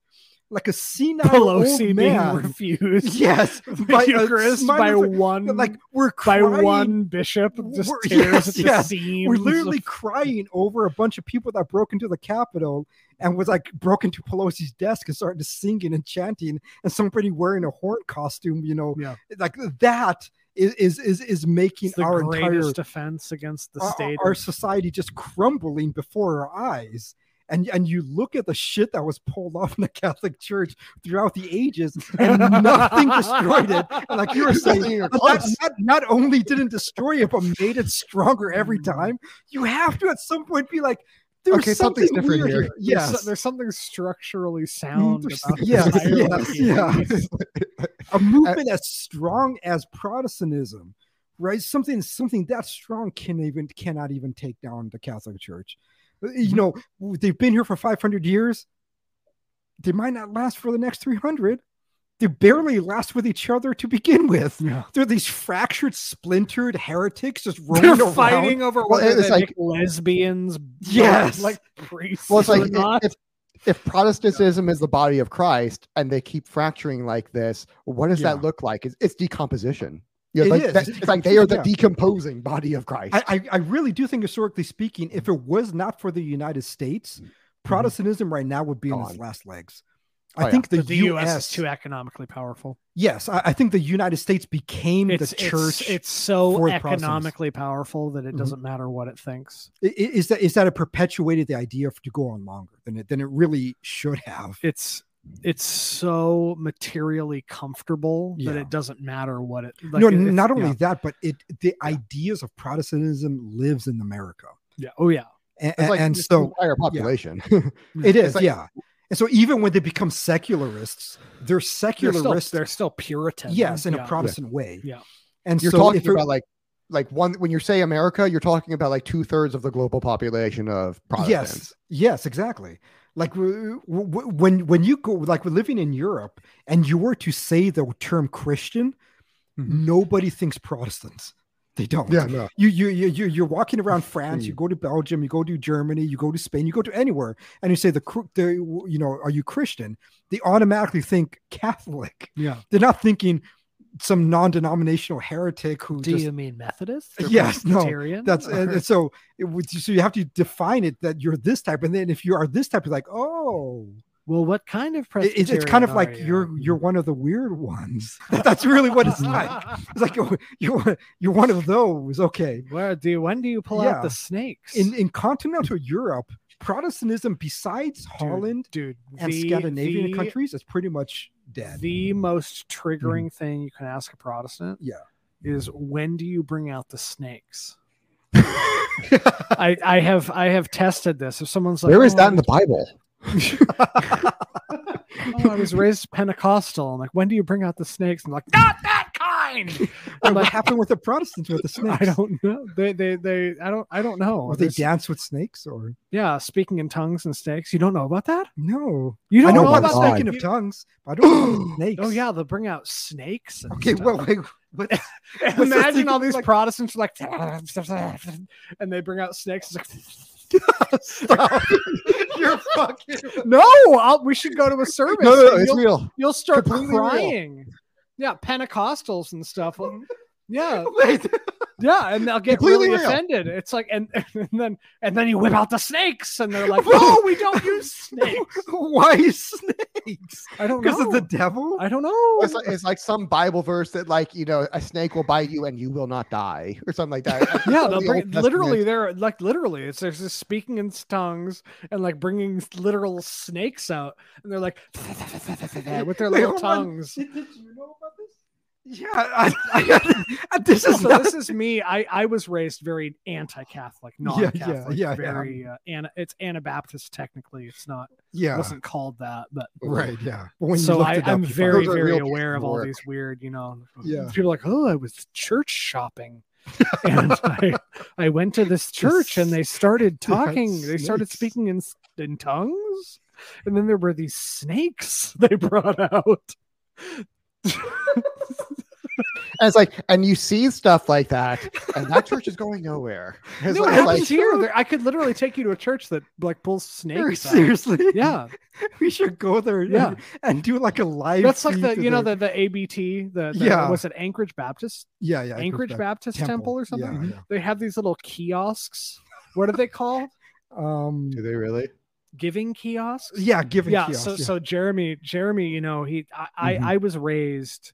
Speaker 2: like a senile old
Speaker 3: Pelosi being
Speaker 2: man.
Speaker 3: refused.
Speaker 2: Yes, by
Speaker 3: Eucharist by one
Speaker 2: like we're
Speaker 3: by one bishop just
Speaker 2: We're-
Speaker 3: tears
Speaker 2: yes, yes. we're
Speaker 3: of-
Speaker 2: literally crying over a bunch of people that broke into the Capitol and was like broke into Pelosi's desk and started singing and chanting, and somebody wearing a horn costume, you know,
Speaker 3: Yeah.
Speaker 2: like that is is is, is making
Speaker 3: It's the
Speaker 2: our entire
Speaker 3: greatest offense against the state.
Speaker 2: our
Speaker 3: of-
Speaker 2: society just crumbling before our eyes. And, and you look at the shit that was pulled off in the Catholic Church throughout the ages, and nothing destroyed it. And like you were saying, that not, not only didn't destroy it, but made it stronger every
Speaker 3: Mm.
Speaker 2: time. You have to at some point be like, there's
Speaker 1: Okay,
Speaker 2: something
Speaker 1: something's different here.
Speaker 2: here. Yes,
Speaker 3: so- there's something structurally sound
Speaker 2: there's-
Speaker 3: about
Speaker 2: yes, yes, yes. a movement as strong as Protestantism, right? Something something that strong can even cannot even take down the Catholic Church. You mm-hmm. know, they've been here for 500 years. They might not last for the next 300. They barely last with each other to begin with.
Speaker 3: Yeah.
Speaker 2: They're these fractured, splintered heretics just roaming
Speaker 3: They're
Speaker 2: around.
Speaker 3: fighting over
Speaker 1: Well,
Speaker 3: whether
Speaker 1: it's
Speaker 3: they
Speaker 1: like-
Speaker 3: lesbians
Speaker 2: Yes.
Speaker 3: like priests
Speaker 1: Well, it's
Speaker 3: or
Speaker 1: like
Speaker 3: not.
Speaker 1: if if Protestantism is the body of Christ and they keep fracturing like this, what does
Speaker 2: Yeah.
Speaker 1: that look like? It's, it's decomposition. You know,
Speaker 2: It
Speaker 1: like
Speaker 2: is.
Speaker 1: that-
Speaker 2: It's
Speaker 1: it's like they are the
Speaker 2: yeah.
Speaker 1: decomposing body of Christ.
Speaker 2: I, I, I really do think, historically speaking, if it was not for the United States, Protestantism right now would be on its
Speaker 1: Mm-hmm.
Speaker 2: Last legs.
Speaker 1: Oh,
Speaker 2: I
Speaker 1: yeah.
Speaker 2: think the,
Speaker 3: the
Speaker 2: U.S.
Speaker 3: U.S. is too economically powerful.
Speaker 2: yes, I, I think the United States became
Speaker 3: It's,
Speaker 2: the church.
Speaker 3: it's it's so
Speaker 2: for
Speaker 3: economically powerful that it
Speaker 2: Mhm.
Speaker 3: doesn't matter what it thinks.
Speaker 2: I- i- is that is that it perpetuated the idea for to go on longer than it than it really should have.
Speaker 3: It's it's so materially comfortable that it doesn't matter what it. Like
Speaker 2: no,
Speaker 3: it-
Speaker 2: not only
Speaker 3: yeah,
Speaker 2: that, but it the ideas of Protestantism lives in America,
Speaker 3: yeah. Oh yeah.
Speaker 2: and,
Speaker 1: It's like
Speaker 2: and
Speaker 1: just
Speaker 2: so
Speaker 1: the entire population.
Speaker 2: it is,
Speaker 1: like-
Speaker 2: yeah. And so even when they become secularists, they're
Speaker 3: They're still,
Speaker 2: secularists,
Speaker 3: they're still Puritan.
Speaker 2: yes, in
Speaker 3: yeah.
Speaker 2: a Protestant way.
Speaker 3: Yeah.
Speaker 2: And so
Speaker 1: you're
Speaker 2: so
Speaker 1: talking
Speaker 2: if
Speaker 1: about like like one when you say America, you're talking about like two thirds of the global population of Protestants.
Speaker 2: Yes, yes, exactly. Like when when you go like we're living in Europe and you were to say the term Christian,
Speaker 3: Mhm.
Speaker 2: nobody thinks Protestants. They don't.
Speaker 1: no.
Speaker 2: You you you you- you're walking around France. You
Speaker 1: Mm.
Speaker 2: go to Belgium. You go to Germany. You go to Spain. You go to anywhere, and you say the the you know are you Christian? They automatically think Catholic.
Speaker 3: Yeah.
Speaker 2: They're not thinking some non-denominational heretic who
Speaker 3: Do
Speaker 2: just
Speaker 3: you mean Methodist?
Speaker 2: Yes, no, that's and,
Speaker 3: Or-
Speaker 2: and so it would so you have to define it that you're this type, and then if you are this type, it's like oh,
Speaker 3: well, what kind of Presbyterian?
Speaker 2: it's, it's kind of like
Speaker 3: you?
Speaker 2: you're you're one of the weird ones. That's really what it's like. It's like you're you're, you're one of those. Okay,
Speaker 3: Where do you, when do you pull
Speaker 2: Yeah.
Speaker 3: out the snakes?
Speaker 2: in in continental Europe, Protestantism besides Holland
Speaker 3: dude,
Speaker 2: and
Speaker 3: the-
Speaker 2: Scandinavian
Speaker 3: the-
Speaker 2: countries is pretty much dead.
Speaker 3: The most triggering mm. thing you can ask a Protestant,
Speaker 2: Yeah.
Speaker 3: is when do you bring out the snakes? I I have I have tested this. If someone's like,
Speaker 1: Where is
Speaker 3: "Oh,
Speaker 1: that in the Bible?
Speaker 3: oh, I was raised Pentecostal. I'm like, when do you bring out the snakes? I'm like, not that kind. I'm
Speaker 2: And what happened with the Protestants with the snakes?
Speaker 3: I don't know. They they they I don't I don't know.
Speaker 2: Or they
Speaker 3: There's-
Speaker 2: dance with snakes, or
Speaker 3: yeah, speaking in tongues and snakes. You don't know about that?
Speaker 2: no?
Speaker 3: You don't
Speaker 2: I know
Speaker 3: know
Speaker 2: about
Speaker 3: about
Speaker 1: God.
Speaker 2: speaking
Speaker 3: that?
Speaker 2: of tongues, but I don't know about snakes.
Speaker 3: Oh yeah, they'll bring out snakes. And
Speaker 2: Okay,
Speaker 3: stuff.
Speaker 2: well, wait, what? What's the
Speaker 3: imagine
Speaker 2: thing
Speaker 3: all these
Speaker 2: like-
Speaker 3: Protestants are like, and they bring out snakes. It's like,
Speaker 2: Stop. You're fucking.
Speaker 3: no, I'll, we should go to a service.
Speaker 1: No, no, no,
Speaker 3: and
Speaker 1: it's
Speaker 3: you'll,
Speaker 1: real.
Speaker 3: you'll start
Speaker 1: Completely real.
Speaker 3: crying. Yeah, Pentecostals and stuff. Yeah,
Speaker 2: Wait,
Speaker 3: yeah, and they'll get
Speaker 1: Completely
Speaker 3: really
Speaker 1: real.
Speaker 3: offended. It's like, and, and then and then you whip out the snakes, and they're like, "No, we don't use snakes."
Speaker 2: why snakes?
Speaker 3: I don't know.
Speaker 2: Because
Speaker 3: know.
Speaker 2: of the devil?
Speaker 3: I don't know.
Speaker 1: It's like, it's like some Bible verse that like you know a snake will bite you and you will not die or something like that.
Speaker 3: yeah, they'll
Speaker 1: the
Speaker 3: bring, literally, they're like literally, it's there's just speaking in tongues and like bringing literal snakes out, and they're like with their little tongues.
Speaker 2: Did, did you know about this? Yeah, I, I, this is
Speaker 3: so
Speaker 2: not,
Speaker 3: this is me. I I was raised very anti-Catholic,
Speaker 2: Yeah,
Speaker 3: non-Catholic,
Speaker 2: yeah, yeah, yeah.
Speaker 3: very uh, ana, it's Anabaptist technically. It's not
Speaker 2: yeah,
Speaker 3: wasn't called that, but
Speaker 2: right, yeah. But
Speaker 3: so I, I'm very very aware of all
Speaker 1: work.
Speaker 3: these weird, you know.
Speaker 2: Yeah.
Speaker 3: people are like, oh, I was church shopping. and I, I went to this church and they started talking. They started speaking in in tongues, and then there were these snakes they brought out.
Speaker 1: And it's like, and you see stuff like that, and that church is going nowhere. It's
Speaker 3: no,
Speaker 1: like,
Speaker 3: it happens
Speaker 1: like,
Speaker 3: here. There- I could literally take you to a church that like pulls snakes. out.
Speaker 2: Seriously,
Speaker 3: Yeah,
Speaker 2: we should go there.
Speaker 3: Yeah.
Speaker 2: and, and do like a live.
Speaker 3: that's like the you know the the ABT the, the
Speaker 2: Yeah.
Speaker 3: was it Anchorage Baptist
Speaker 2: yeah yeah
Speaker 3: Anchorage
Speaker 2: Baptist
Speaker 3: Baptist Temple, or something.
Speaker 2: Yeah,
Speaker 3: They have these little kiosks. What are they called?
Speaker 2: Um,
Speaker 1: do they really?
Speaker 3: Giving kiosks.
Speaker 2: yeah, giving
Speaker 3: yeah
Speaker 2: kiosks,
Speaker 3: so
Speaker 2: yeah.
Speaker 3: so jeremy jeremy you know he i
Speaker 2: Mhm.
Speaker 3: I, I was raised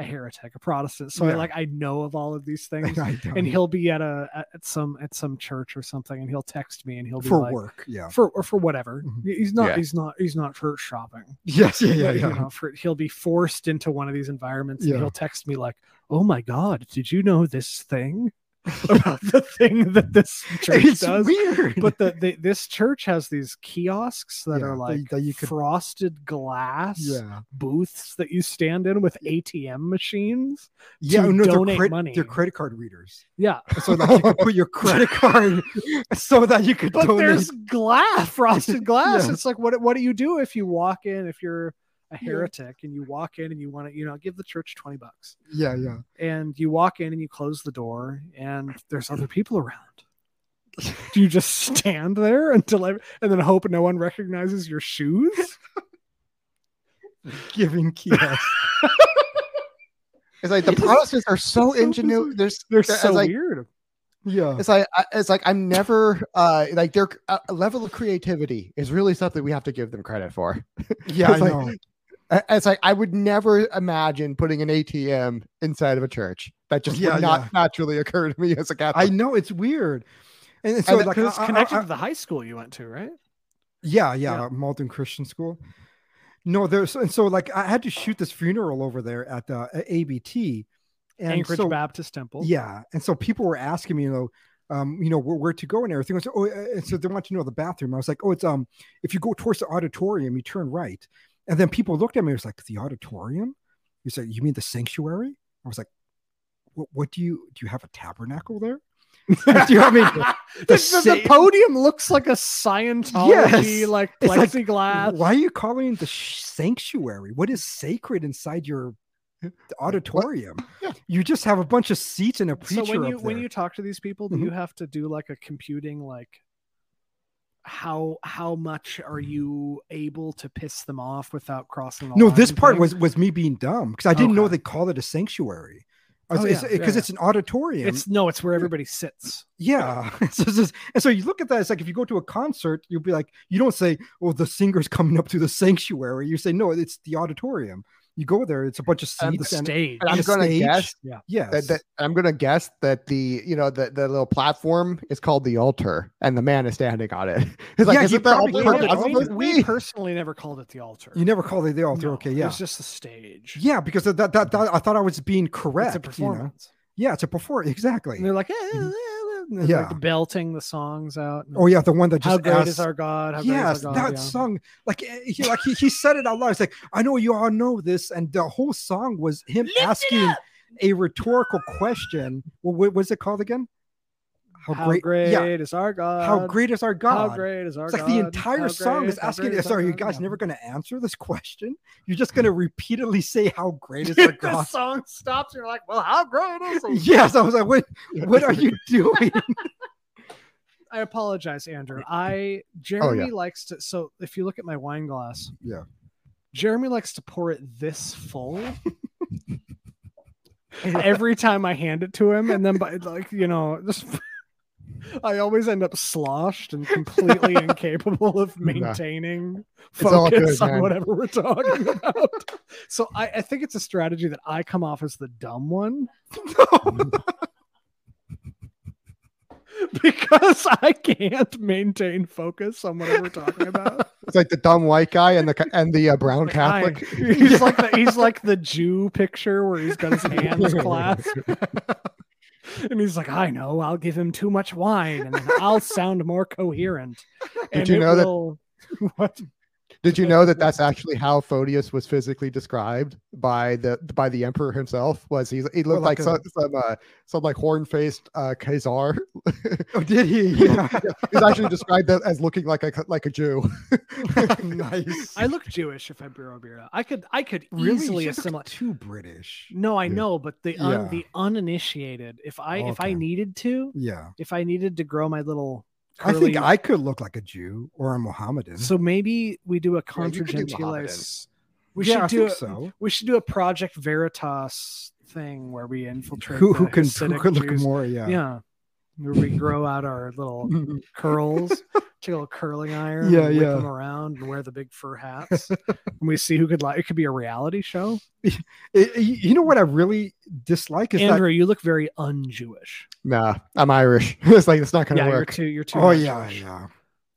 Speaker 3: a heretic a protestant so i like i know of all of these things and he'll be at a at some at some church or something and he'll text me and he'll be
Speaker 2: for
Speaker 3: like
Speaker 2: work. Yeah.
Speaker 3: for or for whatever
Speaker 2: Mhm.
Speaker 3: he's not
Speaker 1: Yeah.
Speaker 3: he's not he's not church shopping
Speaker 2: Yes. Yeah. Yeah. Yeah.
Speaker 3: you know for he'll be forced into one of these environments
Speaker 2: Yeah.
Speaker 3: and he'll text me like oh my god did you know this thing about the thing that this church
Speaker 2: it's
Speaker 3: does
Speaker 2: weird.
Speaker 3: but the, the this church has these kiosks that
Speaker 2: Yeah,
Speaker 3: are like
Speaker 2: that you could-
Speaker 3: frosted glass
Speaker 2: yeah.
Speaker 3: booths that you stand in with ATM machines.
Speaker 2: Yeah.
Speaker 3: to oh,
Speaker 2: No, they're,
Speaker 3: donate money.
Speaker 2: they're credit card readers.
Speaker 3: Yeah,
Speaker 2: so that you could put your credit card so that you could
Speaker 3: but
Speaker 2: donate.
Speaker 3: there's glass, frosted glass.
Speaker 2: Yeah.
Speaker 3: It's like what what do you do if you walk in if you're a
Speaker 2: Yeah.
Speaker 3: heretic and you walk in and you want to you know give the church 20 bucks
Speaker 2: Yeah, yeah.
Speaker 3: and you walk in and you close the door and there's other people around do you just stand there until I, and then hope no one recognizes your shoes
Speaker 2: Giving kiosks.
Speaker 1: It's like the
Speaker 2: It is
Speaker 1: Protestants are so
Speaker 2: so
Speaker 1: ingenuous. There's
Speaker 3: they're
Speaker 1: it's
Speaker 3: so
Speaker 1: like,
Speaker 3: weird
Speaker 2: yeah.
Speaker 1: It's like I- it's like I'm never uh like their uh, level of creativity is really something we have to give them credit for.
Speaker 2: Yeah, I
Speaker 1: like-
Speaker 2: know.
Speaker 1: Uh, It's like I would never imagine putting an ATM inside of a church. That just
Speaker 2: Yeah,
Speaker 1: would not
Speaker 2: yeah.
Speaker 1: naturally occur to me as a Catholic.
Speaker 2: I know it's weird. And, and so
Speaker 1: And
Speaker 2: like
Speaker 3: because it's
Speaker 2: I- I-
Speaker 3: connected
Speaker 2: I-
Speaker 3: to the high school you went to right
Speaker 2: yeah, yeah,
Speaker 3: Yeah.
Speaker 2: Malden Christian School. No, there's and so like I had to shoot this funeral over there at the at ABT, and
Speaker 3: Anchorage
Speaker 2: so,
Speaker 3: Baptist Temple.
Speaker 2: Yeah, and so people were asking me, you know, um, you know, where, where to go and everything. I said, oh, uh, and so they want to know the bathroom. I was like, oh, it's um, if you go towards the auditorium, you turn right. And then people looked at me. It was like the auditorium. You said, you mean the sanctuary? I was like, what, what do you do? You have a tabernacle there? do you know I mean?
Speaker 3: the, the- the podium looks like a Scientology
Speaker 2: Yes.
Speaker 3: like
Speaker 2: It's like,
Speaker 3: plexiglass.
Speaker 2: Why are you calling it the sanctuary? What is sacred inside your auditorium?
Speaker 1: Yeah.
Speaker 2: You just have a bunch of seats and a preacher.
Speaker 3: so when you when you talk to these people, do
Speaker 2: Mhm.
Speaker 3: you have to do like a computing like how how much are you able to piss them off without crossing
Speaker 2: no, this part was was me being dumb because I didn't know they call it a sanctuary.
Speaker 3: Oh,
Speaker 2: Because
Speaker 3: yeah,
Speaker 2: it's,
Speaker 3: yeah,
Speaker 2: 'cause
Speaker 3: yeah.
Speaker 2: it's an auditorium.
Speaker 3: it's no, it's where everybody sits.
Speaker 2: yeah. so, just- and so you look at that. It's like if you go to a concert, you'll be like, you don't say, "Oh, the singer's coming up to the sanctuary." You say, "No, it's the auditorium." You go there. It's a bunch of
Speaker 1: And
Speaker 3: The
Speaker 2: seats and
Speaker 3: stage.
Speaker 1: And I'm gonna
Speaker 2: stage.
Speaker 1: guess
Speaker 2: yes.
Speaker 1: that, that I'm gonna guess that the you know the, the little platform is called the altar and the man is standing on it. It's like
Speaker 2: Yeah,
Speaker 1: is
Speaker 2: you
Speaker 1: it the altar?
Speaker 2: called it
Speaker 1: I'm
Speaker 2: altar.
Speaker 1: supposed to
Speaker 3: we personally never called it the altar.
Speaker 2: you never called it the altar.
Speaker 3: No,
Speaker 2: okay, yeah.
Speaker 3: it's just a stage.
Speaker 2: Yeah, because that, that, that, I thought I was being correct.
Speaker 3: It's a
Speaker 2: you know? Yeah, it's a performance. Exactly.
Speaker 3: And they're like, yeah, yeah, yeah, and they're,
Speaker 2: Yeah.
Speaker 3: like, belting the songs out.
Speaker 2: Oh yeah, the one that just
Speaker 3: how great
Speaker 2: asked,
Speaker 3: is our God? How
Speaker 2: yes,
Speaker 3: great is our
Speaker 2: that
Speaker 3: God? Yeah.
Speaker 2: song. Like eh, he, like he, he said it out loud. It's like I know you all know this, and the whole song was him asking a rhetorical question. What was it called again?
Speaker 3: How, great,
Speaker 2: Yeah,
Speaker 3: is our God?
Speaker 2: how great is our God?
Speaker 3: How great is our
Speaker 2: It's like
Speaker 3: God?
Speaker 2: the
Speaker 3: How
Speaker 2: entire song
Speaker 3: great-
Speaker 2: is asking.
Speaker 3: is
Speaker 2: Sorry, you guys
Speaker 3: Yeah.
Speaker 2: never going to answer this question. You're just going to repeatedly say how great is our God?
Speaker 3: the
Speaker 2: God.
Speaker 3: song stops. You're like, well, how great is he?
Speaker 2: yes, I was like, what? What are you doing?
Speaker 3: I apologize, Andrew. I oh, Jeremy
Speaker 1: Oh, yeah.
Speaker 3: likes to. So if you look at my wine glass,
Speaker 2: Yeah.
Speaker 3: Jeremy likes to pour it this full. every time I hand it to him, and then by like you know, just I always end up sloshed and completely incapable of maintaining focus
Speaker 1: good,
Speaker 3: on whatever we're talking about. so I, I think it's a strategy that I come off as the dumb one because I can't maintain focus on whatever we're talking about.
Speaker 1: It's like the dumb white guy and the and the uh, brown
Speaker 3: Like, I-
Speaker 1: Catholic.
Speaker 3: he's like the he's like the Jew picture where he's got his hands clasped. And he's like, I know, I'll give him too much wine and then I'll sound more coherent.
Speaker 1: Did
Speaker 3: and
Speaker 1: you know that-
Speaker 3: What?
Speaker 1: Did you know that that's actually how Photius was physically described by the by the emperor himself? Was he he looked
Speaker 2: like
Speaker 1: like,
Speaker 2: a-
Speaker 1: some some, uh, some like horn faced uh, Khazar?
Speaker 2: oh, did he? Yeah.
Speaker 1: He's actually described that as looking like a like a Jew.
Speaker 2: nice.
Speaker 3: I look Jewish if I beer beer. I could I could
Speaker 2: really
Speaker 3: easily assimilate.
Speaker 2: too British.
Speaker 3: No, I
Speaker 1: Yeah.
Speaker 3: know, but the un,
Speaker 2: Yeah.
Speaker 3: the uninitiated, if I if I needed to,
Speaker 2: Yeah,
Speaker 3: if I needed to grow my little
Speaker 2: I think I could look like a Jew or a Mohammedan.
Speaker 3: So maybe we do a contra
Speaker 1: do
Speaker 3: gentiles. We
Speaker 2: yeah, I
Speaker 3: should do
Speaker 2: think
Speaker 3: a,
Speaker 2: so.
Speaker 3: we should do a Project Veritas thing where we infiltrate
Speaker 2: Who, who can who could look more? Yeah.
Speaker 3: Yeah. Where we grow out our little curls, take a little curling iron,
Speaker 2: Yeah, yeah.
Speaker 3: them around and wear the big fur hats. and we see who could like it could be a reality show.
Speaker 2: You know what I really dislike is
Speaker 3: Andrew, you look very un-Jewish.
Speaker 1: nah, I'm Irish. it's like it's not gonna
Speaker 3: Yeah, you're
Speaker 1: work.
Speaker 3: too you're too.
Speaker 2: Oh yeah,
Speaker 3: Jewish.
Speaker 2: yeah.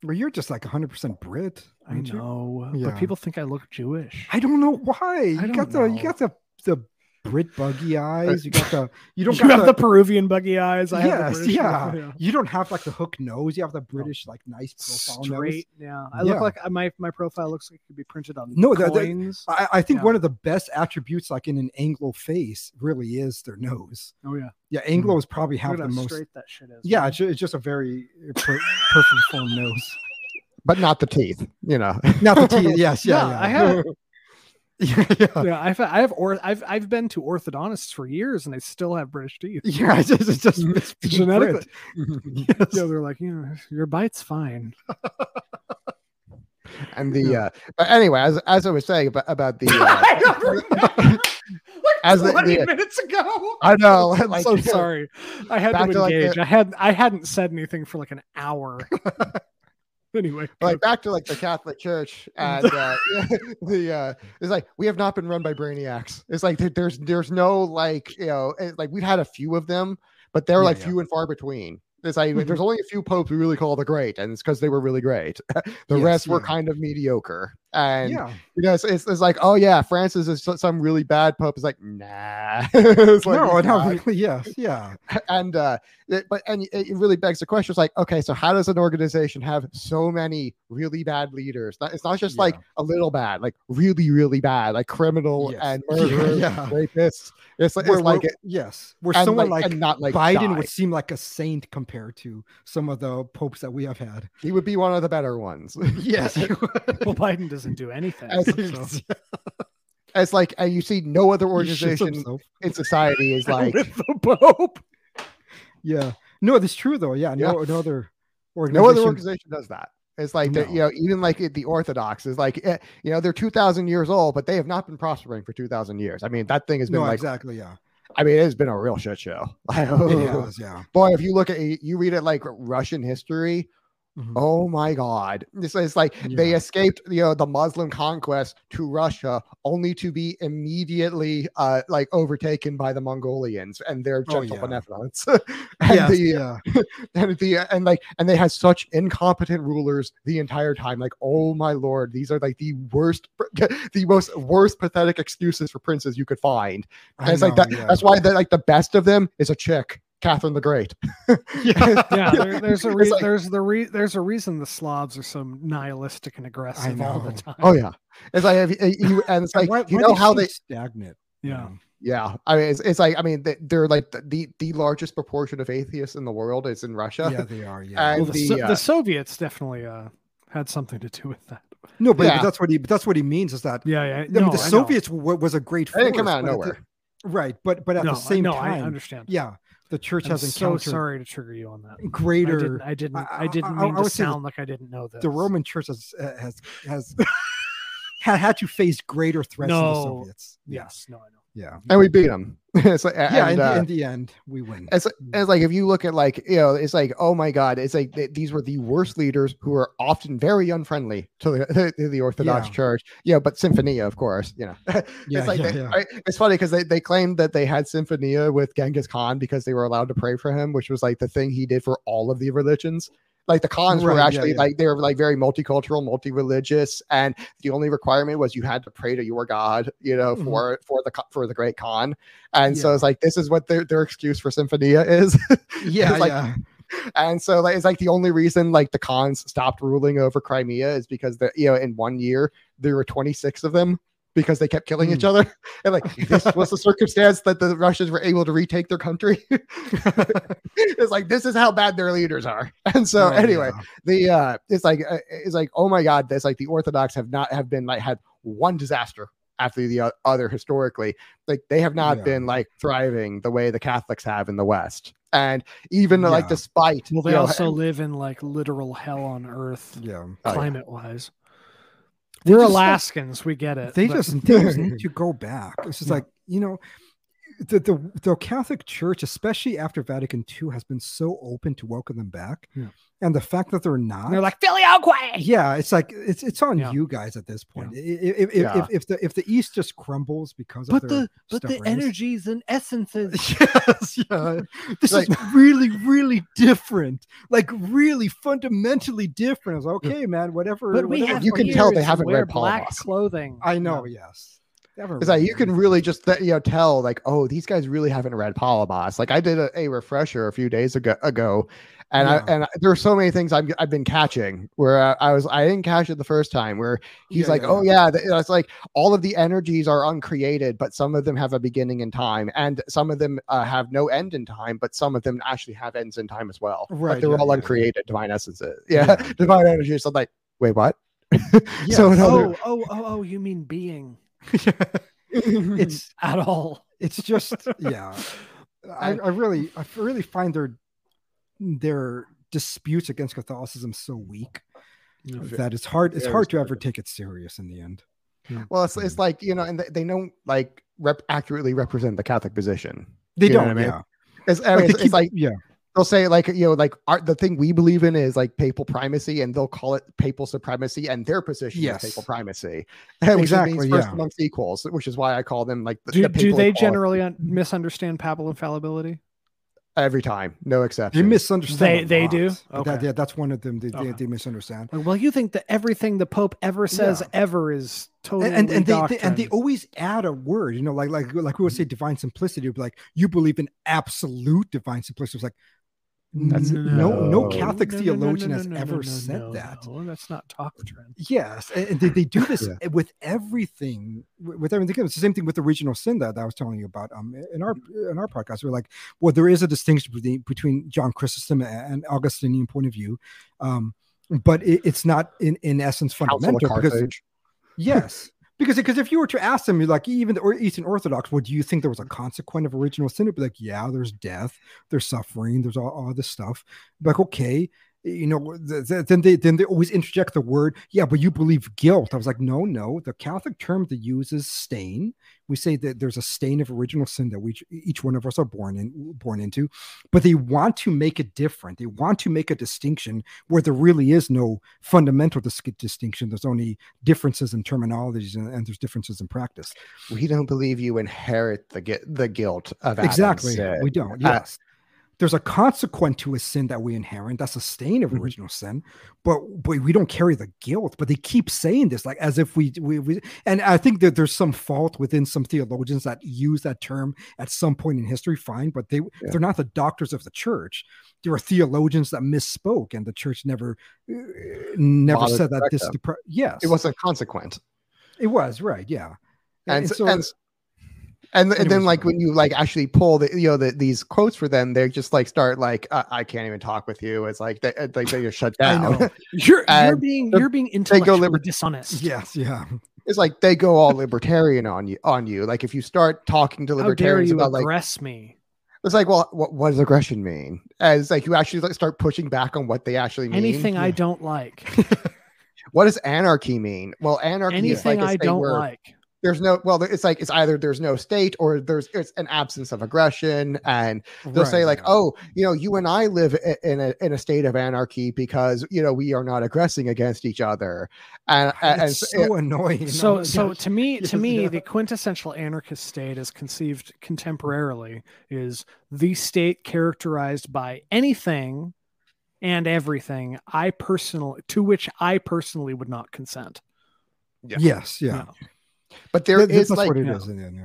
Speaker 2: Well, you're just like 100 percent Brit.
Speaker 3: I
Speaker 2: you?
Speaker 3: know,
Speaker 2: Yeah.
Speaker 3: but people think I look Jewish.
Speaker 2: I don't know why. You got the you got the the Brit buggy eyes. You got the you don't
Speaker 3: you
Speaker 2: got
Speaker 3: have the, Peruvian buggy eyes. I have the
Speaker 2: yes,
Speaker 3: British
Speaker 2: yeah. You don't have like the hook nose. You have the British like nice profile nose.
Speaker 3: straight. Yeah, I
Speaker 2: Yeah.
Speaker 3: look like my my profile looks like it could be printed on
Speaker 2: No, the- the-
Speaker 3: coins.
Speaker 2: I, I think
Speaker 3: Yeah.
Speaker 2: one of the best attributes, like in an Anglo face, really is their nose.
Speaker 3: oh yeah,
Speaker 2: Yeah, Anglos probably have the most.
Speaker 3: straight that shit is.
Speaker 2: Yeah,
Speaker 3: man.
Speaker 2: it's, it's just a very uh, per- perfect form nose.
Speaker 1: but not the teeth. You know.
Speaker 2: Not the teeth. Yes, yeah,
Speaker 3: Yeah,
Speaker 2: yeah.
Speaker 3: I have-
Speaker 2: yeah, yeah.
Speaker 3: yeah. I've I have or I've I've been to orthodontists for years and I still have British teeth.
Speaker 2: Yeah, it's just, it's just it's
Speaker 3: Genetically.
Speaker 2: Brit.
Speaker 3: Yeah, they're like, you know, your bite's fine.
Speaker 1: And the uh, but anyway, as as I was saying about about the uh, As
Speaker 3: 20
Speaker 1: the-
Speaker 3: minutes ago.
Speaker 1: I know,
Speaker 3: I'm
Speaker 1: like
Speaker 3: so sorry. I had to
Speaker 1: to, like,
Speaker 3: engage.
Speaker 1: the-
Speaker 3: I had I hadn't said anything for like an hour. anyway,
Speaker 1: like back to like the Catholic Church and uh, the uh, it's like we have not been run by brainiacs. It's like there's there's no like you know it's like we've had a few of them, but they're
Speaker 2: Yeah,
Speaker 1: like
Speaker 2: yeah.
Speaker 1: few and far between. It's like
Speaker 2: Mhm.
Speaker 1: there's only a few popes we really call the great, and it's because they were really great. the
Speaker 2: Yes,
Speaker 1: rest were kind of mediocre. And
Speaker 2: yeah.
Speaker 1: you know, it's, it's, it's like, oh yeah, Francis is some really bad pope. It's like, nah. It's like,
Speaker 2: no,
Speaker 1: he's not.
Speaker 2: really, yes, yeah.
Speaker 1: and uh it, but and it it really begs the question it's like okay so how does an organization have so many really bad leaders it's not just like a little bad like really really bad like criminal
Speaker 2: Yes.
Speaker 1: and
Speaker 2: Yeah,
Speaker 1: murderers
Speaker 2: yeah.
Speaker 1: rapists it's, like
Speaker 2: Where-
Speaker 1: it's like
Speaker 2: where-
Speaker 1: it,
Speaker 2: yes, where
Speaker 1: and
Speaker 2: someone
Speaker 1: like,
Speaker 2: like,
Speaker 1: and not like
Speaker 2: Biden
Speaker 1: die.
Speaker 2: would seem like a saint compared to some of the popes that we have had.
Speaker 1: he would be one of the better ones
Speaker 2: Yes, he
Speaker 3: Well, Biden doesn't do anything.
Speaker 1: As-
Speaker 3: so.
Speaker 1: it's like and you see no other organization in society is like
Speaker 3: with the Pope.
Speaker 2: Yeah, no, that's true though. Yeah, no, no other organization.
Speaker 1: no other organization does that it's like the, you know even like the orthodox is like eh, you know they're 2000 years old but they have not been prospering for 2000 years i mean that thing has been
Speaker 2: No,
Speaker 1: like
Speaker 2: exactly. Yeah,
Speaker 1: I mean, it has been a real shit show.
Speaker 2: yeah.
Speaker 1: Boy, if you look at you read it like Russian history,
Speaker 2: Mhm.
Speaker 1: oh my god. This is like they escaped, you know, the Muslim conquest to Russia only to be immediately uh like overtaken by the Mongolians and their
Speaker 2: Oh,
Speaker 1: gentle
Speaker 2: yeah.
Speaker 1: benevolence. and
Speaker 2: Yes,
Speaker 1: the
Speaker 2: yeah.
Speaker 1: and the and like and they had such incompetent rulers the entire time. Like, oh my lord, these are like the worst, the most worst pathetic excuses for princes you could find. And
Speaker 2: I
Speaker 1: it's like that.
Speaker 2: yeah.
Speaker 1: That's why the like the best of them is a chick, Catherine the Great.
Speaker 2: yeah.
Speaker 3: Yeah, there, there's a re-
Speaker 1: like-
Speaker 3: there's the re- there's a reason the Slavs are so nihilistic and aggressive all the time.
Speaker 1: Oh yeah, it's like if you, you and it's like
Speaker 2: why,
Speaker 1: you
Speaker 2: why
Speaker 1: know how they
Speaker 2: stagnant.
Speaker 3: yeah.
Speaker 1: yeah. I mean, it's, it's like I mean they- they're like the, the the largest proportion of atheists in the world is in Russia.
Speaker 2: Yeah, they are. Yeah.
Speaker 1: And
Speaker 3: Well, the,
Speaker 1: the,
Speaker 3: So-
Speaker 1: uh,
Speaker 3: the Soviets definitely uh, had something to do with that.
Speaker 2: no, but,
Speaker 1: yeah.
Speaker 2: but that's what he. But that's what he means is that.
Speaker 3: Yeah, yeah.
Speaker 2: I
Speaker 3: no,
Speaker 2: mean, the
Speaker 3: I.
Speaker 2: Soviets w- was a great.
Speaker 1: They didn't come out of
Speaker 2: but at the-
Speaker 1: nowhere.
Speaker 2: right, but but at
Speaker 3: no,
Speaker 2: the same time.
Speaker 3: no, I understand.
Speaker 2: yeah, the church
Speaker 3: I'm
Speaker 2: has
Speaker 3: so sorry to trigger you on that.
Speaker 2: Greater.
Speaker 3: I didn't. I didn't. I,
Speaker 2: I- I-
Speaker 3: didn't
Speaker 2: I-
Speaker 3: mean
Speaker 2: I
Speaker 3: to
Speaker 2: would the-
Speaker 3: sound like I didn't know this.
Speaker 2: the Roman Church has uh, has has had, had to face greater threats than the
Speaker 3: No.
Speaker 2: Soviets.
Speaker 3: Yes. No, I know.
Speaker 2: Yeah.
Speaker 1: and we beat them. it's like,
Speaker 2: Yeah.
Speaker 1: and,
Speaker 2: in,
Speaker 1: uh,
Speaker 2: the, in the end, we win.
Speaker 1: It's, it's like if you look at like you know it's like oh my god it's like th- these were the worst leaders who are often very unfriendly to the to the Orthodox
Speaker 2: Yeah.
Speaker 1: Church yeah but Symphonia of course you know
Speaker 2: Yeah,
Speaker 1: it's like
Speaker 2: yeah,
Speaker 1: they-
Speaker 2: yeah.
Speaker 1: I- it's funny because they, they claimed that they had Symphonia with Genghis Khan because they were allowed to pray for him which was like the thing he did for all of the religions like the Khans were
Speaker 2: Right, yeah,
Speaker 1: actually
Speaker 2: yeah.
Speaker 1: like they were like very multicultural multi-religious and the only requirement was you had to pray to your god you know
Speaker 2: Mhm.
Speaker 1: for for the for the great Khan and so it's like this is what their, their excuse for Symphonia is
Speaker 2: yeah.
Speaker 1: like-
Speaker 2: yeah.
Speaker 1: and so like, it's like the only reason like the Khans stopped ruling over Crimea is because the you know in one year there were 26 of them because they kept killing each
Speaker 2: Hmm.
Speaker 1: other and like this was the circumstance that the Russians were able to retake their country it's like this is how bad their leaders are and so
Speaker 2: Oh,
Speaker 1: anyway
Speaker 2: yeah.
Speaker 1: the uh it's like uh, it's like oh my god this like the orthodox have not have been like had one disaster after the other historically like they have not
Speaker 2: Yeah.
Speaker 1: been like thriving the way the catholics have in the west and even like despite
Speaker 3: Well, they
Speaker 1: you know,
Speaker 3: also live in like literal hell on earth,
Speaker 2: yeah.
Speaker 1: Oh, yeah.
Speaker 3: climate wise. We're
Speaker 2: just, like,
Speaker 3: Alaskans. we get it.
Speaker 2: They
Speaker 3: but-
Speaker 2: just, just need to go back. It's just
Speaker 3: Yeah.
Speaker 2: like you know, the, the the Catholic Church, especially after Vatican II, has been so open to welcome them back,
Speaker 3: Yeah.
Speaker 2: and the fact that they're not,
Speaker 3: they're like filioque.
Speaker 2: yeah, it's like it's it's on
Speaker 3: Yeah.
Speaker 2: you guys at this point. I- If, if,
Speaker 1: Yeah.
Speaker 2: if, if the if the East just crumbles because
Speaker 3: But
Speaker 2: of their
Speaker 3: the but the
Speaker 2: stubbornness-
Speaker 3: energies and essences.
Speaker 2: yes, yeah. This
Speaker 1: Like-
Speaker 2: is really, really different. Like really fundamentally different. I was like, okay, man, whatever.
Speaker 3: But we
Speaker 2: whatever
Speaker 3: have
Speaker 1: You can tell they haven't
Speaker 3: wear
Speaker 1: read Paul
Speaker 3: black
Speaker 1: Moss.
Speaker 3: clothing.
Speaker 2: I know, yes.
Speaker 1: It's like you can really just th- you know tell like oh these guys really haven't read Palamas. Like I did a, a refresher a few days ago ago, and
Speaker 2: Yeah.
Speaker 1: I and there are so many things I've I've been catching where I, I was I didn't catch it the first time where he's
Speaker 2: Yeah,
Speaker 1: like
Speaker 2: yeah,
Speaker 1: oh yeah th- it's like all of the energies are uncreated but some of them have a beginning in time and some of them uh, have no end in time but some of them actually have ends in time as well.
Speaker 2: Right,
Speaker 1: Like they're
Speaker 2: yeah,
Speaker 1: all
Speaker 2: yeah.
Speaker 1: uncreated divine essences. Yeah, divine energies. So I'm like wait what?
Speaker 2: Yes.
Speaker 1: so
Speaker 3: Oh, oh, oh, oh, you mean being
Speaker 2: it's
Speaker 3: at all.
Speaker 2: it's just yeah. I, I really I really find their their disputes against Catholicism so weak that it's hard it's hard to ever take it serious in the end.
Speaker 1: Well, it's, mm. it's like you know, and they, they don't like rep accurately represent the Catholic position.
Speaker 2: They
Speaker 1: You
Speaker 2: don't,
Speaker 1: what I mean?
Speaker 2: yeah.
Speaker 1: It's, I
Speaker 2: Like,
Speaker 1: mean,
Speaker 2: they
Speaker 1: it's, it's like
Speaker 2: yeah,
Speaker 1: they'll say like you know, like our, the thing we believe in is like papal primacy, and they'll call it papal supremacy, and their position
Speaker 2: Yes.
Speaker 1: is papal primacy, which
Speaker 2: Exactly,
Speaker 1: means first
Speaker 2: yeah.
Speaker 1: amongst equals, which is why I call them like the,
Speaker 3: Do,
Speaker 1: the
Speaker 3: do they
Speaker 1: equality.
Speaker 3: generally un- misunderstand papal infallibility?
Speaker 1: every time, no
Speaker 2: They
Speaker 1: exception.
Speaker 2: misunderstand.
Speaker 3: They-
Speaker 2: a
Speaker 3: they do?
Speaker 2: lot. But that-
Speaker 3: Okay.
Speaker 2: yeah, that's one of them. They,
Speaker 3: Okay.
Speaker 2: they, they misunderstand.
Speaker 3: Well, you think that everything the Pope ever says
Speaker 2: Yeah.
Speaker 3: ever is totally
Speaker 2: and and, and they, they and they always add a word, you know, like like like we would say divine simplicity. It'd be like you believe in absolute divine simplicity. It's like
Speaker 1: That's-
Speaker 2: no no
Speaker 1: No.
Speaker 2: Catholic
Speaker 3: No, no, no,
Speaker 2: theologian
Speaker 3: no,
Speaker 2: has
Speaker 3: no, no,
Speaker 2: ever
Speaker 3: no,
Speaker 2: said
Speaker 3: no,
Speaker 2: that.
Speaker 3: no, that's not doctrine.
Speaker 2: Yes, and and they, they do this
Speaker 1: Yeah.
Speaker 2: with everything. With everything, it's the same thing with the original sin that I was telling you about. Um, in our in our podcast, we're like, well, there is a distinction between between John Chrysostom and Augustinian point of view, um, but it, it's not in in essence fundamental because Yes. Because, because if you were to ask them, like, even the Eastern Orthodox, well, you think there was a consequent of original sin? It'd be like, yeah, there's death, there's suffering, there's all, all this stuff. Like, okay, you know, th- th- then they then they always interject the word, yeah, but you believe guilt. I was like, no, no. The Catholic term they use is stain. We say that there's a stain of original sin that we each- one of us are born in born into, but they want to make it different. They want to make a distinction where there really is no fundamental dis- distinction. There's only differences in terminologies and, and there's differences in practice.
Speaker 1: We don't believe you inherit the the guilt of Adam's
Speaker 2: exactly.
Speaker 1: sin.
Speaker 2: We don't.
Speaker 1: Uh,
Speaker 2: Yes. There's a consequent to a sin that we inherit. That's a stain of
Speaker 1: Mhm.
Speaker 2: original sin, but but we don't carry the guilt. But they keep saying this like as if we we, we and I think that there's some fault within some theologians that use that term at some point in history. Fine, but they
Speaker 1: Yeah.
Speaker 2: they're not the doctors of the church. There are theologians that misspoke, and the church never uh, never said that this. depre- yes,
Speaker 1: It wasn't consequent.
Speaker 2: It was right. Yeah,
Speaker 1: and,
Speaker 2: so
Speaker 1: and and, and then like
Speaker 2: uh,
Speaker 1: when you like actually pull the you know the, these quotes for them they just like start like I, I can't even talk with you it's like they like they just shut down.
Speaker 3: You're you're being you're being intellectually
Speaker 1: liber-
Speaker 3: dishonest.
Speaker 2: yes, yeah.
Speaker 1: it's like they go all libertarian on you on you like if you start talking to
Speaker 3: How dare
Speaker 1: libertarians
Speaker 3: you
Speaker 1: about like
Speaker 3: aggress me?
Speaker 1: it's like well what, what does aggression mean as like you actually like start pushing back on what they actually mean
Speaker 3: Anything I don't like.
Speaker 1: what does anarchy mean well anarchy is
Speaker 3: Anything
Speaker 1: like a
Speaker 3: I don't like.
Speaker 1: There's no well it's like it's either there's no state or there's it's an absence of aggression and they'll say like
Speaker 2: yeah.
Speaker 1: oh you know you and i live in a in a state of anarchy because you know we are not aggressing against each other and ah, and, and
Speaker 2: it's
Speaker 1: so-
Speaker 2: so annoying.
Speaker 3: So
Speaker 2: Oh,
Speaker 3: so
Speaker 2: gosh.
Speaker 3: to me to me
Speaker 2: yeah.
Speaker 3: the quintessential anarchist state as conceived contemporarily is the state characterized by anything and everything I personally to which I personally would not consent.
Speaker 1: Yeah.
Speaker 2: yes, yeah.
Speaker 3: No.
Speaker 1: But there
Speaker 2: That-
Speaker 1: is
Speaker 2: that's
Speaker 1: like
Speaker 2: what it
Speaker 3: yeah.
Speaker 2: is. yeah, yeah.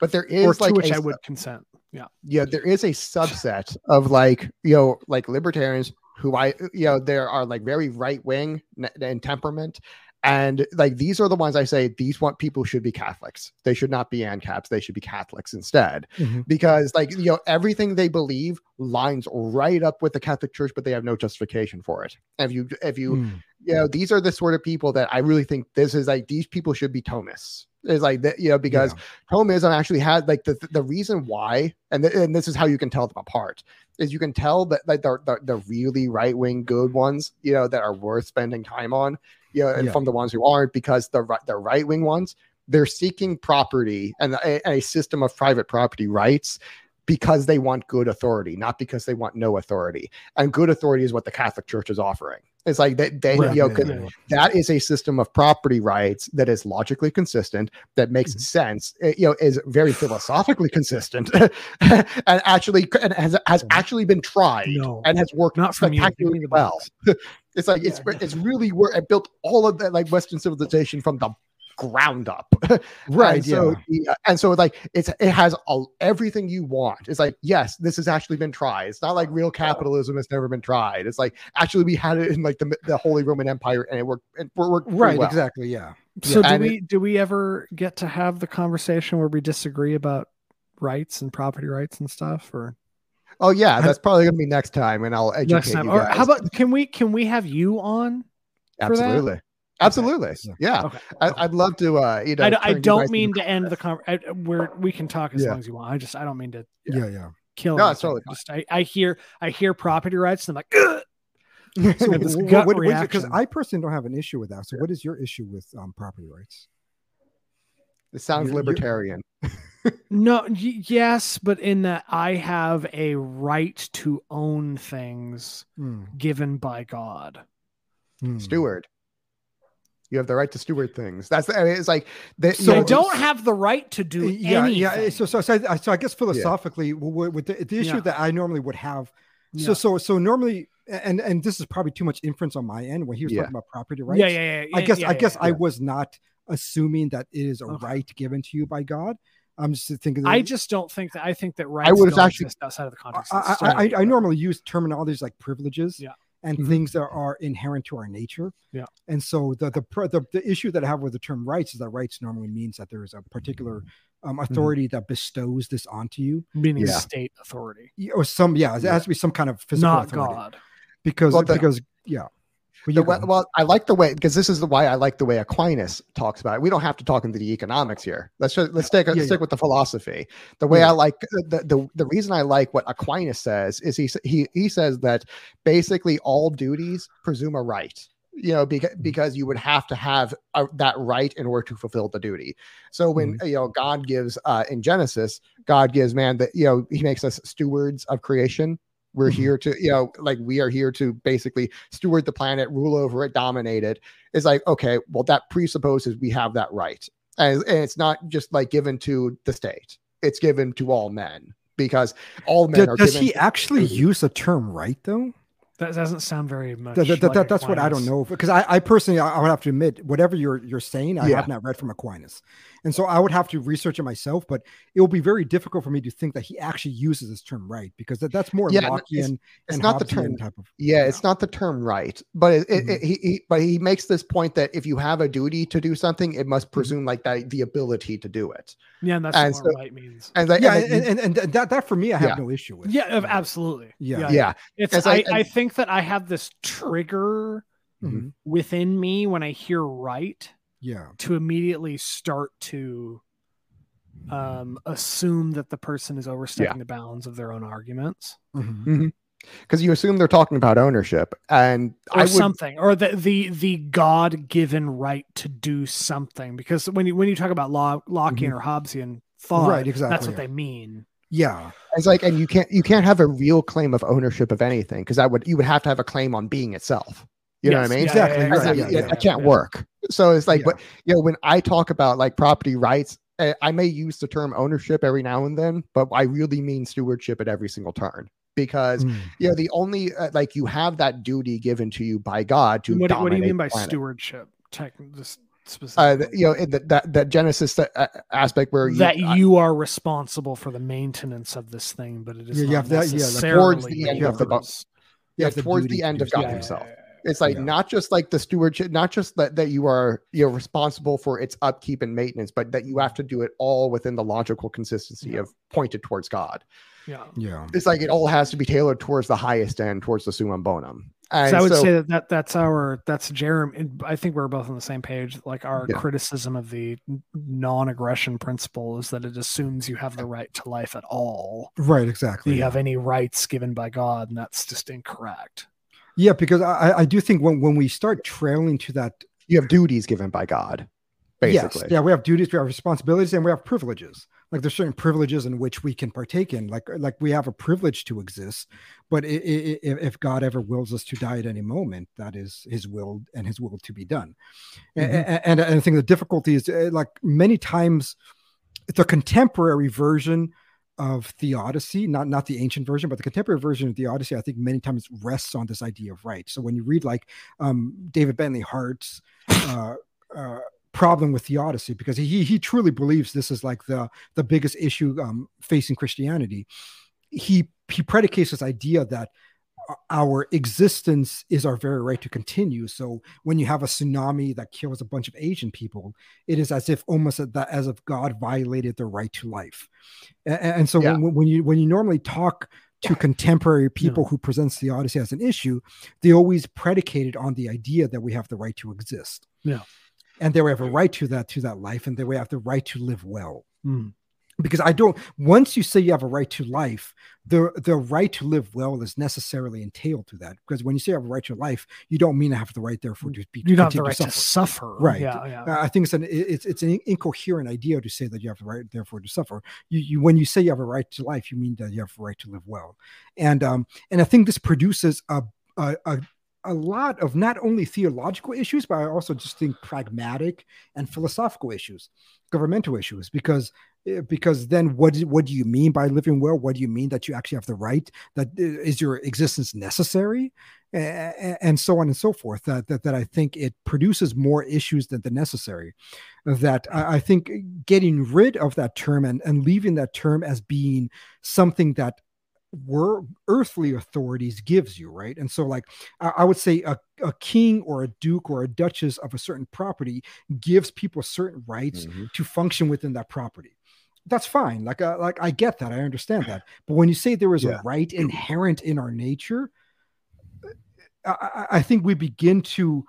Speaker 1: but there is like
Speaker 3: which
Speaker 1: a
Speaker 3: I would consent. Yeah.
Speaker 1: yeah there is a subset of like you know like libertarians who i you know there are like very right wing in temperament and like these are the ones i say these want people should be catholics. They should not be ancaps. They should be catholics instead.
Speaker 2: Mhm.
Speaker 1: because like you know everything they believe lines right up with the catholic church but they have no justification for it. And if you if you
Speaker 2: Mm.
Speaker 1: you know these are the sort of people that i really think this is like these people should be thomists is like that you know because Thomism actually had like the the reason why, and th- and this is how you can tell them apart, is you can tell that like the the, the really right wing good ones, you know, that are worth spending time on, you know, and
Speaker 2: Yeah.
Speaker 1: from the ones who aren't, because the the right wing ones, they're seeking property and a, a system of private property rights because they want good authority, not because they want no authority. And good authority is what the Catholic Church is offering. It's like they, they
Speaker 2: Right,
Speaker 1: you know,
Speaker 2: yeah,
Speaker 1: 'cause
Speaker 2: yeah, yeah.
Speaker 1: that is a system of property rights that is logically consistent that makes
Speaker 2: Mhm.
Speaker 1: sense it, you know is very philosophically consistent and actually and has, has actually been tried
Speaker 3: No.
Speaker 1: and has worked
Speaker 3: Not.
Speaker 1: Spectacularly well. it's like it's it's really where it built all of that like western civilization from the ground up
Speaker 2: Right.
Speaker 1: and so,
Speaker 2: yeah.
Speaker 1: the- uh, and so like it's it has all, everything you want. It's like yes, this has actually been tried. It's not like real capitalism has never been tried. It's like actually we had it in like the the Holy Roman Empire and it worked. It worked
Speaker 2: Right.
Speaker 1: well.
Speaker 2: Exactly. Yeah.
Speaker 3: So do
Speaker 1: And
Speaker 3: we do we ever get to have the conversation where we disagree about rights and property rights and stuff or
Speaker 1: Oh yeah, that's probably gonna be next time, and I'll educate
Speaker 3: next time?
Speaker 1: you
Speaker 3: Or how about can we can we have you on? for that?
Speaker 1: absolutely, absolutely,
Speaker 2: Yeah.
Speaker 1: yeah.
Speaker 3: Okay.
Speaker 1: I, I'd love to. uh you know,
Speaker 3: I,
Speaker 1: turn you
Speaker 3: don't mean to end the conversation. Where we can talk as
Speaker 1: Yeah.
Speaker 3: long as you want. I just I don't mean to
Speaker 1: Yeah.
Speaker 2: Yeah. Yeah.
Speaker 3: kill.
Speaker 1: No, it's totally fine.
Speaker 3: Just I, I hear I hear property rights and I'm like, Ugh!
Speaker 2: So
Speaker 3: have this
Speaker 2: wh-
Speaker 3: gut
Speaker 2: what- what- because
Speaker 3: reaction.
Speaker 2: I personally don't have an issue with that. So what is your issue with um, property rights?
Speaker 1: It sounds
Speaker 2: you- you-
Speaker 1: libertarian.
Speaker 3: No, y- yes, but in that I have a right to own things
Speaker 2: Hmm,
Speaker 3: given by God.
Speaker 2: hmm.
Speaker 1: Steward. You have the right to steward things. That's I mean, it's like they,
Speaker 2: So
Speaker 3: I
Speaker 1: you know,
Speaker 3: don't have the right to do
Speaker 2: yeah,
Speaker 3: anything.
Speaker 2: yeah. So, so, so, I, so I guess philosophically, w- with the, the issue
Speaker 3: Yeah.
Speaker 2: that I normally would have, so,
Speaker 3: Yeah.
Speaker 2: so, so normally, and and this is probably too much inference on my end when he was
Speaker 1: Yeah.
Speaker 2: talking about property rights.
Speaker 3: yeah, yeah, yeah,
Speaker 2: I guess,
Speaker 3: yeah,
Speaker 2: I
Speaker 3: yeah,
Speaker 2: guess,
Speaker 3: yeah.
Speaker 2: I was not assuming that it is a
Speaker 3: Okay.
Speaker 2: right given to you by God. I'm just thinking.
Speaker 3: I just don't think that. I think that rights
Speaker 1: I
Speaker 3: would've
Speaker 1: actually-
Speaker 3: outside of the context. of
Speaker 2: I, I, I. I normally use terminologies like privileges
Speaker 3: Yeah.
Speaker 2: and
Speaker 1: Mhm.
Speaker 2: things that are inherent to our nature.
Speaker 3: Yeah.
Speaker 2: And so the the, the the issue that I have with the term rights is that rights normally means that there is a particular um, authority that bestows this onto you,
Speaker 3: meaning
Speaker 1: Yeah.
Speaker 3: state authority,
Speaker 2: Y- or some yeah, it has to be some kind of physical
Speaker 3: not
Speaker 2: authority.
Speaker 3: God.
Speaker 2: because
Speaker 1: Well, the-
Speaker 2: because yeah. Well,
Speaker 1: The well, I like the way because this is the why I like the way Aquinas talks about it. We don't have to talk into the economics here. Let's just, let's take a,
Speaker 2: Yeah,
Speaker 1: stick
Speaker 2: yeah.
Speaker 1: with the philosophy. The way
Speaker 2: Yeah.
Speaker 1: I like the, the the reason I like what Aquinas says is he he he says that basically all duties presume a right. You know, because
Speaker 2: Mm-hmm.
Speaker 1: because you would have to have a, that right in order to fulfill the duty. So when
Speaker 2: Mm-hmm.
Speaker 1: you know God gives uh, in Genesis, God gives man that you know He makes us stewards of creation. We're
Speaker 2: Mhm.
Speaker 1: here to, you know, like we are here to basically steward the planet, rule over it, dominate it. It's like, okay, well, that presupposes we have that right. And, and it's not just like given to the state, it's given to all men because all men
Speaker 2: Does,
Speaker 1: are
Speaker 2: does
Speaker 1: given.
Speaker 2: he actually use the term right though?
Speaker 3: That doesn't sound very much.
Speaker 2: That, that- that-
Speaker 3: like
Speaker 2: that's what I don't know because I, I personally I, I would have to admit whatever you're you're saying I
Speaker 1: Yeah.
Speaker 2: have not read from Aquinas, and so I would have to research it myself. But it will be very difficult for me to think that he actually uses this term right because that, that's more
Speaker 1: Yeah,
Speaker 2: Lockean
Speaker 1: it's
Speaker 2: and
Speaker 1: not the
Speaker 2: Hobbesian
Speaker 1: term.
Speaker 2: type of
Speaker 1: Yeah, it's not the term right, but it, it,
Speaker 2: Mhm.
Speaker 1: it- he, he but he makes this point that if you have a duty to do something, it must presume like that the ability to do it.
Speaker 3: Yeah, and that's
Speaker 1: And
Speaker 3: what
Speaker 1: so-
Speaker 3: right means.
Speaker 1: And like,
Speaker 2: yeah,
Speaker 1: and
Speaker 2: and, and, and that that for me I have
Speaker 1: Yeah.
Speaker 2: no issue with.
Speaker 3: Yeah, of- absolutely.
Speaker 2: Yeah.
Speaker 1: yeah,
Speaker 3: It's,
Speaker 1: It's
Speaker 3: I,
Speaker 1: like-
Speaker 3: I think that I have this trigger
Speaker 2: Mhm.
Speaker 3: within me when I hear right
Speaker 2: yeah,
Speaker 3: to immediately start to um, assume that the person is overstepping the bounds of their own arguments
Speaker 1: because you assume they're talking about ownership, and
Speaker 3: or
Speaker 1: I would
Speaker 3: something, or the the the God given right to do something. Because when you when you talk about law, Lockean or Hobbesian thought,
Speaker 2: Mm-hmm. Right, exactly,
Speaker 3: that's what
Speaker 2: yeah.
Speaker 3: they mean.
Speaker 2: yeah,
Speaker 1: It's like, and you can't you can't have a real claim of ownership of anything because that would you would have to have a claim on being itself. You know what I mean?
Speaker 3: yeah,
Speaker 2: Exactly,
Speaker 3: yeah,
Speaker 1: And so
Speaker 2: right,
Speaker 1: you-
Speaker 2: yeah,
Speaker 1: it-
Speaker 2: yeah,
Speaker 1: it can't
Speaker 3: yeah.
Speaker 1: work. So it's like,
Speaker 2: Yeah.
Speaker 1: but you know, when I talk about like property rights, eh, I may use the term ownership every now and then, but I really mean stewardship at every single turn because
Speaker 2: Mm.
Speaker 1: you know the only uh, like you have that duty given to you by God to
Speaker 3: What, do- what do you mean by
Speaker 1: planet.
Speaker 3: stewardship? Tech, just
Speaker 1: Uh, you know, in the, that that Genesis uh, aspect where you,
Speaker 3: that
Speaker 1: uh,
Speaker 3: you are responsible for the maintenance of this thing, but it is
Speaker 2: Yeah, you
Speaker 3: not
Speaker 2: have that- yeah, like
Speaker 1: towards the end
Speaker 2: of the
Speaker 1: book. yeah,
Speaker 2: have the
Speaker 1: towards the end of God
Speaker 2: so.
Speaker 1: Himself. It's like
Speaker 2: Yeah.
Speaker 1: not just like the stewardship, not just that, that you are you're responsible for its upkeep and maintenance, but that you have to do it all within the logical consistency
Speaker 3: Yeah.
Speaker 1: of pointed towards God.
Speaker 3: Yeah.
Speaker 2: yeah.
Speaker 1: It's like it all has to be tailored towards the highest end, towards the summum bonum. And
Speaker 3: so I would
Speaker 1: so-
Speaker 3: say that, that that's our that's Jeremy. I think we're both on the same page. Like our
Speaker 1: Yeah.
Speaker 3: criticism of the non-aggression principle is that it assumes you have the right to life at all.
Speaker 2: Right,
Speaker 3: Do
Speaker 2: exactly.
Speaker 3: you
Speaker 2: yeah.
Speaker 3: have any rights given by God, and that's just incorrect.
Speaker 2: Yeah, because I, I do think when, when we start trailing to that,
Speaker 1: you have duties given by God, basically.
Speaker 2: yes, yeah, we have duties, we have responsibilities, and we have privileges. Like there's certain privileges in which we can partake in. Like like we have a privilege to exist, but i- i- i- if God ever wills us to die at any moment, that is His will and His will to be done. A-
Speaker 1: Mhm.
Speaker 2: a- And, and I think the difficulty is uh, like many times, the contemporary version of theodicy, not not the ancient version, but the contemporary version of theodicy, I think many times rests on this idea of right. So when you read like um, David Bentley Hart's uh, uh, problem with theodicy, because he he truly believes this is like the the biggest issue um, facing Christianity. He he predicates this idea that our existence is our very right to continue. So when you have a tsunami that kills a bunch of Asian people, it is as if almost that as if God violated the right to life. And, so
Speaker 1: Yeah.
Speaker 2: when, when you when you normally talk to contemporary people who presents theodicy as an issue, they always predicated on the idea that we have the right to exist.
Speaker 3: Yeah.
Speaker 2: And that we have a right to that to that life, and that we have the right to live well
Speaker 3: Hmm.
Speaker 2: Because I don't. Once you say you have a right to life, the the right to live well is necessarily entailed to that. Because when you say you have a right to life, you don't mean I have the right, therefore, to be
Speaker 3: You don't have the right to
Speaker 2: suffer.
Speaker 3: suffer.
Speaker 2: Right.
Speaker 3: Yeah. Yeah.
Speaker 2: Uh, I think it's an it's it's an incoherent idea to say that you have the right, therefore, to suffer. You, you when you say you have a right to life, you mean that you have a right to live well, and um and I think this produces a a, a a lot of not only theological issues, but I also just think pragmatic and philosophical issues, governmental issues, because because then what do, what do you mean by living well? What do you mean that you actually have the right? That eh, your existence necessary, and so on and so forth. That that, that I think it produces more issues than the necessary. That I, I think getting rid of that term and and leaving that term as being something that were earthly authorities gives you right and so like i, I would say a, a, king or a duke or a duchess of a certain property gives people certain rights mm-hmm. to function within that property that's fine like uh, like i get that i understand that but when you say there is yeah. a right inherent in our nature I, I think we begin to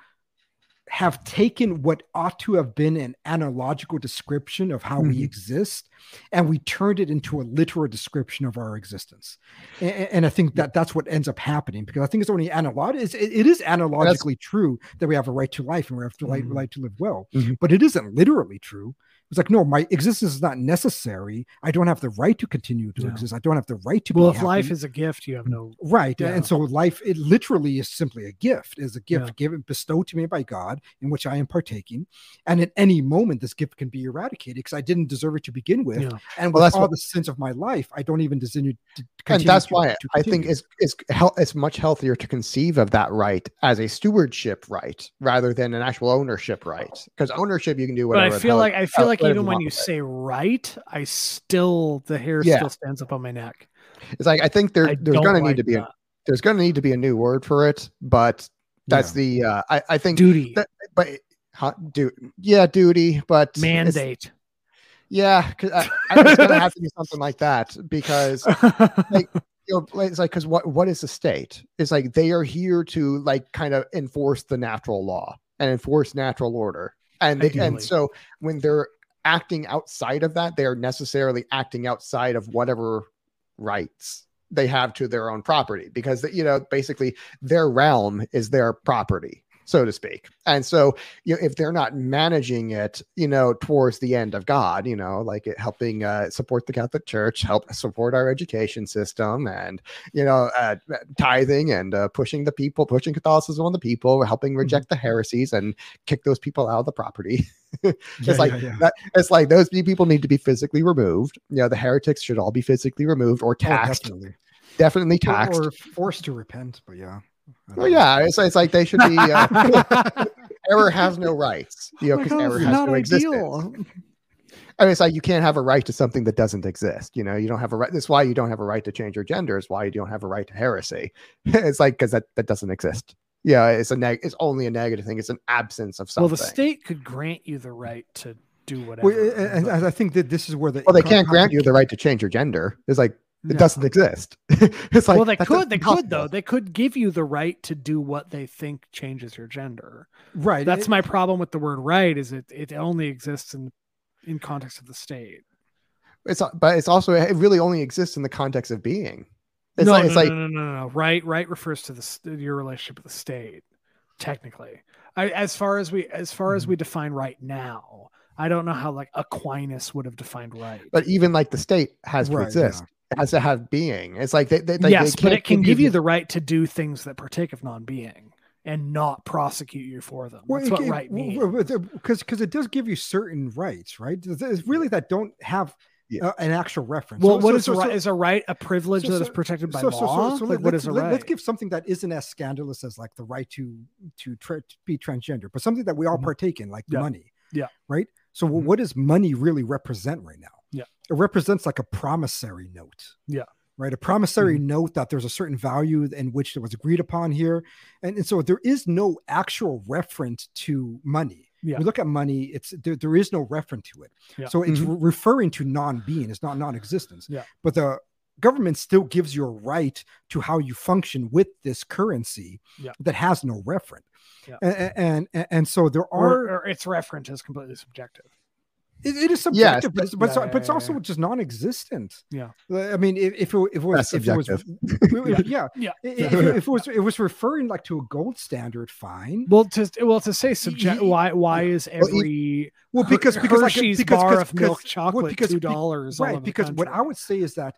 Speaker 2: have taken what ought to have been an analogical description of how mm-hmm. we exist and we turned it into a literal description of our existence and, and, i think that that's what ends up happening because i think it's only analog it, it is analogically that's, true that we have a right to life and we have to mm-hmm. right, right to live well mm-hmm. but it isn't literally true it's like, no, my existence is not necessary. I don't have the right to continue to exist. I don't have the right to
Speaker 3: well,
Speaker 2: if
Speaker 3: happy. life is a gift, you have no
Speaker 2: right. Yeah. And so life, it literally is simply a gift, is a gift yeah. given bestowed to me by God, in which I am partaking. And at any moment, this gift can be eradicated because I didn't deserve it to begin with. Yeah. And well, with all what, the sins of my life, I don't even deserve to
Speaker 1: and that's to, why to I think it's it's it's much healthier to conceive of that right as a stewardship right rather than an actual ownership right. Because ownership you can do whatever.
Speaker 3: But I feel like I feel like even when you say right, I still the hair yeah. still stands up on my neck.
Speaker 1: It's like I think there I there's going to need to be a, there's going to need to be a new word for it, but that's yeah. the uh, I I think
Speaker 3: duty.
Speaker 1: That, but huh, do yeah duty, but
Speaker 3: mandate.
Speaker 1: Yeah, because I, I it's going to have to be something like that because like you know, it's like because what what is the state? It's like they are here to like kind of enforce the natural law and enforce natural order, and they, and so when they're acting outside of that, they are necessarily acting outside of whatever rights they have to their own property because you know basically their realm is their property so to speak. And so, you know, if they're not managing it, you know, towards the end of God, you know, like it helping uh, support the Catholic Church, help support our education system, and you know, uh, tithing and uh, pushing the people, pushing Catholicism on the people, helping mm-hmm. reject mm-hmm. the heresies and kick those people out of the property. it's yeah, like yeah, yeah. That, it's like those people need to be physically removed. You know, the heretics should all be physically removed or oh, taxed. Oh, definitely. definitely taxed
Speaker 2: or, or forced to repent. But yeah.
Speaker 1: Well, yeah, it's, it's like they should be. Uh, error has no rights, you know, because error has no ideal. existence. I mean, it's like you can't have a right to something that doesn't exist. You know, you don't have a right. That's why you don't have a right to change your gender. Is why you don't have a right to heresy. it's like because that that doesn't exist. Yeah, it's a neg. It's only a negative thing. It's an absence of something.
Speaker 3: Well, the state could grant you the right to do whatever.
Speaker 2: Well, and, and I think that this is where the
Speaker 1: well, they can't grant you the right to change your gender. It's like it doesn't exist. it's like
Speaker 3: well, they could, they could though. They could give you the right to do what they think changes your gender.
Speaker 2: Right.
Speaker 3: That's it, my problem with the word "right." Is it it only exists in in context of the state.
Speaker 1: It's but it's also it really only exists in the context of being. It's
Speaker 3: no,
Speaker 1: like,
Speaker 3: no,
Speaker 1: it's
Speaker 3: no,
Speaker 1: like
Speaker 3: no, no, no, no. Right, right refers to the your relationship with the state. Technically, I, as far as we as far mm-hmm. as we define right now, I don't know how like Aquinas would have defined right.
Speaker 1: But even like the state has right, to exist. Yeah has to have being. It's like they, they like
Speaker 3: yes, they but it can give you the right to do things that partake of non-being and not prosecute you for them. That's well, what right means.
Speaker 2: Because because it does give you certain rights, right? It's really that don't have yeah. uh, an actual reference.
Speaker 3: Well, so, what so, is so, a right? is a right a privilege that is protected by law?
Speaker 2: So,
Speaker 3: like,
Speaker 2: what
Speaker 3: is a right?
Speaker 2: Let's give something that isn't as scandalous as like the right to to, tra- to be transgender, but something that we all mm-hmm. partake in, like
Speaker 3: yeah.
Speaker 2: money.
Speaker 3: Yeah.
Speaker 2: Right. So, mm-hmm. what does money really represent right now?
Speaker 3: Yeah.
Speaker 2: It represents like a promissory note.
Speaker 3: Yeah.
Speaker 2: Right. A promissory mm-hmm. note that there's a certain value in which it was agreed upon here. And, and so there is no actual reference to money.
Speaker 3: Yeah.
Speaker 2: We look at money, it's there, there is no reference to it. Yeah. So it's mm-hmm. re- referring to non-being, it's not non-existence.
Speaker 3: Yeah.
Speaker 2: But the government still gives you a right to how you function with this currency
Speaker 3: yeah.
Speaker 2: that has no reference. Yeah. And, and, and so there are
Speaker 3: or, or its reference is completely subjective.
Speaker 2: It, it is subjective, yes, but, but, yeah, but, it's yeah, also yeah. just non-existent.
Speaker 3: Yeah,
Speaker 2: I mean, if, if, it, if it was, if it was, yeah, yeah, If, if, it was, it was referring like to a gold standard, fine.
Speaker 3: Well, to well to say subject, why why is every
Speaker 2: well because because
Speaker 3: Hershey's
Speaker 2: like, because,
Speaker 3: bar
Speaker 2: because,
Speaker 3: of milk chocolate well, because, two dollars,
Speaker 2: right? Because what I would say is that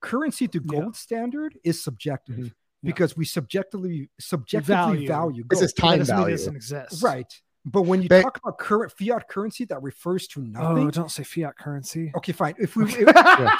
Speaker 2: currency to gold standard is subjective. Mm-hmm
Speaker 3: Yeah.
Speaker 2: because we subjectively subjectively
Speaker 3: Value.
Speaker 2: value,
Speaker 1: This
Speaker 2: gold.
Speaker 1: is time
Speaker 3: That doesn't mean it
Speaker 1: value.
Speaker 3: doesn't exist.
Speaker 2: right. But when you
Speaker 1: But-
Speaker 2: talk about current fiat currency that refers to nothing,
Speaker 3: Oh, don't say fiat currency.
Speaker 2: okay, fine. If we if,
Speaker 1: Yeah.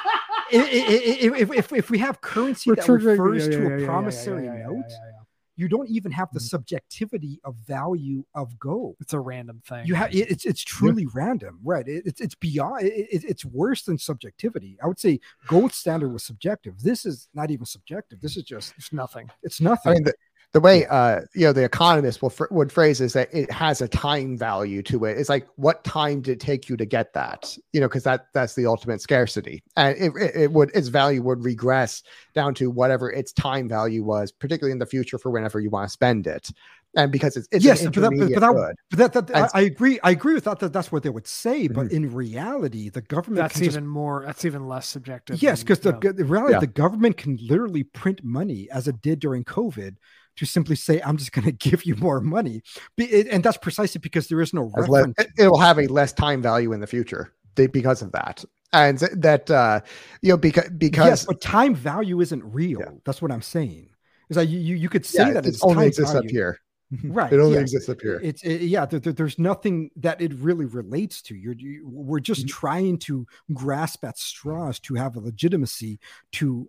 Speaker 2: if, if, if, if we have currency
Speaker 3: We're
Speaker 2: that
Speaker 3: triggering-
Speaker 2: refers
Speaker 3: yeah,
Speaker 2: to
Speaker 3: yeah,
Speaker 2: a
Speaker 3: yeah, yeah,
Speaker 2: promissory
Speaker 3: yeah, yeah, yeah,
Speaker 2: note,
Speaker 3: yeah, yeah.
Speaker 2: you don't even have the
Speaker 3: Mhm.
Speaker 2: subjectivity of value of gold.
Speaker 3: It's a random thing.
Speaker 2: You have it- it's it's truly random, right? It, it's it's beyond. It, it- it's worse than subjectivity. I would say gold standard was subjective. This is not even subjective. This is just
Speaker 3: It's nothing.
Speaker 2: it's nothing.
Speaker 1: I mean, the, the way uh, you know the economist will fr- would phrase is that it has a time value to it. It's like what time did it take you to get that? You know, because that that's the ultimate scarcity, and it, it, it would its value would regress down to whatever its time value was, particularly in the future for whenever you want to spend it, and because it's it's
Speaker 2: Yes,
Speaker 1: an
Speaker 2: but that- but that-
Speaker 1: good.
Speaker 2: but that, that I,
Speaker 1: And-
Speaker 2: I agree. I agree with that. That that's what they would say. But
Speaker 1: Mhm.
Speaker 2: in reality, the government
Speaker 3: That's
Speaker 2: can just
Speaker 3: even more. That's even less subjective.
Speaker 2: Yes, because the, the reality,
Speaker 1: Yeah.
Speaker 2: the government can literally print money as it did during COVID to simply say, "I'm just going to give you more money," and that's precisely because there is no reference.
Speaker 1: it, will have a less time value in the future because of that, and that uh, you know because because
Speaker 2: yes, but time value isn't real.
Speaker 1: Yeah.
Speaker 2: That's what I'm saying. It's like you, you, could say
Speaker 1: yeah,
Speaker 2: that
Speaker 1: it
Speaker 2: it's
Speaker 1: only
Speaker 2: time
Speaker 1: exists up here.
Speaker 2: right?
Speaker 1: It only
Speaker 2: yeah.
Speaker 1: exists up here.
Speaker 2: It's it, yeah. There, there- there's nothing that it really relates to. You're you, we're just
Speaker 1: Mm-hmm.
Speaker 2: trying to grasp at straws to have a legitimacy to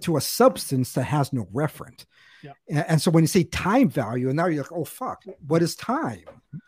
Speaker 2: to a substance that has no referent.
Speaker 3: Yeah.
Speaker 2: A- And, so when you say time value, and now you're like, oh fuck, what is time?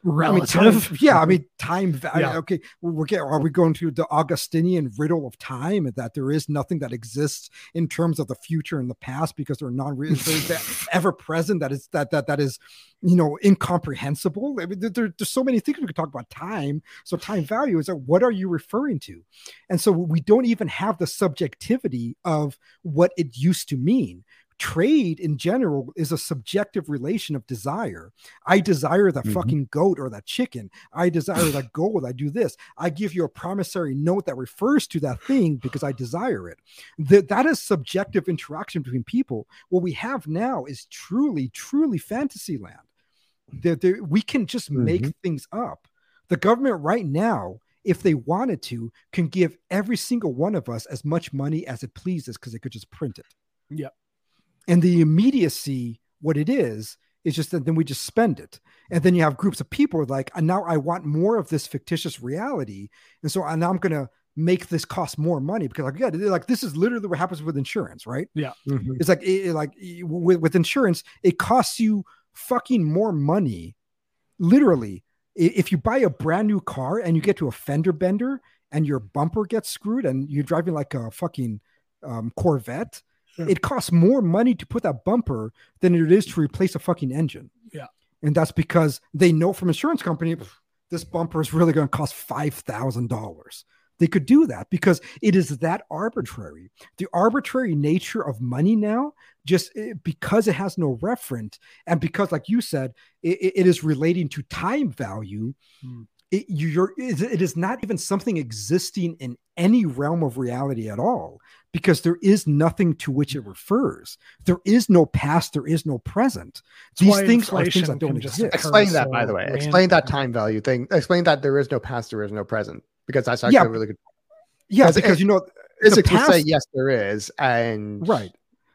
Speaker 2: I mean,
Speaker 3: relative.
Speaker 2: time- yeah, I mean, time value.
Speaker 3: Yeah.
Speaker 2: Okay, we're getting. Are we going to the Augustinian riddle of time? That there is nothing that exists in terms of the future and the past because they're non ever present. That is that that that is, you know, incomprehensible. I mean, there- there's so many things we could talk about time. So time value is like, what are you referring to? And so we don't even have the subjectivity of what it used to mean trade in general is a subjective relation of desire. I desire that
Speaker 1: Mhm.
Speaker 2: fucking goat or that chicken. I desire that gold. I do this. I give you a promissory note that refers to that thing because I desire it. That that is subjective interaction between people. What we have now is truly, truly fantasy land. That we can just make
Speaker 1: Mhm.
Speaker 2: things up. The government right now, if they wanted to, can give every single one of us as much money as it pleases because they could just print it.
Speaker 3: Yep.
Speaker 2: And the immediacy, what it is, is just that then we just spend it. And then you have groups of people like, and now I want more of this fictitious reality. And so and now I'm gonna make this cost more money because like yeah, like this is literally what happens with insurance, right?
Speaker 1: Mhm.
Speaker 2: It's like it, it- like with, with insurance, it costs you fucking more money. Literally, if you buy a brand new car and you get to a fender bender and your bumper gets screwed and you're driving like a fucking um, Corvette,
Speaker 3: Sure.
Speaker 2: it costs more money to put that bumper than it is to replace a fucking engine.
Speaker 3: Yeah.
Speaker 2: and that's because they know from insurance company this bumper is really going to cost five thousand dollars. They could do that because it is that arbitrary. The arbitrary nature of money now, just eh, because it has no referent, and because, like you said, it, it- is relating to time value.
Speaker 3: Hmm.
Speaker 2: It, you're, it it is not even something existing in any realm of reality at all because there is nothing to which it refers. There is no past, there is no present.
Speaker 3: That's
Speaker 2: These things are things that don't exist.
Speaker 1: Explain that, by the way. Explain that time value thing. Explain that there is no past, there is no present, because that's actually
Speaker 2: Yeah.
Speaker 1: a really good.
Speaker 2: Yeah,
Speaker 1: Because it-
Speaker 2: you know,
Speaker 1: Physics would say
Speaker 2: past-
Speaker 1: yes, there is, and
Speaker 2: right.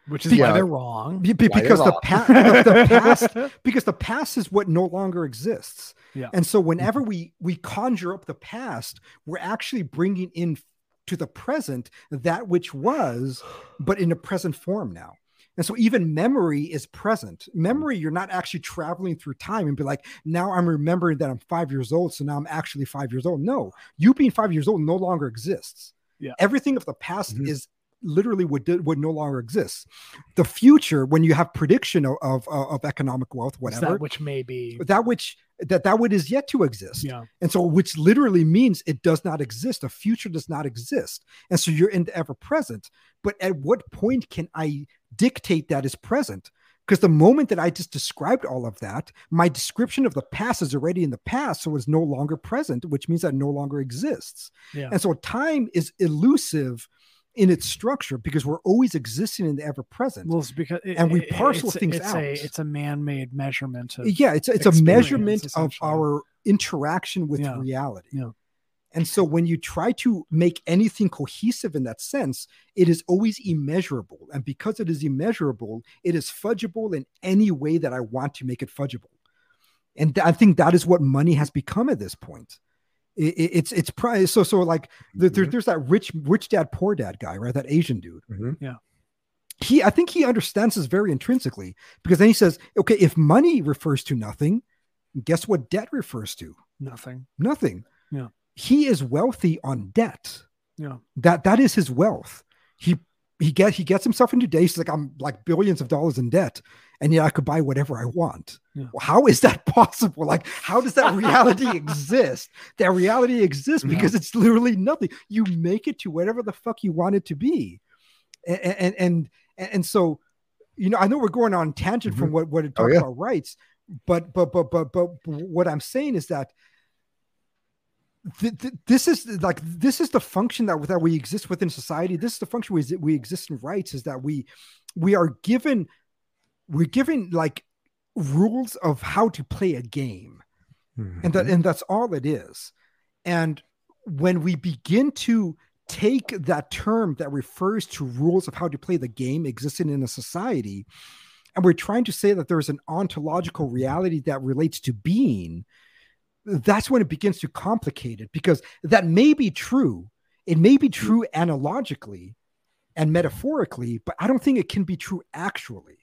Speaker 3: which is
Speaker 1: Yeah.
Speaker 3: why they're wrong.
Speaker 2: Be- be-
Speaker 1: Why they're
Speaker 2: because the,
Speaker 1: wrong.
Speaker 2: pa- the, the past because the past is what no longer exists
Speaker 3: Yeah.
Speaker 2: and so whenever we we conjure up the past we're actually bringing in to the present that which was but in a present form now and so even memory is present memory you're not actually traveling through time and be like now i'm remembering that i'm five years old so now i'm actually five years old no you being five years old no longer exists
Speaker 3: Yeah.
Speaker 2: everything of the past
Speaker 1: Mhm.
Speaker 2: is literally would what no longer exist. the future when you have prediction of of, of economic wealth whatever
Speaker 3: that which may be.
Speaker 2: that which that that which is yet to exist
Speaker 3: Yeah.
Speaker 2: and so which literally means it does not exist a future does not exist and so you're in the ever present but at what point can i dictate that is present because the moment that i just described all of that my description of the past is already in the past so it's no longer present which means that no longer exists
Speaker 3: Yeah.
Speaker 2: and so time is elusive in its structure because we're always existing in the ever present
Speaker 3: Well, it's because it-
Speaker 2: And we parcel
Speaker 3: it's,
Speaker 2: things
Speaker 3: it's
Speaker 2: out.
Speaker 3: A, it's a man-made measurement of
Speaker 2: yeah it's, it's a measurement of our interaction with
Speaker 3: Yeah.
Speaker 2: reality
Speaker 3: Yeah.
Speaker 2: And so when you try to make anything cohesive in that sense, it is always immeasurable. And because it is immeasurable, it is fudgeable in any way that I want to make it fudgeable. And th- I think that is what money has become at this point. It, it, it's it's pri- so so like the, there,
Speaker 1: Mhm.
Speaker 2: there's that rich rich dad poor dad guy right that Asian dude
Speaker 1: Mhm.
Speaker 2: he I think he understands this very intrinsically because then he says okay if money refers to nothing guess what debt refers to
Speaker 3: Nothing.
Speaker 2: nothing
Speaker 3: Yeah.
Speaker 2: he is wealthy on debt
Speaker 3: Yeah.
Speaker 2: that that is his wealth he he get he gets himself into debt he's like i'm like billions of dollars in debt and yet i could buy whatever i want
Speaker 3: Yeah.
Speaker 2: Well, how is that possible like how does that reality exist that reality exists
Speaker 3: Yeah.
Speaker 2: because it's literally nothing you make it to whatever the fuck you want it to be and and and, and so you know i know we're going on tangent from mm-hmm. what what it
Speaker 1: Oh,
Speaker 2: talks
Speaker 1: yeah.
Speaker 2: about rights but but but but but what i'm saying is that th- th- this is like this is the function that that we exist within society. This is the function we, we exist in rights is that we we are given we're given like rules of how to play a game. And that mm-hmm. and that's all it is. And when we begin to take that term that refers to rules of how to play the game existing in a society and we're trying to say that there's an ontological reality that relates to being that's when it begins to complicate it because that may be true it may be hmm. true analogically and metaphorically but i don't think it can be true actually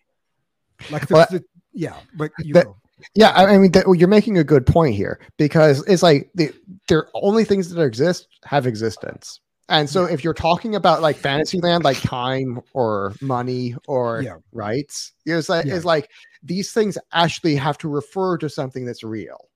Speaker 2: like
Speaker 1: Well,
Speaker 2: there's the, yeah but you
Speaker 1: that-. Yeah, I mean, that, you're making a good point here because it's like the there only things that exist have existence. And so if you're talking about like Fantasyland, like time or money or
Speaker 2: Yeah.
Speaker 1: rights, it's like
Speaker 2: Yeah.
Speaker 1: it's like these things actually have to refer to something that's real.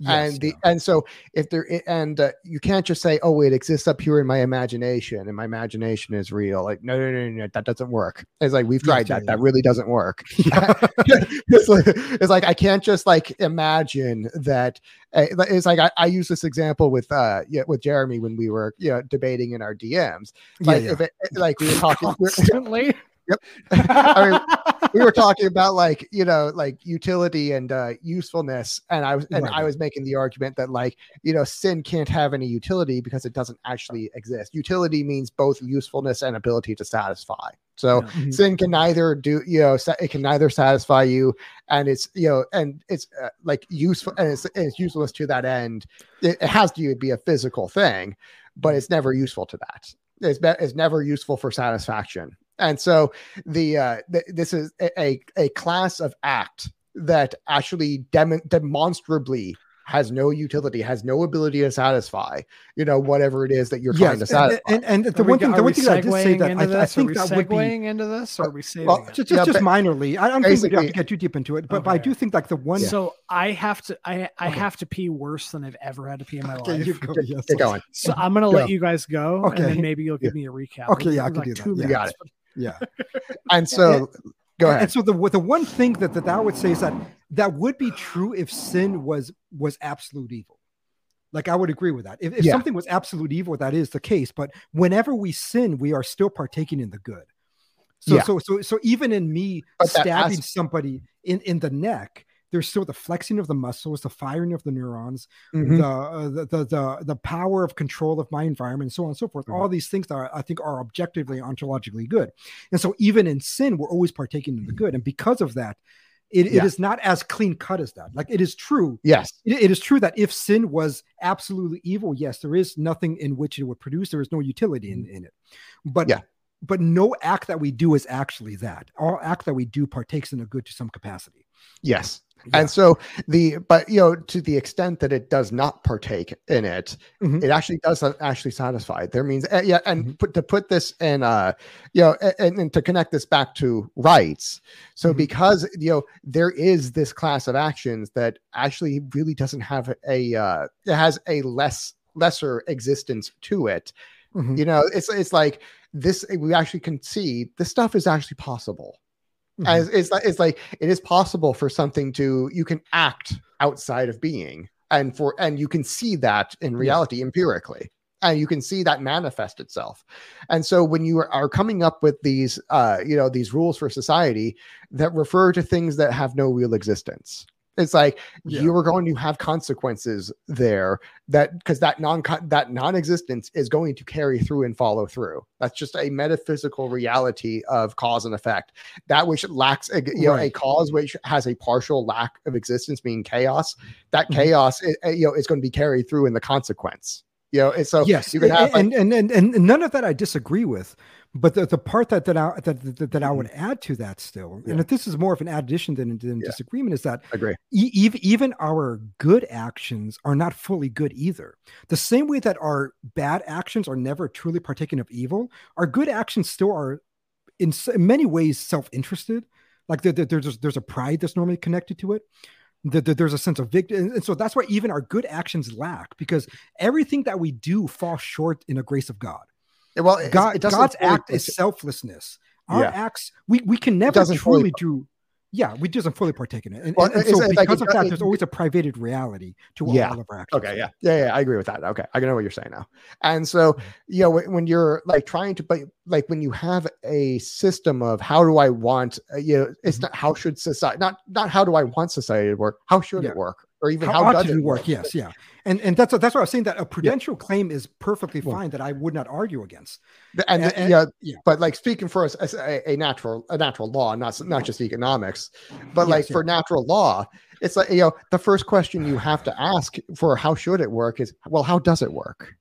Speaker 2: Yes,
Speaker 1: and the
Speaker 2: yeah.
Speaker 1: and so if there and uh, you can't just say oh it exists up here in my imagination and my imagination is real like no no no no, no that doesn't work it's like we've tried
Speaker 2: yeah,
Speaker 1: that
Speaker 2: yeah.
Speaker 1: that really doesn't work it's, like, it's like i can't just like imagine that uh, it's like I, I use this example with uh yeah with jeremy when we were you know debating in our dms
Speaker 2: Yeah,
Speaker 1: like
Speaker 2: yeah.
Speaker 1: if it like we were talking we're-
Speaker 3: Constantly.
Speaker 1: I mean, we were talking about like you know like utility and uh usefulness and i was and
Speaker 2: Right,
Speaker 1: i was making the argument that like you know sin can't have any utility because it doesn't actually exist utility means both usefulness and ability to satisfy so.
Speaker 2: Mhm.
Speaker 1: sin can neither do you know it can neither satisfy you and it's you know and it's uh, like useful and it's, it's usefulness to that end it, it has to be a physical thing but it's never useful to that it's, be- it's never useful for satisfaction and so the uh th- this is a, a a class of act that actually dem- demonstrably has no utility has no ability to satisfy you know whatever it is that you're trying to
Speaker 2: and,
Speaker 1: satisfy
Speaker 2: and, and, the
Speaker 3: Are we
Speaker 2: one
Speaker 3: go-
Speaker 2: thing,
Speaker 3: are
Speaker 2: the
Speaker 3: we
Speaker 2: one thing that I did say that
Speaker 3: into
Speaker 2: I, I think
Speaker 3: we
Speaker 2: that would be
Speaker 3: into this, or are we saving
Speaker 1: well,
Speaker 2: just, just,
Speaker 1: Yeah,
Speaker 2: just minorly. I don't think we have
Speaker 1: Basically-
Speaker 2: to get too deep into it, but, but I do think like the one.
Speaker 3: So I have to I I
Speaker 2: Okay.
Speaker 3: have to pee worse than I've ever had to pee in my
Speaker 2: Okay,
Speaker 3: life.
Speaker 2: you go, yes,
Speaker 1: get going
Speaker 3: So I'm gonna
Speaker 2: Go.
Speaker 3: let you guys go, and then maybe you'll give me a recap.
Speaker 2: Okay, yeah, I can
Speaker 3: be
Speaker 2: do
Speaker 3: two
Speaker 2: that.
Speaker 1: You got
Speaker 3: minutes.
Speaker 2: Yeah.
Speaker 1: and so go ahead
Speaker 2: And so the the one thing that, that I would say is that that would be true if sin was was absolute evil. Like I would agree with that. If, if
Speaker 1: Yeah.
Speaker 2: something was absolute evil, that is the case. But whenever we sin, we are still partaking in the good. So
Speaker 1: Yeah.
Speaker 2: so so so even in me
Speaker 1: But
Speaker 2: stabbing somebody in in the neck, there's still the flexing of the muscles, the firing of the neurons,
Speaker 1: Mhm.
Speaker 2: the, uh, the the the the power of control of my environment, and so on and so forth.
Speaker 1: Mhm.
Speaker 2: All these things that are, I think are objectively ontologically good. And so even in sin, we're always partaking in the good. And because of that, it, it
Speaker 1: Yeah.
Speaker 2: is not as clean cut as that. Like it is true.
Speaker 1: yes
Speaker 2: It, it is true that if sin was absolutely evil, yes, there is nothing in which it would produce. There is no utility in, in it. But
Speaker 1: Yeah.
Speaker 2: but no act that we do is actually that. All act that we do partakes in a good to some capacity.
Speaker 1: yes
Speaker 2: Yeah.
Speaker 1: and so the but you know to the extent that it does not partake in it
Speaker 2: Mhm.
Speaker 1: it actually doesn't actually satisfy there means uh, yeah and
Speaker 2: Mm-hmm.
Speaker 1: put to put this in uh you know and, and to connect this back to rights so
Speaker 2: Mhm.
Speaker 1: because you know there is this class of actions that actually really doesn't have a uh it has a less lesser existence to it
Speaker 2: Mhm.
Speaker 1: you know it's it's like this we actually can see this stuff is actually possible
Speaker 2: Mhm.
Speaker 1: as it's like it's like it is possible for something to you can act outside of being and for and you can see that in reality empirically. And you can see that manifest itself. And so when you are, are coming up with these uh you know these rules for society that refer to things that have no real existence It's like
Speaker 2: Yeah.
Speaker 1: you are going to have consequences there that because that non that non-existence is going to carry through and follow through. That's just a metaphysical reality of cause and effect. That which lacks a, you know a cause which has a partial lack of existence, being chaos. That
Speaker 2: Mhm.
Speaker 1: chaos, i- i- you know, is going to be carried through in the consequence. You know, and so
Speaker 2: yes,
Speaker 1: you can have like,
Speaker 2: and and and none of that I disagree with, but the, the part that that I that that, that I would add to that still, and
Speaker 1: Mm-hmm.
Speaker 2: If this is more of an addition than, than
Speaker 1: Yeah.
Speaker 2: disagreement, is that
Speaker 1: agree.
Speaker 2: e- even even our good actions are not fully good either. The same way that our bad actions are never truly partaking of evil, our good actions still are, in, in many ways, self-interested. Like there, there- there's there's a pride that's normally connected to it. That that there's a sense of victory, and, and so that's why even our good actions lack because everything that we do falls short in the grace of God.
Speaker 1: Well, it,
Speaker 2: God
Speaker 1: it
Speaker 2: God's act is selflessness. Our
Speaker 1: Yeah.
Speaker 2: acts, we we can never truly do. Yeah, we doesn't fully partake in it, and,
Speaker 1: Well,
Speaker 2: and- and so because
Speaker 1: it
Speaker 2: of that,
Speaker 1: it-
Speaker 2: there's always a privated reality to all
Speaker 1: Yeah.
Speaker 2: of our actions.
Speaker 1: Okay, yeah, yeah, yeah. I agree with that. Okay, I know what you're saying now. And so,
Speaker 2: Mm-hmm.
Speaker 1: you know, when, when you're like trying to, but like when you have a system of how do I want, uh, you know, it's
Speaker 2: Mhm.
Speaker 1: not how should society, not not how do I want society to work, how should
Speaker 2: Yeah.
Speaker 1: it work, or even
Speaker 2: How,
Speaker 1: how, does it
Speaker 2: do work? Yes, yeah, and and that's that's what I was saying. That a prudential claim is perfectly
Speaker 1: Well-
Speaker 2: fine. That I would not argue against.
Speaker 1: And,
Speaker 2: and- and-
Speaker 1: yeah,
Speaker 2: yeah.
Speaker 1: but like speaking for us as a, a natural a natural law, not not just economics, but
Speaker 2: Yes,
Speaker 1: like
Speaker 2: yeah.
Speaker 1: for natural law, it's like you know the first question you have to ask for how should it work is well how does it work,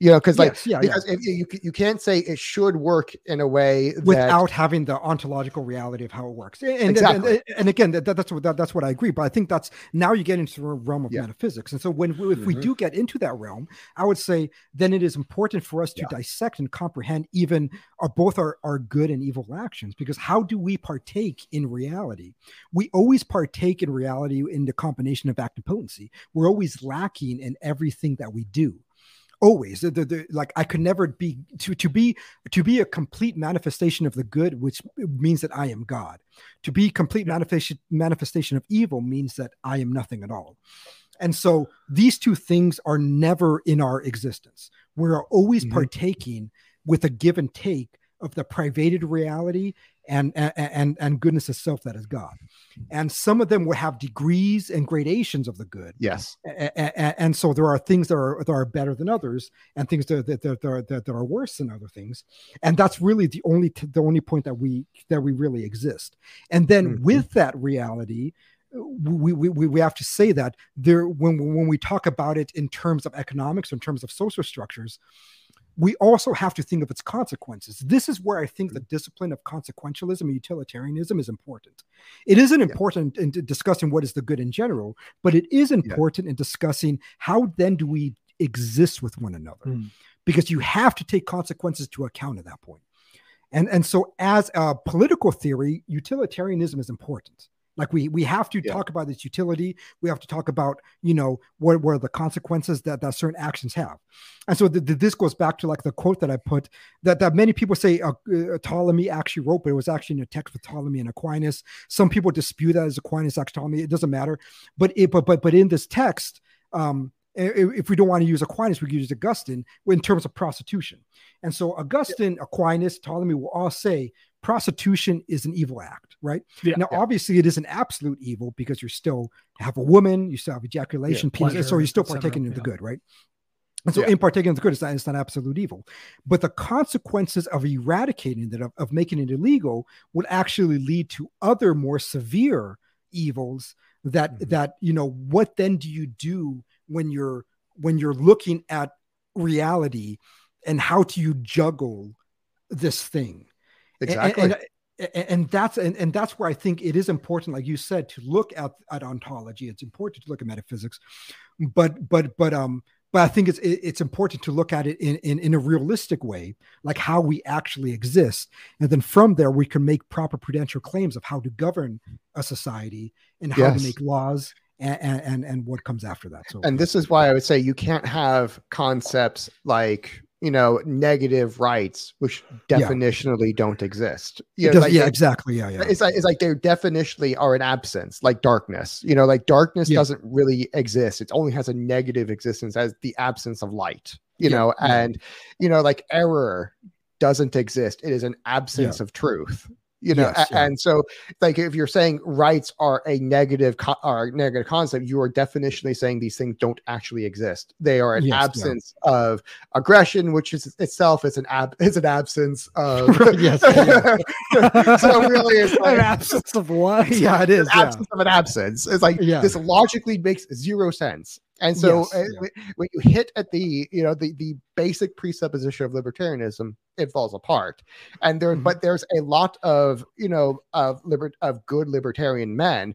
Speaker 1: you know because like
Speaker 2: Yes, yeah, yeah.
Speaker 1: because if you, you you can't say it should work in a way that
Speaker 2: without having the ontological reality of how it works. And, and-
Speaker 1: Exactly.
Speaker 2: and, and again, that, that's what that, that's what I agree. But I think that's now you get into the realm of
Speaker 1: Yeah.
Speaker 2: metaphysics. And so when if we
Speaker 1: Mhm.
Speaker 2: do get into that realm, I would say then it is important for us to
Speaker 1: Yeah.
Speaker 2: dissect and comprehend even our, both our, our good and evil actions. Because how do we partake in reality? We always partake in reality in the combination of act and potency. We're always lacking in everything that we do. Always, The- the- the- like I could never be to to be to be a complete manifestation of the good, which means that I am God. To be complete manifestation manifestation of evil means that I am nothing at all. And so these two things are never in our existence. We're always
Speaker 1: Mhm.
Speaker 2: partaking with a give and take of the privated reality and, and and and goodness itself that is God. And some of them will have degrees and gradations of the good.
Speaker 1: yes
Speaker 2: A- a- a- and so there are things that are that are better than others and things that that, that, are, that, that are worse than other things and that's really the only t- the only point that we that we really exist and then
Speaker 1: Mhm.
Speaker 2: with that reality we, we, we, we have to say that there when when we talk about it in terms of economics in terms of social structures we also have to think of its consequences. This is where I think the discipline of consequentialism and utilitarianism is important. It isn't important in discussing what is the good in general, but it is important in discussing how then do we exist with one another,
Speaker 3: Hmm.
Speaker 2: because you have to take consequences to account at that point. And and so as a political theory, utilitarianism is important. Like we we have to
Speaker 1: Yeah.
Speaker 2: talk about its utility. We have to talk about you know what are the consequences that that certain actions have. And so the, the, this goes back to like the quote that I put that that many people say uh, uh, Ptolemy actually wrote, but it was actually in a text with Ptolemy and Aquinas. Some people dispute that as Aquinas actually Ptolemy. It doesn't matter. But it but but but in this text, um, if we don't want to use Aquinas, we could use Augustine in terms of prostitution. And so Augustine, Aquinas, Ptolemy will all say prostitution is an evil act, right?
Speaker 3: Yeah.
Speaker 2: now,
Speaker 1: Yeah.
Speaker 2: obviously, it is an absolute evil because you still have a woman, you still have ejaculation, penis,
Speaker 3: pleasure,
Speaker 2: so you're still partaking in the
Speaker 3: yeah.
Speaker 2: good, right? And so,
Speaker 1: Yeah.
Speaker 2: in partaking in the good, it's not, it's not absolute evil. But the consequences of eradicating it, of, of making it illegal, would actually lead to other more severe evils. That
Speaker 1: Mhm.
Speaker 2: that you know, what then do you do when you're when you're looking at reality, and how do you juggle this thing?
Speaker 1: Exactly
Speaker 2: and, and, and that's and, and that's where I think it is important, like you said, to look at, at ontology. It's important to look at metaphysics, but but but um but I think it's it's important to look at it in, in in a realistic way, like how we actually exist, and then from there we can make proper prudential claims of how to govern a society and how
Speaker 1: Yes.
Speaker 2: to make laws and, and and what comes after that. So
Speaker 1: and this is why I would say you can't have concepts like you know negative rights, which
Speaker 2: Yeah.
Speaker 1: definitionally don't exist. You know,
Speaker 2: does-
Speaker 1: like,
Speaker 2: yeah, exactly, yeah, yeah.
Speaker 1: It's like it's like they definitionally are an absence, like darkness. You know, like darkness
Speaker 2: Yeah.
Speaker 1: doesn't really exist. It only has a negative existence as the absence of light. You
Speaker 2: Yeah,
Speaker 1: know,
Speaker 2: yeah.
Speaker 1: and you know, like error doesn't exist. It is an absence of truth. You know
Speaker 2: Yes, yeah.
Speaker 1: and so like if you're saying rights are a negative co- are a negative concept you are definitionally saying these things don't actually exist they are an
Speaker 2: Yes, yeah.
Speaker 1: absence of aggression which is itself is an ab is an absence of
Speaker 2: Yes,
Speaker 1: so really it's
Speaker 3: An absence of what?
Speaker 2: yeah, it is. Yeah.
Speaker 1: absence of an absence. It's like
Speaker 2: Yeah.
Speaker 1: this logically makes zero sense. And so
Speaker 2: Yes,
Speaker 1: uh,
Speaker 2: yeah.
Speaker 1: when you hit at the you know the the basic presupposition of libertarianism, it falls apart. And there,
Speaker 2: Mhm.
Speaker 1: but there's a lot of you know of liber- of good libertarian men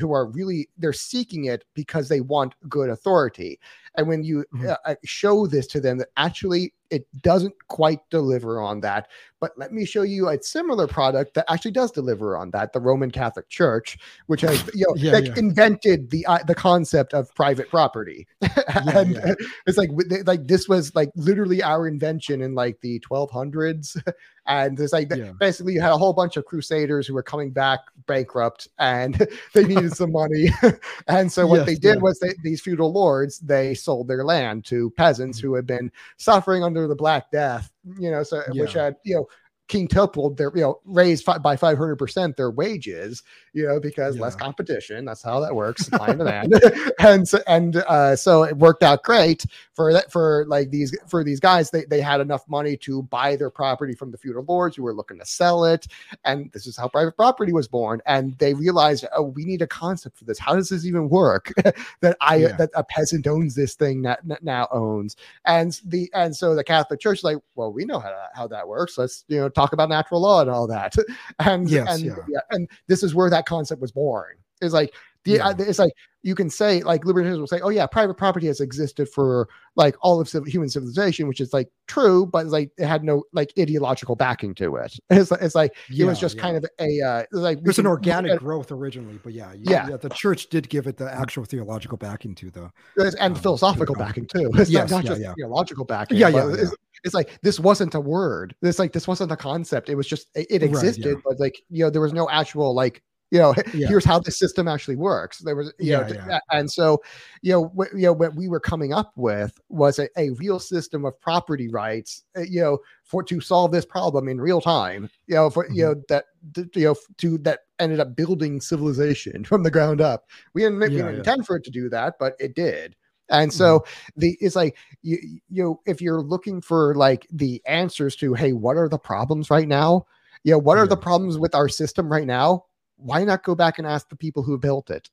Speaker 1: who are really they're seeking it because they want good authority. And when you
Speaker 2: Mhm.
Speaker 1: uh, uh, show this to them, that actually it doesn't quite deliver on that. But let me show you a similar product that actually does deliver on that: the Roman Catholic Church, which has you know
Speaker 2: Yeah,
Speaker 1: like
Speaker 2: yeah.
Speaker 1: invented the uh, the concept of private property. and
Speaker 2: yeah.
Speaker 1: it's like like this was like literally our invention in like the 1200s. And it's like
Speaker 2: Yeah.
Speaker 1: basically you had a whole bunch of crusaders who were coming back bankrupt and they needed some money. and so what
Speaker 2: Yes,
Speaker 1: they did
Speaker 2: yeah.
Speaker 1: was they, these feudal lords they sold their land to peasants
Speaker 2: Mm-hmm.
Speaker 1: who had been suffering under the Black Death. You know, so which had you know. King Teopold, their you know, raised by five hundred percent their wages, you know, because less competition. That's how that works, supply and demand. and so, and uh, so it worked out great for that for like these for these guys. They they had enough money to buy their property from the feudal lords who were looking to sell it, and this is how private property was born. And they realized, oh, we need a concept for this. How does this even work? that I
Speaker 2: Yeah.
Speaker 1: that a peasant owns this thing that now owns, and the and so the Catholic Church is like, well, we know how how that works. Let's you know talk about natural law and all that, and
Speaker 2: Yes,
Speaker 1: and
Speaker 2: yeah.
Speaker 1: yeah, and this is where that concept was born. It's like the
Speaker 2: Yeah.
Speaker 1: uh, it's like you can say like libertarians will say, oh yeah, private property has existed for like all of human civilization, which is like true, but it's like it had no like ideological backing to it. It's like it's like it was just
Speaker 2: yeah.
Speaker 1: kind of a uh, it was like
Speaker 2: There's an organic growth originally, but yeah,
Speaker 1: Yeah.
Speaker 2: yeah, the church did give it the actual theological backing to the
Speaker 1: and
Speaker 2: um,
Speaker 1: philosophical
Speaker 2: yeah.
Speaker 1: backing too. It's
Speaker 2: Yes,
Speaker 1: not, not
Speaker 2: yeah,
Speaker 1: just
Speaker 2: yeah.
Speaker 1: theological backing.
Speaker 2: Yeah, yeah,
Speaker 1: It's, it's like this wasn't a word. This like this wasn't a concept. It was just it, it
Speaker 2: Right,
Speaker 1: existed,
Speaker 2: yeah.
Speaker 1: but like you know there was no actual like you know
Speaker 2: Yeah.
Speaker 1: here's how the system actually works. There was you know
Speaker 2: Yeah,
Speaker 1: th-
Speaker 2: yeah.
Speaker 1: and so you know what you know what we were coming up with was a, a real system of property rights. uh, You know for to solve this problem in real time. You know for you
Speaker 2: Mm-hmm.
Speaker 1: know that th- you know to that ended up building civilization from the ground up. We didn't, we didn't intend for it to do that, but it did. And so the it's like you you know if you're looking for like the answers to hey what are the problems right now you know what are the problems with our system right now why not go back and ask the people who built it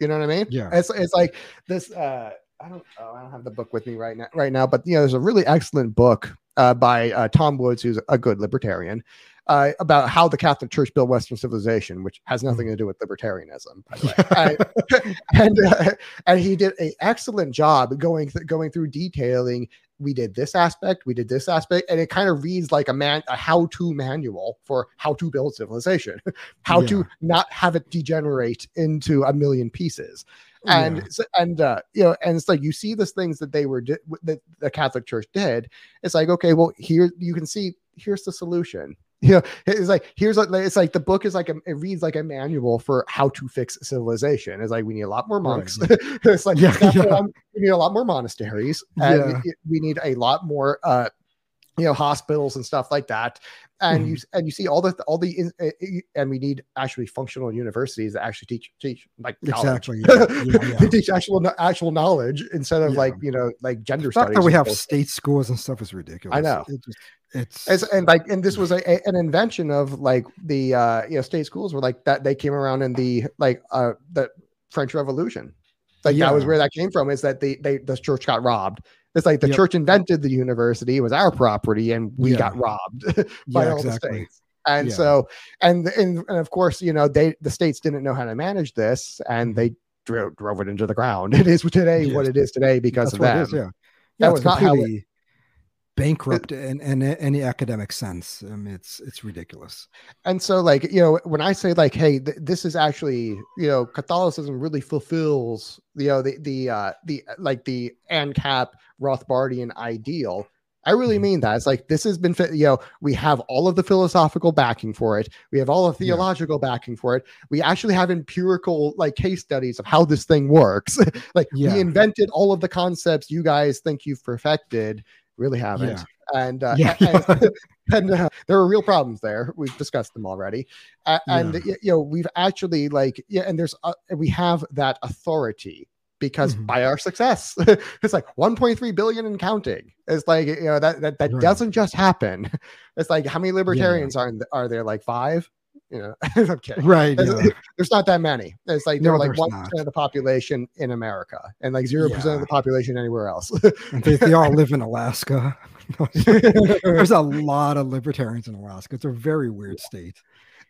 Speaker 1: you know what i mean
Speaker 2: Yeah.
Speaker 1: it's, it's like this uh i don't oh, i don't have the book with me right now right now but you know there's a really excellent book uh, by uh, tom woods who's a good libertarian uh, about how the Catholic Church built Western civilization, which has nothing to do with libertarianism, by the way. and and, uh, and he did an excellent job going th- going through detailing. We did this aspect, we did this aspect, and it kind of reads like a man a how to manual for how to build civilization, how
Speaker 2: Yeah.
Speaker 1: to not have it degenerate into a million pieces and
Speaker 2: Yeah.
Speaker 1: so- and uh you know and it's like you see these things that they were di- that the catholic church did it's like okay well here you can see here's the solution you know it's like here's what it's like the book is like a, it reads like a manual for how to fix civilization it's like we need a lot more
Speaker 2: Right,
Speaker 1: monks it's like
Speaker 2: Yeah, yeah.
Speaker 1: We need a lot more monasteries and
Speaker 2: Yeah.
Speaker 1: we, we need a lot more uh you know hospitals and stuff like that and
Speaker 2: Mm-hmm.
Speaker 1: you and you see all the all the uh, and we need actually functional universities that actually teach teach like knowledge.
Speaker 2: Exactly, yeah, yeah, yeah.
Speaker 1: teach actual actual knowledge instead of like you know like gender
Speaker 2: the
Speaker 1: studies
Speaker 2: that we have
Speaker 1: stuff.
Speaker 2: state schools and stuff is ridiculous.
Speaker 1: I know.
Speaker 2: It just, it's
Speaker 1: and like and this was a, a- an invention of like the uh you know state schools were like that they came around in the like uh the french revolution like that was where that came from is that the they the church got robbed it's like the
Speaker 2: Yep.
Speaker 1: church invented the university it was our property and we
Speaker 2: Yeah.
Speaker 1: got robbed by
Speaker 2: Yeah,
Speaker 1: all the states and
Speaker 2: Yeah.
Speaker 1: so and, and and of course you know they the states didn't know how to manage this and they drove, drove it into the ground it is today what it is today because
Speaker 2: that's
Speaker 1: of them.
Speaker 2: Yeah,
Speaker 1: That was not how it-
Speaker 2: bankrupt in, in any academic sense. It's it's ridiculous.
Speaker 1: and so like you know when i say like hey th- this is actually you know catholicism really fulfills you know the the uh the like the ancap rothbardian ideal i really
Speaker 2: Mhm.
Speaker 1: mean that it's like this has been you know we have all of the philosophical backing for it we have all of the
Speaker 2: Yeah.
Speaker 1: theological backing for it we actually have empirical like case studies of how this thing works like
Speaker 2: Yeah.
Speaker 1: we invented all of the concepts you guys think you've perfected really haven't
Speaker 2: Yeah.
Speaker 1: and uh,
Speaker 2: Yeah.
Speaker 1: and- and uh, there are real problems there. We've discussed them already, uh, and you know we've actually like yeah, and there's uh, we have that authority because
Speaker 2: Mhm.
Speaker 1: by our success, it's like 1.3 billion and counting. It's like you know that that, that
Speaker 2: Right.
Speaker 1: doesn't just happen. It's like how many libertarians are are there? Like five? You know, I'm kidding.
Speaker 2: Right.
Speaker 1: There's,
Speaker 2: yeah.
Speaker 1: there's not that many. It's like they're
Speaker 2: No,
Speaker 1: like one
Speaker 2: not.
Speaker 1: of the population in America, and like zero percent of the population anywhere else.
Speaker 2: They, they all live in Alaska. There's a lot of libertarians in Alaska. It's a very weird state.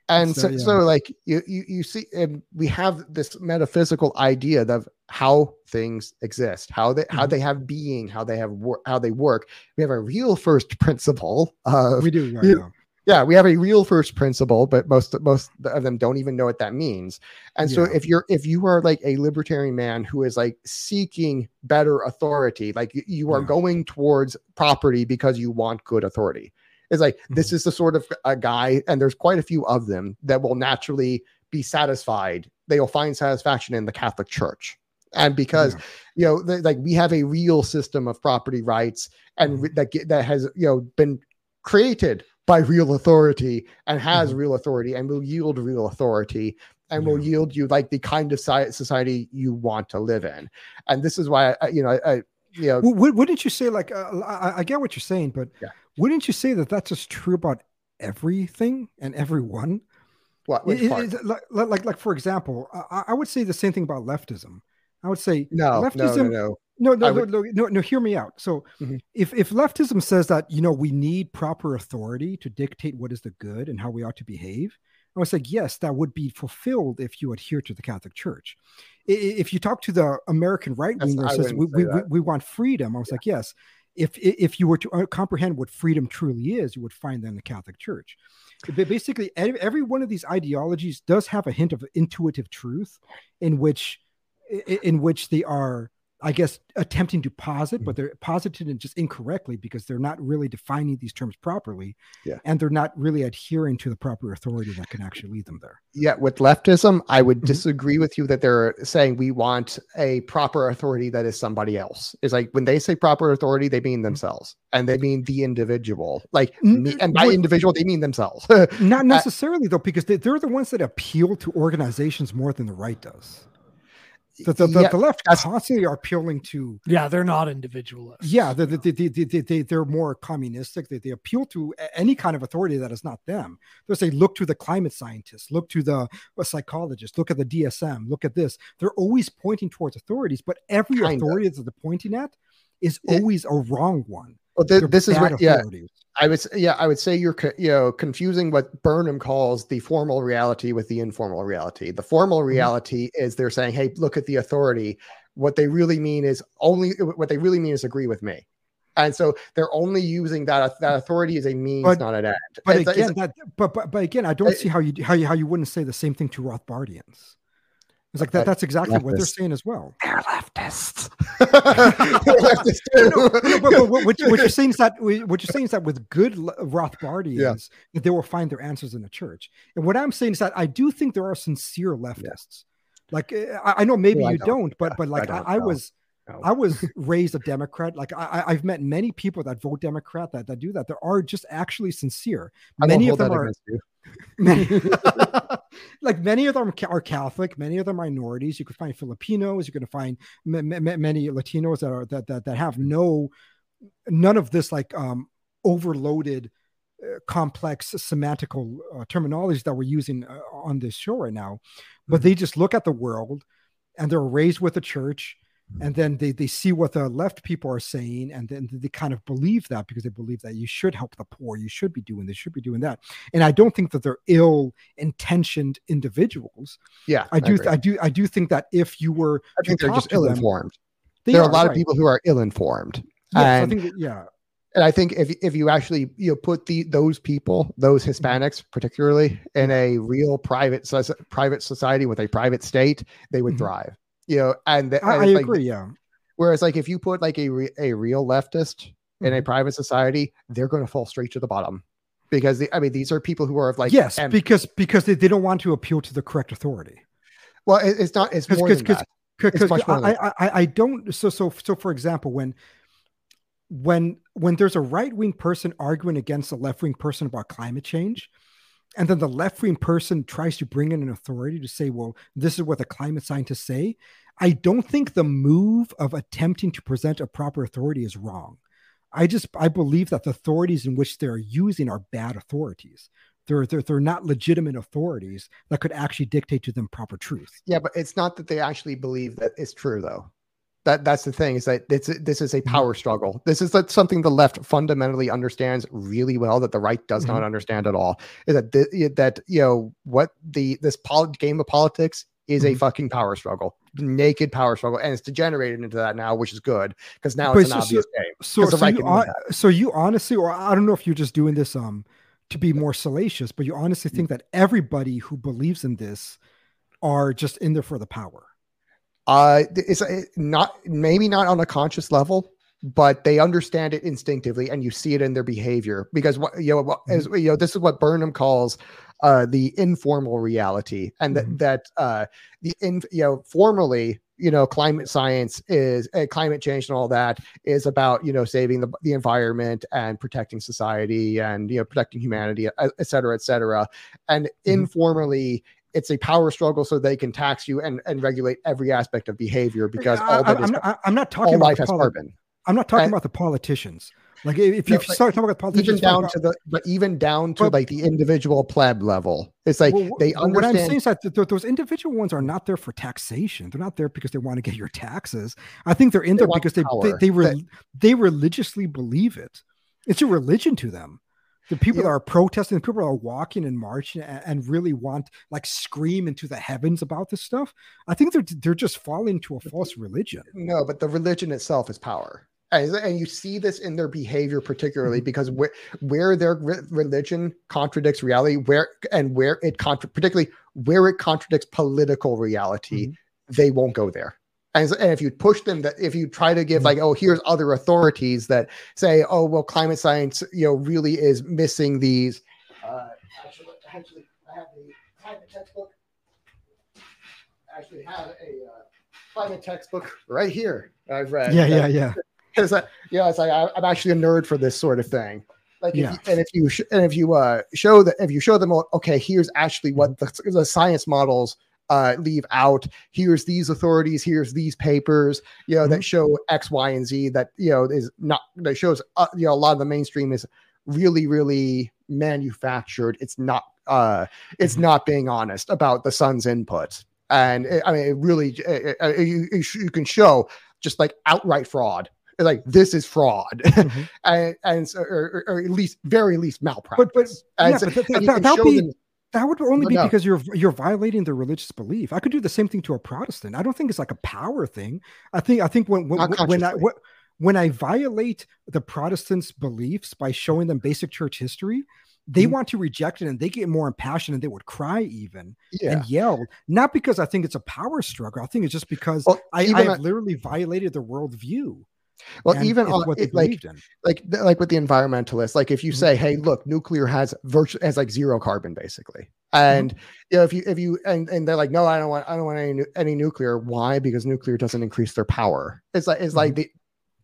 Speaker 1: and
Speaker 2: So,
Speaker 1: so,
Speaker 2: yeah.
Speaker 1: so like you you, you see and we have this metaphysical idea of how things exist how they how
Speaker 2: Mhm.
Speaker 1: they have being how they have wor- how they work we have a real first principle of
Speaker 2: We do right
Speaker 1: you-
Speaker 2: now.
Speaker 1: yeah we have a real first principle but most most of them don't even know what that means and so if you're if you are like a libertarian man who is like seeking better authority like you, you are
Speaker 2: Yeah.
Speaker 1: going towards property because you want good authority it's like
Speaker 2: Mm-hmm.
Speaker 1: this is the sort of a guy and there's quite a few of them that will naturally be satisfied they will find satisfaction in the catholic church and because
Speaker 2: Yeah.
Speaker 1: you know th- like we have a real system of property rights and
Speaker 2: Mm-hmm.
Speaker 1: re- that get, that has you know been created by real authority and has
Speaker 2: Mhm.
Speaker 1: real authority and will yield real authority and will yield you like the kind of society you want to live in and this is why I, you know I, you know
Speaker 2: Well, wouldn't you say like uh, I, I get what you're saying, but
Speaker 1: Yeah.
Speaker 2: wouldn't you say that that's just true about everything and everyone?
Speaker 1: what which
Speaker 2: It- it- like, like, like, for example, I, I would say the same thing about leftism. I would say
Speaker 1: no, no no
Speaker 2: leftism.
Speaker 1: no
Speaker 2: No, no, no,
Speaker 1: would-
Speaker 2: no, no, no, hear me out. So,
Speaker 1: Mhm.
Speaker 2: if if leftism says that you know we need proper authority to dictate what is the good and how we ought to behave, I would say yes, that would be fulfilled if you adhere to the Catholic Church. If you talk to the American right winger says we, we, we, want freedom, I was like yes. If if you were to uh, comprehend what freedom truly is, you would find that in the Catholic Church. Ba- Basically, every one of these ideologies does have a hint of intuitive truth, in which in which they are I guess attempting to posit,
Speaker 1: Mm-hmm.
Speaker 2: but they're posited and just incorrectly because they're not really defining these terms properly.
Speaker 1: Yeah.
Speaker 2: And they're not really adhering to the proper authority that can actually lead them there.
Speaker 1: yeah with leftism i would
Speaker 2: Mhm.
Speaker 1: disagree with you that they're saying we want a proper authority that is somebody else it's like when they say proper authority they mean themselves and they mean the individual like me, and by individual they mean themselves
Speaker 2: Not necessarily though, because they, they're the ones that appeal to organizations more than the right does. The, the, the,
Speaker 1: Yeah,
Speaker 2: the left
Speaker 1: that's-
Speaker 2: constantly are appealing to
Speaker 3: Yeah, they're not individualists.
Speaker 2: yeah they, they, they, they, they, they're more communistic. They, they appeal to any kind of authority that is not them. They'll say look to the climate scientists. Look to the uh, psychologists. Look at the dsm look at this. They're always pointing towards authorities but every
Speaker 1: Kinda.
Speaker 2: authority that they're pointing at is
Speaker 1: It-
Speaker 2: always a wrong one
Speaker 1: well,
Speaker 2: They're
Speaker 1: this is what yeah i would yeah i would say you're you know confusing what burnham calls the formal reality with the informal reality. The formal mm-hmm. reality is they're saying hey look at the authority. What they really mean is only what they really mean is agree with me. And so they're only using that that authority as a means
Speaker 2: But-
Speaker 1: not an end
Speaker 2: but
Speaker 1: It's- it's-
Speaker 2: again that but, but but again i don't
Speaker 1: I-
Speaker 2: see how you how you how you wouldn't say the same thing to rothbardians it's like that that's exactly what they're saying as well
Speaker 1: they're leftists. They're leftists too.
Speaker 2: no, but, but what, what, what you're saying is that what you're saying is that with good Le- Rothbardians, that they will find their answers in the church. And what I'm saying is that I do think there are sincere leftists. Like uh, I, I know maybe
Speaker 1: Well, I
Speaker 2: you
Speaker 1: don't.
Speaker 2: don't, but but like
Speaker 1: I
Speaker 2: I,
Speaker 1: don't
Speaker 2: I,
Speaker 1: know.
Speaker 2: was I was raised a Democrat. Like I, I've met many people that vote Democrat that that do that. There are just actually sincere.
Speaker 1: I
Speaker 2: many of them are many, like many of them are Catholic, many of them are minorities. You could find Filipinos, you're going to find m- m- many Latinos that are that, that that have no none of this like um overloaded uh, complex semantical uh, terminologies that we're using uh, on this show right now but they just look at the world and they're raised with the church and then they, they see what the left people are saying and then they kind of believe that because they believe that you should help the poor you should be doing this should be doing that and i don't think that they're ill intentioned individuals
Speaker 1: Yeah,
Speaker 2: i do
Speaker 1: agree.
Speaker 2: i do i do think that if you were
Speaker 1: I think they're just ill-informed. there are a lot of people who are ill-informed,
Speaker 2: yes, I
Speaker 1: and
Speaker 2: that, yeah
Speaker 1: and I think if if you actually you know put the those people, those Hispanics particularly, in a real private private society with a private state, they would
Speaker 2: Mhm.
Speaker 1: thrive. You know, and, the,
Speaker 2: i,
Speaker 1: and
Speaker 2: I
Speaker 1: like-
Speaker 2: agree yeah
Speaker 1: Whereas, like, if you put like a re- a real leftist in a
Speaker 2: Mhm.
Speaker 1: private society, they're going to fall straight to the bottom because the, I mean these are people who are like
Speaker 2: yes
Speaker 1: and-
Speaker 2: because because they, they don't want to appeal to the correct authority
Speaker 1: well, it- it's not. It's
Speaker 2: 'Cause-
Speaker 1: more
Speaker 2: 'cause-
Speaker 1: than
Speaker 2: 'cause-
Speaker 1: that.
Speaker 2: because
Speaker 1: much more
Speaker 2: I, I, I I don't so so so for example when when when there's a right wing person arguing against a left wing person about climate change, and then the left wing person tries to bring in an authority to say, well, this is what the climate scientists say. I don't think the move of attempting to present a proper authority is wrong. I just I believe that the authorities in which they're using are bad authorities. They're, they're they're not legitimate authorities that could actually dictate to them proper truth.
Speaker 1: Yeah, but it's not that they actually believe that it's true though. That that's the thing is that it's this is a
Speaker 2: Mm-hmm.
Speaker 1: power struggle. This is something the left fundamentally understands really well that the right does
Speaker 2: Mm-hmm.
Speaker 1: not understand at all. Is that the, that you know what the this pol- game of politics is a
Speaker 2: Mhm.
Speaker 1: fucking power struggle, naked power struggle, and it's degenerated into that now, which is good because now
Speaker 2: But
Speaker 1: it's an
Speaker 2: so- so-
Speaker 1: obvious game.
Speaker 2: So,
Speaker 1: 'Cause the
Speaker 2: so,
Speaker 1: right
Speaker 2: you,
Speaker 1: can do
Speaker 2: hon-
Speaker 1: that.
Speaker 2: so you honestly, or I don't know if you're just doing this um to be more salacious, but you honestly think that everybody who believes in this are just in there for the power.
Speaker 1: Uh, it's uh, not maybe not on a conscious level, but they understand it instinctively, and you see it in their behavior. Because what you know, what, as, you know, this is what Burnham calls uh, the informal reality, and that
Speaker 2: Mhm.
Speaker 1: that uh, the in you know formally. You know, climate science is uh, climate change and all that is about you know saving the, the environment and protecting society and you know protecting humanity, et et cetera, et cetera. And informally, it's a power struggle so they can tax you and, and regulate every aspect of behavior because
Speaker 2: I,
Speaker 1: all that is
Speaker 2: am not, I'm not talking
Speaker 1: all
Speaker 2: about
Speaker 1: life has
Speaker 2: poli-
Speaker 1: carbon.
Speaker 2: I'm not talking
Speaker 1: And-
Speaker 2: about the politicians. Like if, you
Speaker 1: No,
Speaker 2: start talking about politicians,
Speaker 1: Even down to the but even down to
Speaker 2: But-
Speaker 1: like the individual pleb level. It's like
Speaker 2: Well,
Speaker 1: they
Speaker 2: well, what I'm saying is that th- th- those individual ones are not there for taxation. They're not there because they want to get your taxes. I think they're in
Speaker 1: They
Speaker 2: there because they they they, re- they religiously believe it. It's a religion to them. The people
Speaker 1: Yeah.
Speaker 2: that are protesting, the people that are walking and marching and, and really want like scream into the heavens about this stuff. I think they're they're just falling into a false religion.
Speaker 1: no, but the religion itself is power. And, and you see this in their behavior, particularly
Speaker 2: Mm-hmm.
Speaker 1: because where, where their re- religion contradicts reality, where and where it contra- particularly where it contradicts political reality,
Speaker 2: Mm-hmm.
Speaker 1: they won't go there. And, and if you push them, that if you try to give
Speaker 2: Mhm.
Speaker 1: like, oh, here's other authorities that say, oh, well, climate science, you know, really is missing these. Uh, actually, actually, I have the climate textbook. I actually have a uh, climate textbook right here. I've read.
Speaker 2: Yeah,
Speaker 1: that-
Speaker 2: yeah, yeah.
Speaker 1: because yeah, it's like I, I'm actually a nerd for this sort of thing. Like, if
Speaker 2: Yeah.
Speaker 1: you, and if you sh- and if you uh, show that if you show them, okay, here's actually what the, the science models uh, leave out. Here's these authorities. Here's these papers. You know that show X, Y, and Z. That you know is not that shows. Uh, you know a lot of the mainstream is really, really manufactured. It's not. Uh, it's
Speaker 2: Mhm.
Speaker 1: not being honest about the sun's input. And it, I mean, it really, uh, uh, you, you can show just like outright fraud like this is fraud
Speaker 2: Mhm.
Speaker 1: and, and so, or, or- at least very least malpractice
Speaker 2: But- but- yeah,
Speaker 1: so-
Speaker 2: but that-
Speaker 1: and you
Speaker 2: that-
Speaker 1: can
Speaker 2: that'll
Speaker 1: show
Speaker 2: be-
Speaker 1: them-
Speaker 2: That would only be
Speaker 1: no.
Speaker 2: because you're you're violating their religious belief. I could do the same thing to a Protestant. I don't think it's like a power thing. I think I think when when, when- I
Speaker 1: consciously.
Speaker 2: when, I violate the Protestants' beliefs by showing them basic church history, they
Speaker 1: Mhm.
Speaker 2: want to reject it and they get more impassioned and they would cry even
Speaker 1: yeah
Speaker 2: and yell. Not because I think it's a power struggle. I think it's just because
Speaker 1: well,
Speaker 2: I, I have
Speaker 1: on-
Speaker 2: literally violated their worldview.
Speaker 1: Well
Speaker 2: and
Speaker 1: even on it, like like like with the environmentalists like if you
Speaker 2: Mhm.
Speaker 1: say hey look nuclear has virtually has like zero carbon basically
Speaker 2: Mm-hmm.
Speaker 1: and you know if you if you and, and they're like no i don't want i don't want any any nuclear why because nuclear doesn't increase their power it's like it's like
Speaker 2: Mm-hmm.
Speaker 1: the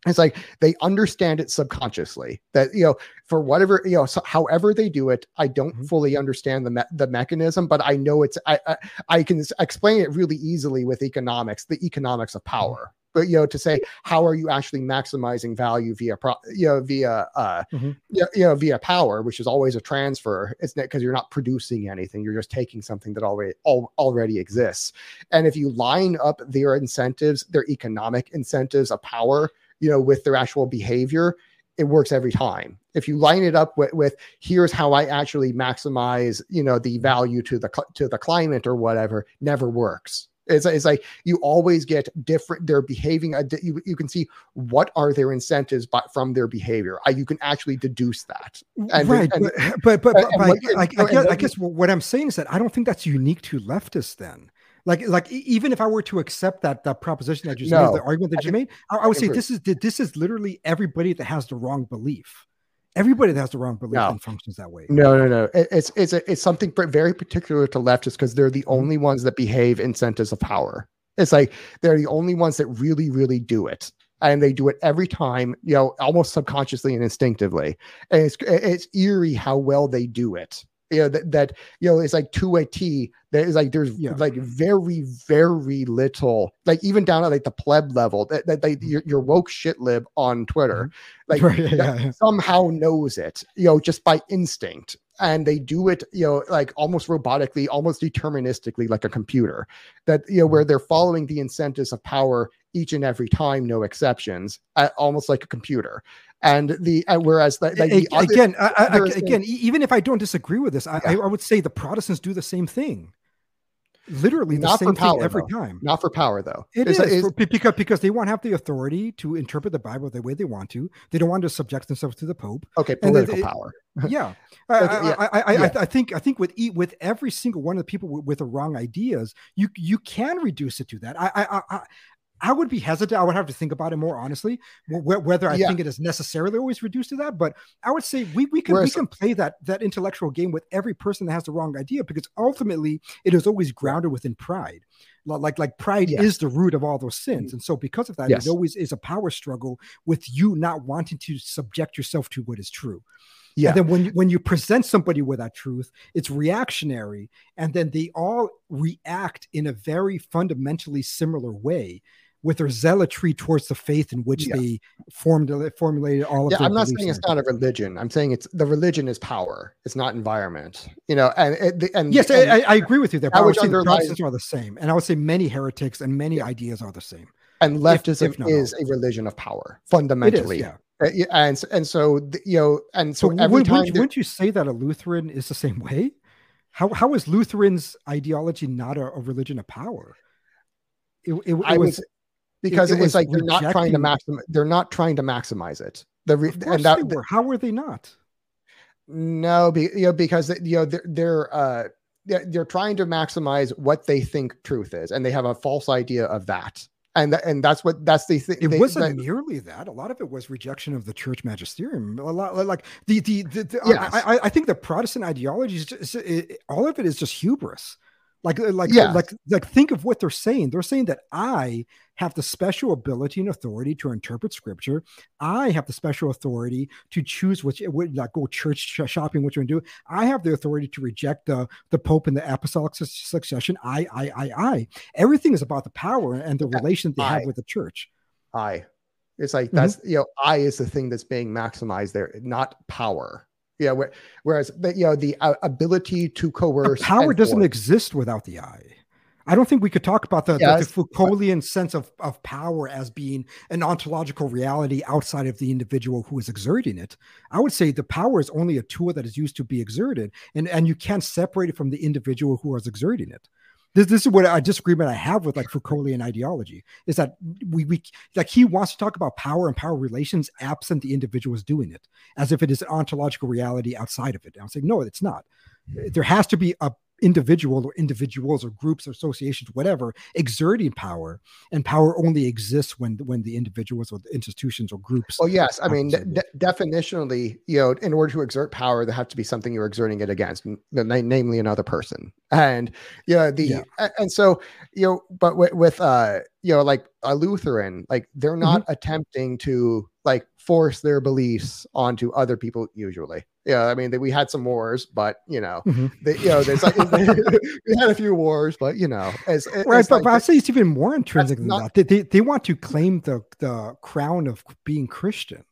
Speaker 1: it's like they understand it subconsciously that you know for whatever you know so however they do it i don't
Speaker 2: Mhm.
Speaker 1: fully understand the me- the mechanism but i know it's I, I i can explain it really easily with economics the economics of power but you know to say how are you actually maximizing value via pro, you know via uh
Speaker 2: Mhm.
Speaker 1: yeah, you know, via power, which is always a transfer. It's not because you're not producing anything; you're just taking something that already al- already exists. And if you line up their incentives, their economic incentives of power, you know, with their actual behavior, it works every time. If you line it up with, with here's how I actually maximize, you know, the value to the to the climate or whatever, never works. It's, it's like you always get different. They're behaving. Uh, you, you can see what are their incentives, but from their behavior, I, you can actually deduce that. And-
Speaker 2: right,
Speaker 1: and-
Speaker 2: but but but,
Speaker 1: and
Speaker 2: but, I, I,
Speaker 1: and
Speaker 2: guess, I
Speaker 1: what-
Speaker 2: guess what I'm saying is that I don't think that's unique to leftists. Then, like like even if I were to accept that that proposition that you
Speaker 1: No,
Speaker 2: made, the argument that
Speaker 1: I
Speaker 2: you made, I, I would
Speaker 1: I
Speaker 2: say this is this is literally everybody that has the wrong belief. Everybody that has the wrong belief
Speaker 1: No.
Speaker 2: and functions that way.
Speaker 1: No, no, no. It's it's a, it's something very particular to leftists because they're the only ones that behave in centers of power. It's like they're the only ones that really, really do it. and they do it every time, you know, almost subconsciously and instinctively. And it's it's eerie how well they do it. You know that, that you know it's like to a T. There's like there's
Speaker 2: Yeah.
Speaker 1: like very very little like even down at like the pleb level that that they your, your woke shit lib on Twitter like
Speaker 2: Right, yeah,
Speaker 1: somehow knows it you know just by instinct and they do it you know like almost robotically almost deterministically like a computer that you know where
Speaker 2: Mm-hmm.
Speaker 1: they're following the incentives of power each and every time no exceptions almost like a computer and the uh, whereas the, like the other-
Speaker 2: again, I, I,
Speaker 1: other thing-
Speaker 2: again, e- even if I don't disagree with this, I, I,
Speaker 1: Yeah.
Speaker 2: I would say the Protestants do the same thing. Literally the
Speaker 1: Not for
Speaker 2: same
Speaker 1: power,
Speaker 2: thing every
Speaker 1: though.
Speaker 2: time.
Speaker 1: not for power though It's
Speaker 2: is for- because because they want to have the authority to interpret the Bible the way they want to. They don't want to subject themselves to the Pope.
Speaker 1: okay political
Speaker 2: it-
Speaker 1: power
Speaker 2: Yeah, I, I,
Speaker 1: yeah,
Speaker 2: I, I, I,
Speaker 1: yeah.
Speaker 2: I think I think with e- with every single one of the people with, with the wrong ideas, you you can reduce it to that. I I I, would be hesitant. I would have to think about it more honestly, wh- wh- whether I
Speaker 1: Yeah.
Speaker 2: think it is necessarily always reduced to that. But I would say we we can
Speaker 1: Whereas-
Speaker 2: we can play that that intellectual game with every person that has the wrong idea because ultimately it is always grounded within pride. Like like pride
Speaker 1: Yes.
Speaker 2: is the root of all those sins, mm. and so because of that,
Speaker 1: Yes.
Speaker 2: it always is a power struggle with you not wanting to subject yourself to what is true.
Speaker 1: yeah
Speaker 2: And then when when you present somebody with that truth, it's reactionary, and then they all react in a very fundamentally similar way with their zealotry towards the faith in which
Speaker 1: Yeah.
Speaker 2: they formed formulated all of
Speaker 1: yeah i'm not saying it's not a religion i'm saying it's the religion is power it's not environment you know and and
Speaker 2: Yes,
Speaker 1: and,
Speaker 2: I, I agree with you there. But I would say the Protestants are the same, and I would say many heretics and many ideas are the same.
Speaker 1: and leftism
Speaker 2: if not
Speaker 1: is a religion of power fundamentally
Speaker 2: yeah.
Speaker 1: Uh, yeah, and and so you know and so,
Speaker 2: So,
Speaker 1: every
Speaker 2: wouldn't,
Speaker 1: time
Speaker 2: wouldn't,
Speaker 1: there-
Speaker 2: wouldn't you say that a Lutheran is the same way? How how is Lutherans' ideology not a, a religion of power? It, it, it was
Speaker 1: because
Speaker 2: it
Speaker 1: it's
Speaker 2: was
Speaker 1: like they're not trying to maximize they're not trying to maximize it the re- and that
Speaker 2: were. How were they not?
Speaker 1: no be, you know because you know they're they're uh they're, trying to maximize what they think truth is and they have a false idea of that and tha- and that's what that's the thing
Speaker 2: It
Speaker 1: they-
Speaker 2: wasn't
Speaker 1: that-
Speaker 2: merely that. A lot of it was rejection of the church magisterium. A lot like the the, the, the-
Speaker 1: Yes.
Speaker 2: I, I, I think the Protestant ideology is just it, it- all of it is just hubris. Like like
Speaker 1: Yes.
Speaker 2: like like think of what they're saying. They're saying that I have the special ability and authority to interpret scripture. I have the special authority to choose which would like go church shopping, what you're gonna do. I have the authority to reject the the Pope and the apostolic su- succession. I I I I. Everything is about the power and the
Speaker 1: Yeah,
Speaker 2: relation they
Speaker 1: I.
Speaker 2: have with the church.
Speaker 1: I. It's like
Speaker 2: Mhm.
Speaker 1: that's you know I is the thing that's being maximized there, not power. Yeah, where, whereas the, you know the uh, ability to
Speaker 2: The
Speaker 1: coerce
Speaker 2: power doesn't
Speaker 1: force-
Speaker 2: exist without the eye. I don't think we could talk about the, the- the Foucauldian sense of, of power as being an ontological reality outside of the individual who is exerting it. I would say the power is only a tool that is used to be exerted, and, and you can't separate it from the individual who is exerting it. This, this is what a disagreement I have with like Foucauldian ideology is that we, we like he wants to talk about power and power relations absent the individuals doing it as if it is an ontological reality outside of it. And I'm saying no, it's not. Mm-hmm. There has to be a individual or individuals or groups or associations, whatever, exerting power, and power only exists when when the individuals or the institutions or groups.
Speaker 1: Well, yes, I mean, de- definitionally, you know, in order to exert power, there has to be something you're exerting it against, n- na- namely another person. And you know, the
Speaker 2: Yeah.
Speaker 1: and so you know, but with, with uh, you know, like a Lutheran, like they're not
Speaker 2: Mm-hmm.
Speaker 1: attempting to like force their beliefs onto other people. Usually, yeah, I mean, they, we had some wars, but you know,
Speaker 2: Mhm.
Speaker 1: they, you know, there's like we had a few wars, but you know, as
Speaker 2: Right,
Speaker 1: it's
Speaker 2: but,
Speaker 1: like
Speaker 2: but I'd say it's even more intrinsic than
Speaker 1: not-
Speaker 2: that. They, they, they want to claim the, the crown of being Christian.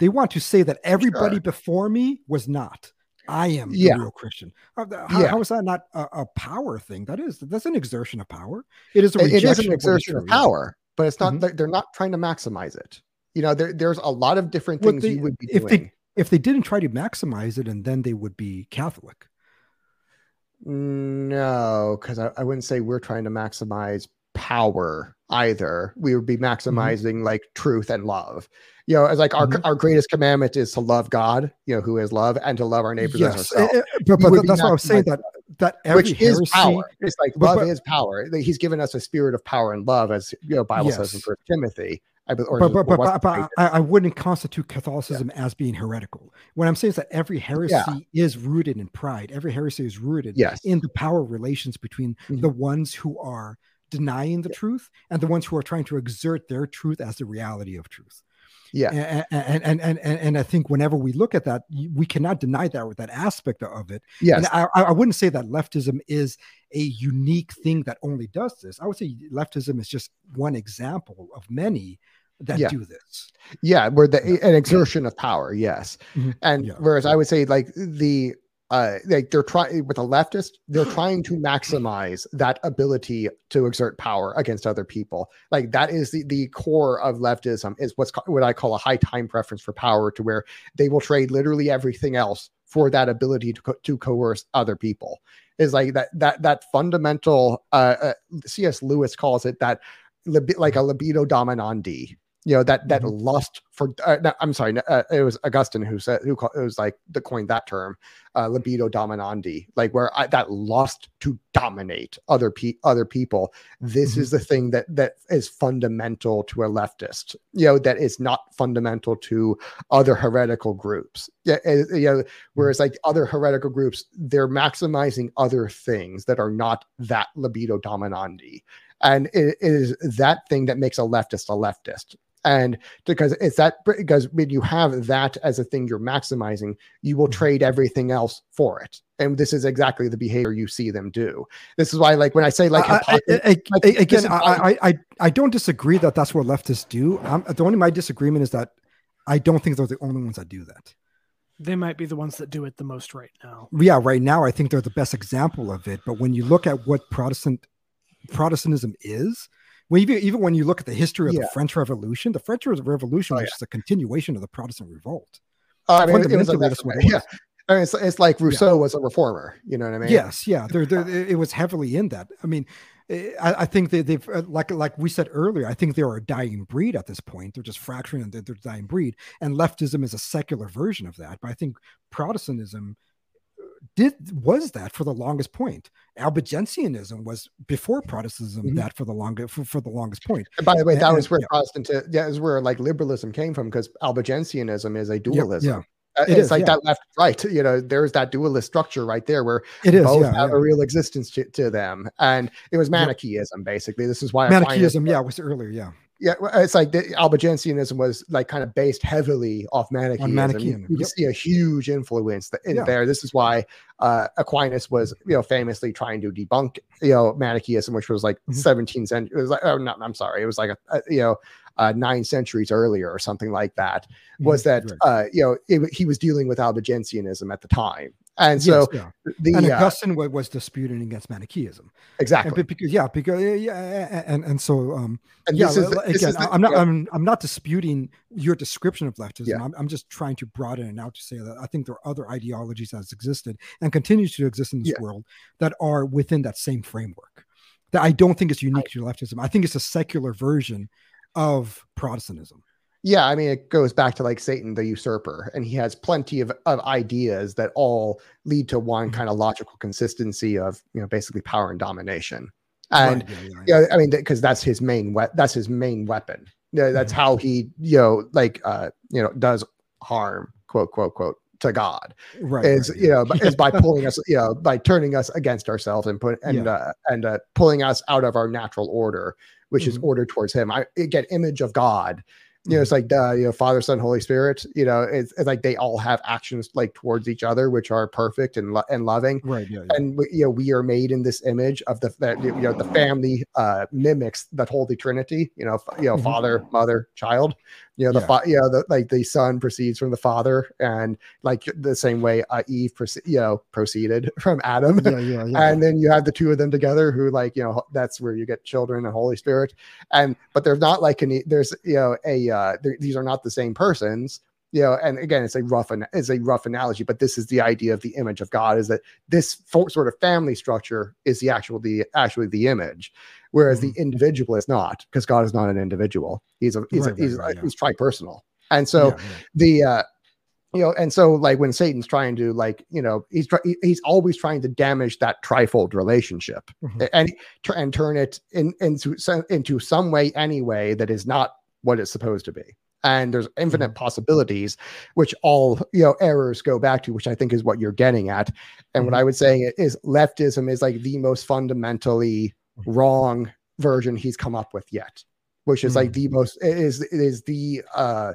Speaker 2: They want to say that everybody
Speaker 1: Sure.
Speaker 2: before me was not. I am
Speaker 1: Yeah.
Speaker 2: the real Christian. How, how-
Speaker 1: Yeah.
Speaker 2: how is that not a, a power thing? That is that's an exertion of power. It is a
Speaker 1: it- is an
Speaker 2: of what is
Speaker 1: exertion of power, but it's not.
Speaker 2: Mhm.
Speaker 1: They're, not trying to maximize it. You know, there, there's a lot of different
Speaker 2: Well,
Speaker 1: things
Speaker 2: they-
Speaker 1: you would be
Speaker 2: if
Speaker 1: doing.
Speaker 2: they if they didn't try to maximize it, and then they would be Catholic.
Speaker 1: No, because I, I wouldn't say we're trying to maximize power either. We would be
Speaker 2: Mm-hmm.
Speaker 1: maximizing like truth and love. You know, as like our
Speaker 2: Mhm.
Speaker 1: our greatest commandment is to love God, you know, who is love, and to love our neighbors as
Speaker 2: Yes,
Speaker 1: ourselves.
Speaker 2: eh, eh, but, but that's what i'm saying. That that every
Speaker 1: which is power. It's like
Speaker 2: but-
Speaker 1: love
Speaker 2: but-
Speaker 1: is power. He's given us a spirit of power and love, as you know, Bible says in First Timothy. I,
Speaker 2: but but, but, but, I, I wouldn't constitute Catholicism as being heretical. What I'm saying is that every heresy is rooted in pride. Every heresy is rooted
Speaker 1: yes,
Speaker 2: in the power relations between
Speaker 1: Mhm.
Speaker 2: the ones who are denying the truth and the ones who are trying to exert their truth as the reality of truth.
Speaker 1: Yeah.
Speaker 2: And and and and, and I think whenever we look at that, we cannot deny that with that aspect of it.
Speaker 1: Yes.
Speaker 2: And I, I wouldn't say that leftism is a unique thing that only does this. I would say leftism is just one example of many that
Speaker 1: Yeah.
Speaker 2: do this.
Speaker 1: Yeah, where the an exertion of power, yes.
Speaker 2: Mhm.
Speaker 1: And
Speaker 2: Yeah.
Speaker 1: whereas I would say like the uh like they're trying with a leftist, they're trying to maximize that ability to exert power against other people. Like that is the the core of leftism is what's ca- what I call a high time preference for power to where they will trade literally everything else for that ability to co- to coerce other people. Is like that that that fundamental uh, uh C.S. Lewis calls it that libi- like a libido dominandi you know that that
Speaker 2: Mhm.
Speaker 1: lust for uh, no, i'm sorry uh, it was augustine who said who called, it was like the coined that term uh, libido dominandi like where I, that lust to dominate other pe- other people. This
Speaker 2: Mhm.
Speaker 1: is the thing that that is fundamental to a leftist you know that is not fundamental to other heretical groups. Yeah uh, you know whereas like other heretical groups they're maximizing other things that are not that libido dominandi. And it is that thing that makes a leftist a leftist and because it's that because when you have that as a thing you're maximizing you will
Speaker 2: Mhm.
Speaker 1: trade everything else for it and this is exactly the behavior you see them do this is why like when i say like
Speaker 2: I- I- I-
Speaker 1: like,
Speaker 2: I- again,
Speaker 1: is
Speaker 2: I, I, I, I don't disagree that that's what leftists do. Um, the only my disagreement is that I don't think they're the only ones that do that.
Speaker 3: They might be the ones that do it the most right now.
Speaker 2: Yeah, right now I think they're the best example of it. But when you look at what Protestant Protestantism is, when even, even when you look at the history of
Speaker 1: Yeah.
Speaker 2: the French Revolution, the French Revolution
Speaker 1: Oh,
Speaker 2: was just a continuation of the Protestant revolt.
Speaker 1: uh, I mean, it was
Speaker 2: that's what
Speaker 1: yeah. I mean, it's, it's like rousseau was a reformer you know what i mean
Speaker 2: Yes, yeah, there, it was heavily in that. I mean, eh, I, I think they, they've uh, like like we said earlier. I think they are a dying breed at this point. They're just fracturing and they're, they're a dying breed. And leftism is a secular version of that. But I think Protestantism did was that for the longest point. Albigensianism was before Protestantism
Speaker 1: Mhm.
Speaker 2: that for the longest for, for the longest point.
Speaker 1: and by the way that
Speaker 2: And-
Speaker 1: was where
Speaker 2: yeah.
Speaker 1: protestant yeah is where like liberalism came from because albigensianism is a dualism
Speaker 2: yeah,
Speaker 1: Uh,
Speaker 2: It
Speaker 1: it's
Speaker 2: is,
Speaker 1: like
Speaker 2: yeah.
Speaker 1: that left right you know there's that dualist structure right there where
Speaker 2: it is.
Speaker 1: both
Speaker 2: Yeah,
Speaker 1: have
Speaker 2: yeah.
Speaker 1: a real existence to, to them and it was manichaeism basically this is why
Speaker 2: Manichaeism, yeah, was earlier, yeah.
Speaker 1: Yeah it's like the albigensianism was like kind of based heavily off manichaeism,
Speaker 2: Manichaeism,
Speaker 1: you,
Speaker 2: yep.
Speaker 1: see a huge influence in
Speaker 2: Yeah.
Speaker 1: there this is why uh aquinas was you know famously trying to debunk you know manichaeism which was like
Speaker 2: Mhm.
Speaker 1: 17th century it was like oh not i'm sorry it was like a, a you know uh, nine centuries earlier or something like that was that
Speaker 2: Mm-hmm. Right.
Speaker 1: uh you know it, he was dealing with albigensianism at the time and so
Speaker 2: Yes, yeah.
Speaker 1: the
Speaker 2: and
Speaker 1: uh,
Speaker 2: Augustine wa- was disputing against Manichaeism.
Speaker 1: exactly
Speaker 2: And because yeah, because yeah, and and so um
Speaker 1: and
Speaker 2: yeah,
Speaker 1: this is
Speaker 2: li-
Speaker 1: the-
Speaker 2: again,
Speaker 1: the-
Speaker 2: I'm not
Speaker 1: yeah.
Speaker 2: I'm I'm not disputing your description of leftism.
Speaker 1: Yeah.
Speaker 2: I'm, I'm just trying to broaden it out to say that I think there are other ideologies that has existed and continues to exist in this world that are within that same framework. That I don't think is unique to leftism. I think it's a secular version of Protestantism.
Speaker 1: Yeah, I mean, it goes back to like Satan the usurper, and he has plenty of, of ideas that all lead to one
Speaker 2: Mhm.
Speaker 1: kind of logical consistency of, you know, basically power and domination. And
Speaker 2: Right, yeah,
Speaker 1: I mean, because that's his main we- that's his main weapon. Yeah, that's
Speaker 2: Mhm.
Speaker 1: how he, you know, like, uh, you know, does harm, quote, quote, quote, to God
Speaker 2: right,
Speaker 1: is
Speaker 2: right,
Speaker 1: you know is by pulling us, you know, by turning us against ourselves and put and
Speaker 2: Yeah.
Speaker 1: uh, and uh, pulling us out of our natural order, which is
Speaker 2: Mhm.
Speaker 1: ordered towards Him. I again, image of God you know, it's like uh, you know, Father, Son, Holy Spirit. You know, it's, it's like they all have actions like towards each other, which are perfect and lo- and loving.
Speaker 2: right, yeah, yeah.
Speaker 1: And we- you know, we are made in this image of the that you know the family uh, mimics that Holy Trinity. You know, you know,
Speaker 2: Mhm.
Speaker 1: Father, Mother, Child. You know, the
Speaker 2: Yeah.
Speaker 1: fa- you know, the, like the Son proceeds from the Father, and like the same way uh, Eve, proce- you know, proceeded from Adam.
Speaker 2: yeah, yeah, yeah.
Speaker 1: and then you have the two of them together who like you know that's where you get children and holy spirit and but they're not like any there's you know a uh these are not the same persons you know and again it's a rough an- it's a rough analogy but this is the idea of the image of god is that this sort of family structure is the actual the actually the image whereas the individual is not because god is not an individual. He's a he's
Speaker 2: Right,
Speaker 1: a, he's,
Speaker 2: right, yeah.
Speaker 1: he's tripersonal. And so
Speaker 2: Yeah,
Speaker 1: the uh you know and so like when satan's trying to like you know he's try- he's always trying to damage that trifold relationship
Speaker 2: Mhm.
Speaker 1: and and turn it in into some into some way anyway that is not what it's supposed to be and there's infinite possibilities which all you know errors go back to which i think is what you're getting at and what
Speaker 2: Mhm.
Speaker 1: i would say is leftism is like the most fundamentally wrong version he's come up with yet, which is like the most is is the uh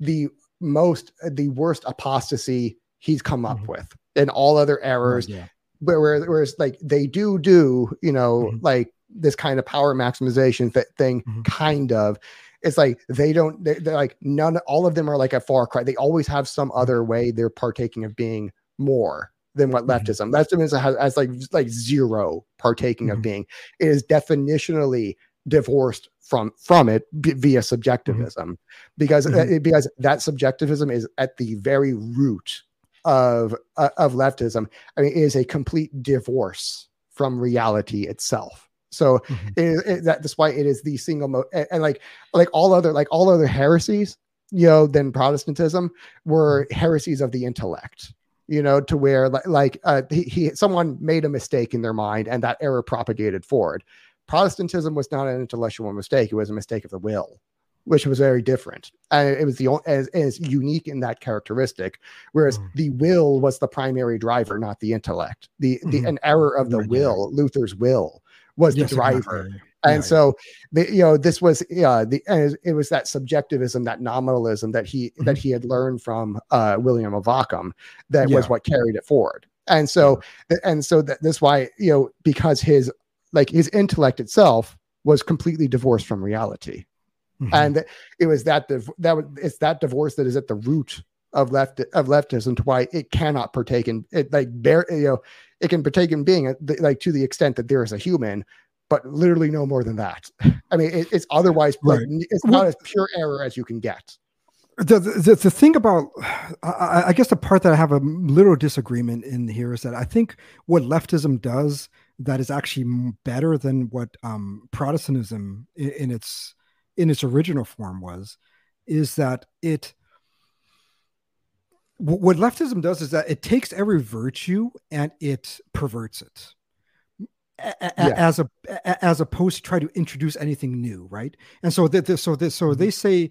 Speaker 1: the most the worst apostasy he's come up
Speaker 2: Mhm.
Speaker 1: with. And all other errors,
Speaker 2: yeah.
Speaker 1: where, where whereas like they do do you know
Speaker 2: Mhm.
Speaker 1: like this kind of power maximization th- thing
Speaker 2: Mhm.
Speaker 1: kind of it's like they don't they, they're like none all of them are like a far cry they always have some other way they're partaking of being more than what
Speaker 2: Mhm.
Speaker 1: leftism leftism is has, has like like zero partaking of
Speaker 2: Mhm.
Speaker 1: being it is definitionally divorced from from it b- via subjectivism because
Speaker 2: Mhm.
Speaker 1: uh, because that subjectivism is at the very root of uh, of leftism i mean it is a complete divorce from reality itself so
Speaker 2: Mhm.
Speaker 1: it, it, that that's why it is the single mo- and, and like like all other like all other heresies you know than protestantism were heresies of the intellect you know to where like like uh he, he someone made a mistake in their mind and that error propagated forward protestantism was not an intellectual mistake it was a mistake of the will which was very different and it was the only as, as unique in that characteristic whereas
Speaker 2: Mm.
Speaker 1: the will was the primary driver not the intellect the the
Speaker 2: Mhm.
Speaker 1: an error of the will luther's will was
Speaker 2: Yes,
Speaker 1: the driver
Speaker 2: yeah, yeah.
Speaker 1: and so the, you know this was yeah the it was that subjectivism that nominalism that he
Speaker 2: Mhm.
Speaker 1: that he had learned from uh william of ockham that was what carried it forward and so and so that that's why you know because his like his intellect itself was completely divorced from reality
Speaker 2: Mhm.
Speaker 1: and it was that div- that was it's that divorce that is at the root of left of leftism to why it cannot partake in it like bear you know it can partake in being like to the extent that there is a human but literally no more than that i mean it, it's otherwise like
Speaker 2: Right.
Speaker 1: n- it's not as pure error as you can get
Speaker 2: the, the the thing about I- I, guess the part that I have a little disagreement in here is that I think what leftism does that is actually better than what um, Protestantism in, in its in its original form was is that it what leftism does is that it takes every virtue and it perverts it a- a-
Speaker 1: Yeah.
Speaker 2: as a a- as opposed to try to introduce anything new right and so that so this so
Speaker 1: Mm-hmm.
Speaker 2: they say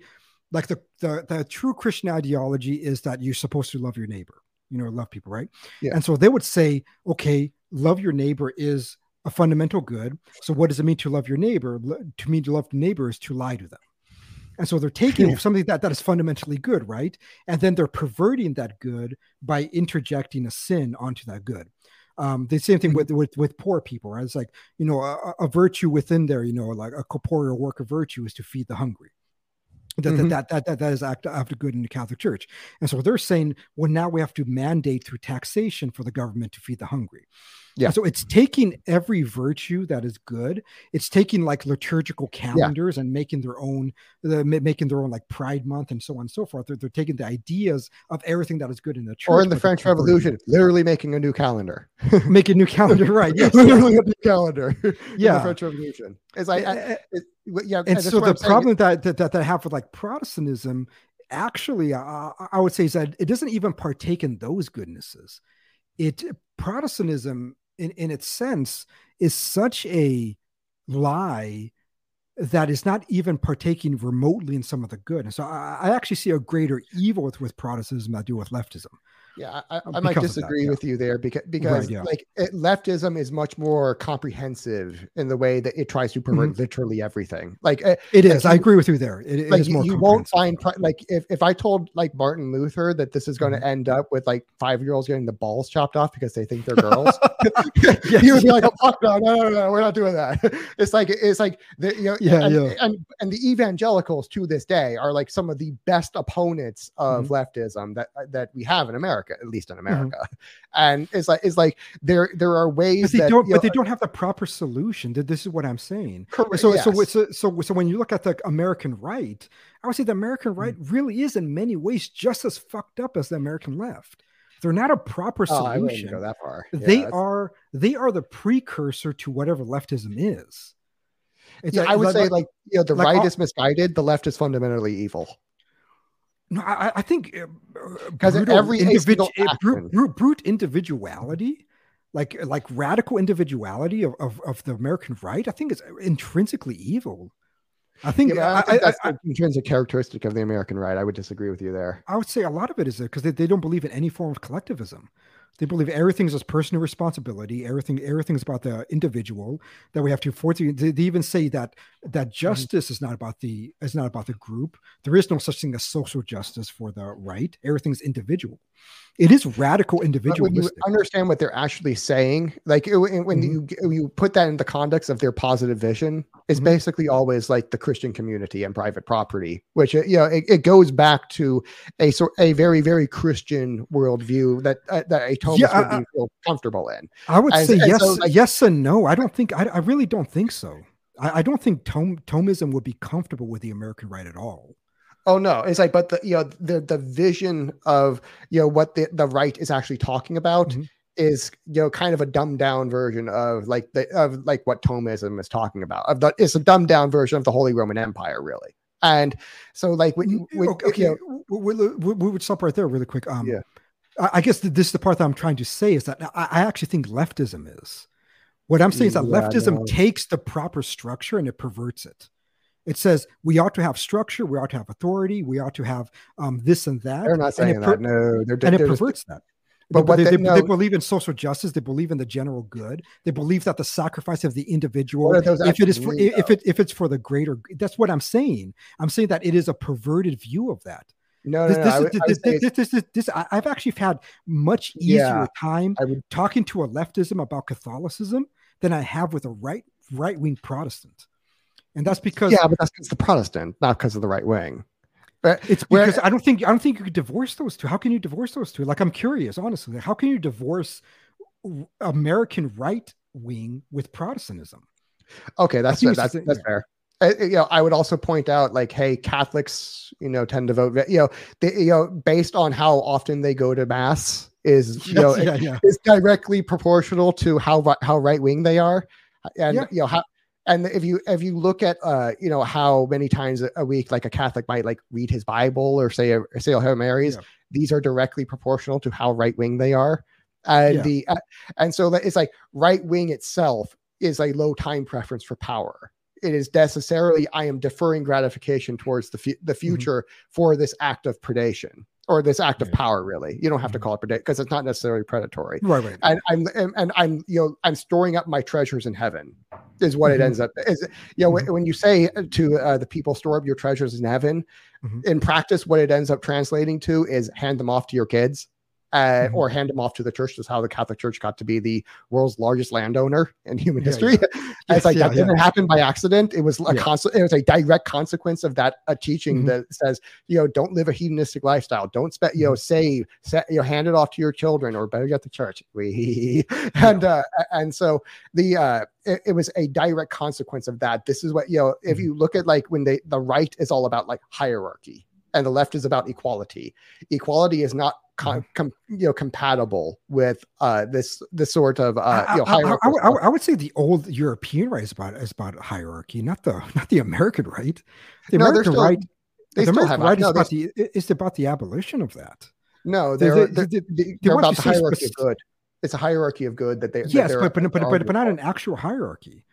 Speaker 2: like the, the the true christian ideology is that you're supposed to love your neighbor you know love people right
Speaker 1: Yeah.
Speaker 2: and so they would say okay love your neighbor is a fundamental good so what does it mean to love your neighbor to mean to love the neighbor is to lie to them and so they're taking
Speaker 1: Yeah.
Speaker 2: something that, that is fundamentally good right and then they're perverting that good by interjecting a sin onto that good um, the same thing
Speaker 1: Mm-hmm.
Speaker 2: with, with with poor people right it's like you know a, a virtue within there you know like a corporeal work of virtue is to feed the hungry that,
Speaker 1: Mhm.
Speaker 2: that, that, that, that is act after good in the Catholic Church. And so they're saying, well, now we have to mandate through taxation for the government to feed the hungry.
Speaker 1: Yeah.
Speaker 2: So it's taking every virtue that is good. It's taking like liturgical calendars and making their own, the, making their own like Pride Month and so on and so forth. They're, they're taking the ideas of everything that is good in the church.
Speaker 1: or in the french revolution literally making a new calendar
Speaker 2: make a new calendar, right? Yes.
Speaker 1: literally a new calendar in
Speaker 2: Yeah.
Speaker 1: the french revolution it's like I, it, yeah
Speaker 2: and so the problem that, that that I have with like Protestantism, actually, uh, I would say is that it doesn't even partake in those goodnesses. It Protestantism, in in its sense, is such a lie that is not even partaking remotely in some of the good. And so I, I actually see a greater evil with, with Protestantism than I do with leftism.
Speaker 1: Yeah, I, I,
Speaker 2: Uh,
Speaker 1: might
Speaker 2: that,
Speaker 1: disagree
Speaker 2: yeah.
Speaker 1: with you there because because
Speaker 2: yeah.
Speaker 1: like it, leftism is much more comprehensive in the way that it tries to pervert
Speaker 2: Mm-hmm.
Speaker 1: literally everything. Like uh,
Speaker 2: It
Speaker 1: Like
Speaker 2: is. I agree with you there. It, it
Speaker 1: like
Speaker 2: is more.
Speaker 1: you won't find like if, if I told like Martin Luther that this is going
Speaker 2: Mm-hmm.
Speaker 1: to end up with like five year olds getting the balls chopped off because they think they're girls,
Speaker 2: Yes,
Speaker 1: he would be like, oh, fuck no, no, no, no, we're not doing that. It's like it's like the, you know,
Speaker 2: Yeah,
Speaker 1: and,
Speaker 2: yeah.
Speaker 1: and and the evangelicals to this day are like some of the best opponents of
Speaker 2: Mm-hmm.
Speaker 1: leftism that that we have in America, at least in mm-hmm. America. And it's like it's like there there are ways
Speaker 2: but they
Speaker 1: that
Speaker 2: don't but
Speaker 1: know,
Speaker 2: they don't have the proper solution Th- this is what i'm saying
Speaker 1: correct,
Speaker 2: so, so
Speaker 1: yes.
Speaker 2: so so so when you look at the american right i would say the american right mm. really is in many ways just as fucked up as the american left they're not a proper
Speaker 1: Oh, I wouldn't
Speaker 2: solution
Speaker 1: go that far. Yeah,
Speaker 2: they
Speaker 1: that's-
Speaker 2: are they are the precursor to whatever leftism is it's
Speaker 1: Yeah,
Speaker 2: like-
Speaker 1: I would say like you know the
Speaker 2: like
Speaker 1: right is misguided, the left is fundamentally evil.
Speaker 2: No, I, I think uh,
Speaker 1: uh, because in
Speaker 2: brutal
Speaker 1: every
Speaker 2: individ-
Speaker 1: single
Speaker 2: uh, brute, brute, brute individuality, like like radical individuality of, of, of the American right, I think is intrinsically evil. I think,
Speaker 1: Yeah, I, don't think
Speaker 2: I,
Speaker 1: that's
Speaker 2: I,
Speaker 1: the intrinsic characteristic of the American right. I would disagree with you there.
Speaker 2: I would say a lot of it is uh, because they, they don't believe in any form of collectivism. They believe everything's a personal responsibility. Everything, everything's about the individual. That we have to force. They, they even say that that justice mm-hmm. is not about the is not about the group. There is no such thing as social justice for the right. Everything's individual. It is radical individualistic.
Speaker 1: When you understand what they're actually saying, like when mm-hmm. you you put that in the context of their positive vision, it's mm-hmm. basically always like the Christian community and private property, which uh, you know it, it goes back to a sort a very very Christian worldview that uh, that a Thomist yeah, would I, feel comfortable in.
Speaker 2: I would and, say and yes, so, like, yes and no. I don't think I, I really don't think so. I, I don't think Tom, Thomism would be comfortable with the American right at all.
Speaker 1: Oh no, it's like, but the you know the the vision of you know what the the right is actually talking about mm-hmm. is you know kind of a dumbed down version of like the of like what Thomism is talking about. Of the it's a dumbed down version of the Holy Roman Empire, really. And so, like, when, when
Speaker 2: okay, okay. You know, we, we, we, would stop right there, really quick. Um, yeah. I guess this is the part that I'm trying to say is that I, I actually think leftism is. What I'm saying is that yeah, leftism takes the proper structure and it perverts it. It says we ought to have structure, we ought to have authority, we ought to have um, this and that.
Speaker 1: They're not saying per- that. No,
Speaker 2: they're, and they're it perverts just, that. But they, they, they, no. they, believe in social justice. They believe in the general good. They believe that the sacrifice of the individual, if it is for, mean, if it if it's for the greater, that's what I'm saying. I'm saying that it is a perverted view of that.
Speaker 1: No, this, no, no.
Speaker 2: This, this, this, this, this, this, I've actually had much easier yeah, time would, talking to a leftism about Catholicism than I have with a right right wing Protestant. And that's because
Speaker 1: yeah, but that's because the Protestant, not because of the right wing.
Speaker 2: But it's because where, I don't think I don't think you could divorce those two. How can you divorce those two? Like I'm curious, honestly. How can you divorce American right wing with Protestantism?
Speaker 1: Okay, that's that's, that's, that's fair. Uh, you know, I would also point out, like, hey, Catholics, you know, tend to vote, you know, they, you know, based on how often they go to mass, is you yes, know, yeah, yeah. is directly proportional to how how right wing they are, and yeah. you know how and if you if you look at uh you know how many times a week like a catholic might like read his bible or say a say a hail marys yeah. these are directly proportional to how right wing they are and yeah. the uh, and so it's like right wing itself is a low time preference for power it is necessarily i am deferring gratification towards the, fu- the mm-hmm. future mm-hmm. for this act of predation or this act of power really you don't have to mm-hmm. call it predate because it's not necessarily predatory
Speaker 2: right right
Speaker 1: and i'm and i'm you know i'm storing up my treasures in heaven is what mm-hmm. it ends up is you know mm-hmm. when, when, you say to uh, the people store up your treasures in heaven mm-hmm. in practice what it ends up translating to is hand them off to your kids uh, mm-hmm. or hand them off to the church. That's how the Catholic Church got to be the world's largest landowner in human history. Yeah. it's like yeah, that didn't happen by accident. It was a conse- It was a direct consequence of that a teaching mm-hmm. that says, you know, don't live a hedonistic lifestyle. Don't spend, you know, mm-hmm. save, set, you know, hand it off to your children, or better yet, the church. We and uh, and so the uh, it, it, was a direct consequence of that. This is what you know. If mm-hmm. you look at like when they the right is all about like hierarchy and the left is about equality. Equality is not com, mm-hmm. com, you know compatible with uh, this this sort of uh, you know,
Speaker 2: I, I, I, I, would say the old European right is about is about hierarchy, not the not the American right. The no, American still, right, the American right no, is about the is about the abolition of that.
Speaker 1: No, they're, they're, they're, they're about the hierarchy of good. It's a hierarchy of good that they
Speaker 2: yes, that but but but, but, but not an actual hierarchy.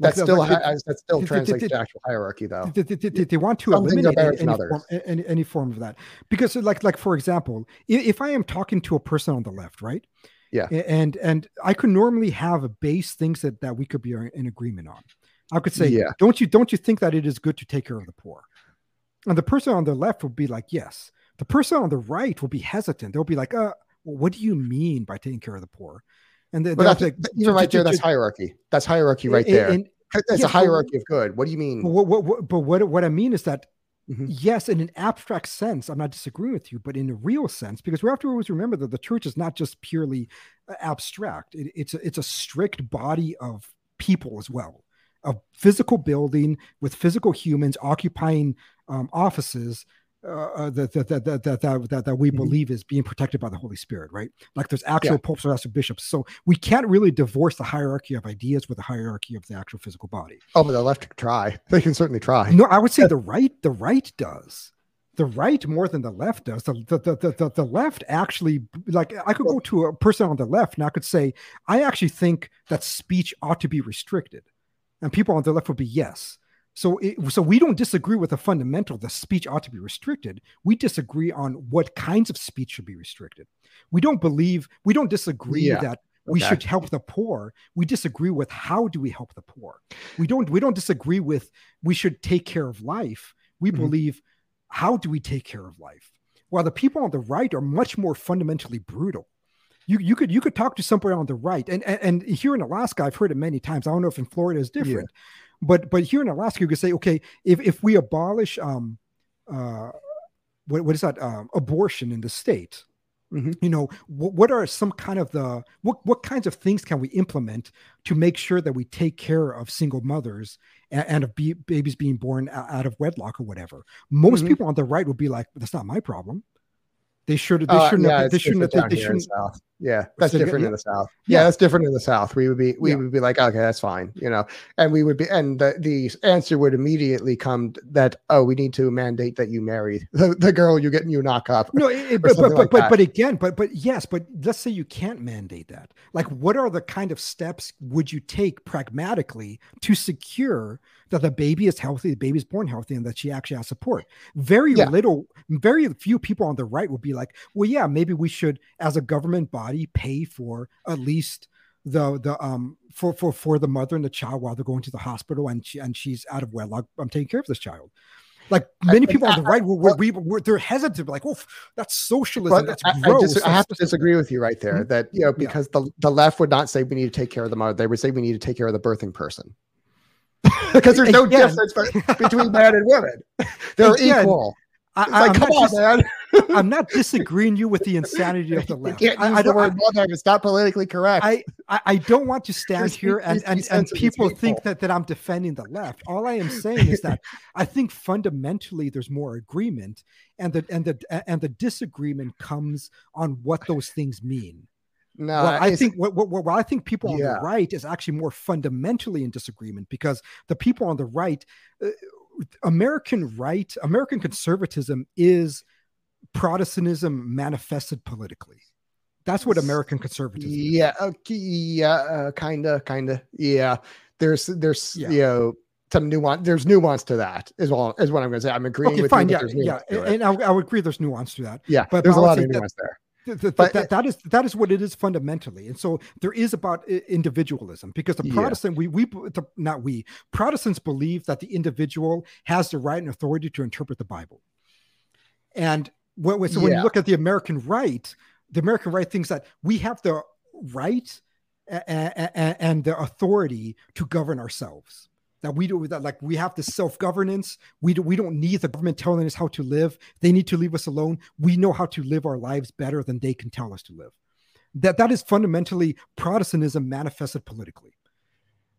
Speaker 1: That's like, still like, that still translates to actual hierarchy, though.
Speaker 2: They, want to Some eliminate any, form, any, any, form, of that because, like, like for example, if I am talking to a person on the left, right?
Speaker 1: Yeah,
Speaker 2: and and I could normally have a base things that that we could be in agreement on. I could say, yeah. don't you don't you think that it is good to take care of the poor? And the person on the left will be like, yes. The person on the right will be hesitant. They'll be like, uh, what do you mean by taking care of the poor?
Speaker 1: And the, that's, like, even right there, that's hierarchy. That's hierarchy right there. And, it's yeah, a hierarchy of good. What do you mean?
Speaker 2: What, what, what, but what what I mean is that mm-hmm. yes, in an abstract sense, I'm not disagreeing with you, but in a real sense, because we have to always remember that the church is not just purely uh, abstract. It, it's a, it's a strict body of people as well, a physical building with physical humans occupying um, offices uh, that, that, that, that, that, that, that we mm-hmm. believe is being protected by the Holy Spirit, right? Like there's actual yeah. popes or actual bishops. So we can't really divorce the hierarchy of ideas with the hierarchy of the actual physical body.
Speaker 1: Oh, but the left can try. They can certainly try.
Speaker 2: No, I would say the right, the right does. The right more than the left does. The, the, the, the, the left actually, like, I could go to a person on the left and I could say, I actually think that speech ought to be restricted. And people on the left would be yes So, it, so we don't disagree with the fundamental that speech ought to be restricted. We disagree on what kinds of speech should be restricted. We don't believe, we don't disagree
Speaker 1: Yeah.
Speaker 2: that we
Speaker 1: Okay.
Speaker 2: should help the poor. We disagree with how do we help the poor. We don't, we don't disagree with we should take care of life. We
Speaker 1: Mhm.
Speaker 2: believe how do we take care of life? While the people on the right are much more fundamentally brutal. You, you could you could talk to somebody on the right, and, and and here in Alaska, I've heard it many times. I don't know if in Florida is different, but but here in Alaska, you could say, okay, if if we abolish um uh what, what is that um, abortion in the state,
Speaker 1: Mhm.
Speaker 2: you know, what, what are some kind of the what what kinds of things can we implement to make sure that we take care of single mothers and, and of be, babies being born out of wedlock or whatever? Most
Speaker 1: Mhm.
Speaker 2: people on the right would be like, that's not my problem. They should they
Speaker 1: Uh,
Speaker 2: shouldn't
Speaker 1: yeah,
Speaker 2: have, they shouldn't have, they
Speaker 1: down here in the
Speaker 2: shouldn't.
Speaker 1: Yeah, that's
Speaker 2: So,
Speaker 1: different
Speaker 2: yeah.
Speaker 1: in the South.
Speaker 2: Yeah.
Speaker 1: Yeah, that's different in the South. We would be, we
Speaker 2: Yeah.
Speaker 1: would be like, okay, that's fine, you know, and we would be, and the, the answer would immediately come that, oh, we need to mandate that you marry the, the girl you get you knock up.
Speaker 2: No, it, but, but,
Speaker 1: like
Speaker 2: but, but, but again, but but yes, but let's say you can't mandate that. Like, what are the kind of steps would you take pragmatically to secure that the baby is healthy, the baby is born healthy, and that she actually has support? Very little, very few people on the right would be like, well, yeah, maybe we should, as a government body, pay for at least the the um for for for the mother and the child while they're going to the hospital and she and she's out of wedlock. I'm taking care of this child. Like many people on the right, were, were, we were, they're hesitant, like, oh, that's socialism. That's
Speaker 1: I, I,
Speaker 2: gross.
Speaker 1: dis- I have to disagree with you right there
Speaker 2: Mhm.
Speaker 1: that, you know,
Speaker 2: Yeah.
Speaker 1: because the, the left would not say we need to take care of the mother. They would say we need to take care of the birthing person. because there's no
Speaker 2: Again.
Speaker 1: difference between man and women. They're
Speaker 2: Again,
Speaker 1: equal.
Speaker 2: I,
Speaker 1: like, come on,
Speaker 2: dis-
Speaker 1: man.
Speaker 2: I'm not disagreeing you with the insanity of the
Speaker 1: You
Speaker 2: left.
Speaker 1: can't
Speaker 2: I,
Speaker 1: use
Speaker 2: I
Speaker 1: the
Speaker 2: don't,
Speaker 1: word mother. It's not politically correct.
Speaker 2: I, I, I don't want to stand here and, and, and people
Speaker 1: people.
Speaker 2: think that, that I'm defending the left. All I am saying is that I think fundamentally there's more agreement and the and the and the disagreement comes on what those things mean.
Speaker 1: no,
Speaker 2: well, I think what, what, what I think people on
Speaker 1: Yeah.
Speaker 2: the right is actually more fundamentally in disagreement because the people on the right, uh, American right, American conservatism is Protestantism manifested politically. That's what American conservatism.
Speaker 1: Yeah, okay, yeah, uh, kinda, kinda, yeah. There's, there's,
Speaker 2: Yeah.
Speaker 1: you know, some nuance. There's nuance to that, is all, is what I'm going to say. I'm agreeing
Speaker 2: Okay,
Speaker 1: with
Speaker 2: fine.
Speaker 1: you.
Speaker 2: Yeah, yeah,
Speaker 1: nuance to it.
Speaker 2: and I, I would agree. There's nuance to that.
Speaker 1: yeah,
Speaker 2: but
Speaker 1: there's a lot of
Speaker 2: that-
Speaker 1: nuance there.
Speaker 2: Th- th-
Speaker 1: But
Speaker 2: that, that is that is what it is fundamentally, and so there is about individualism because the
Speaker 1: Yeah.
Speaker 2: Protestant we we the, not we Protestants believe that the individual has the right and authority to interpret the Bible, and when, so when you look at the American right, the American right thinks that we have the right and the authority to govern ourselves. That we do that, like we have this self governance. We do, we don't need the government telling us how to live. They need to leave us alone. We know how to live our lives better than they can tell us to live. That that is fundamentally Protestantism manifested politically.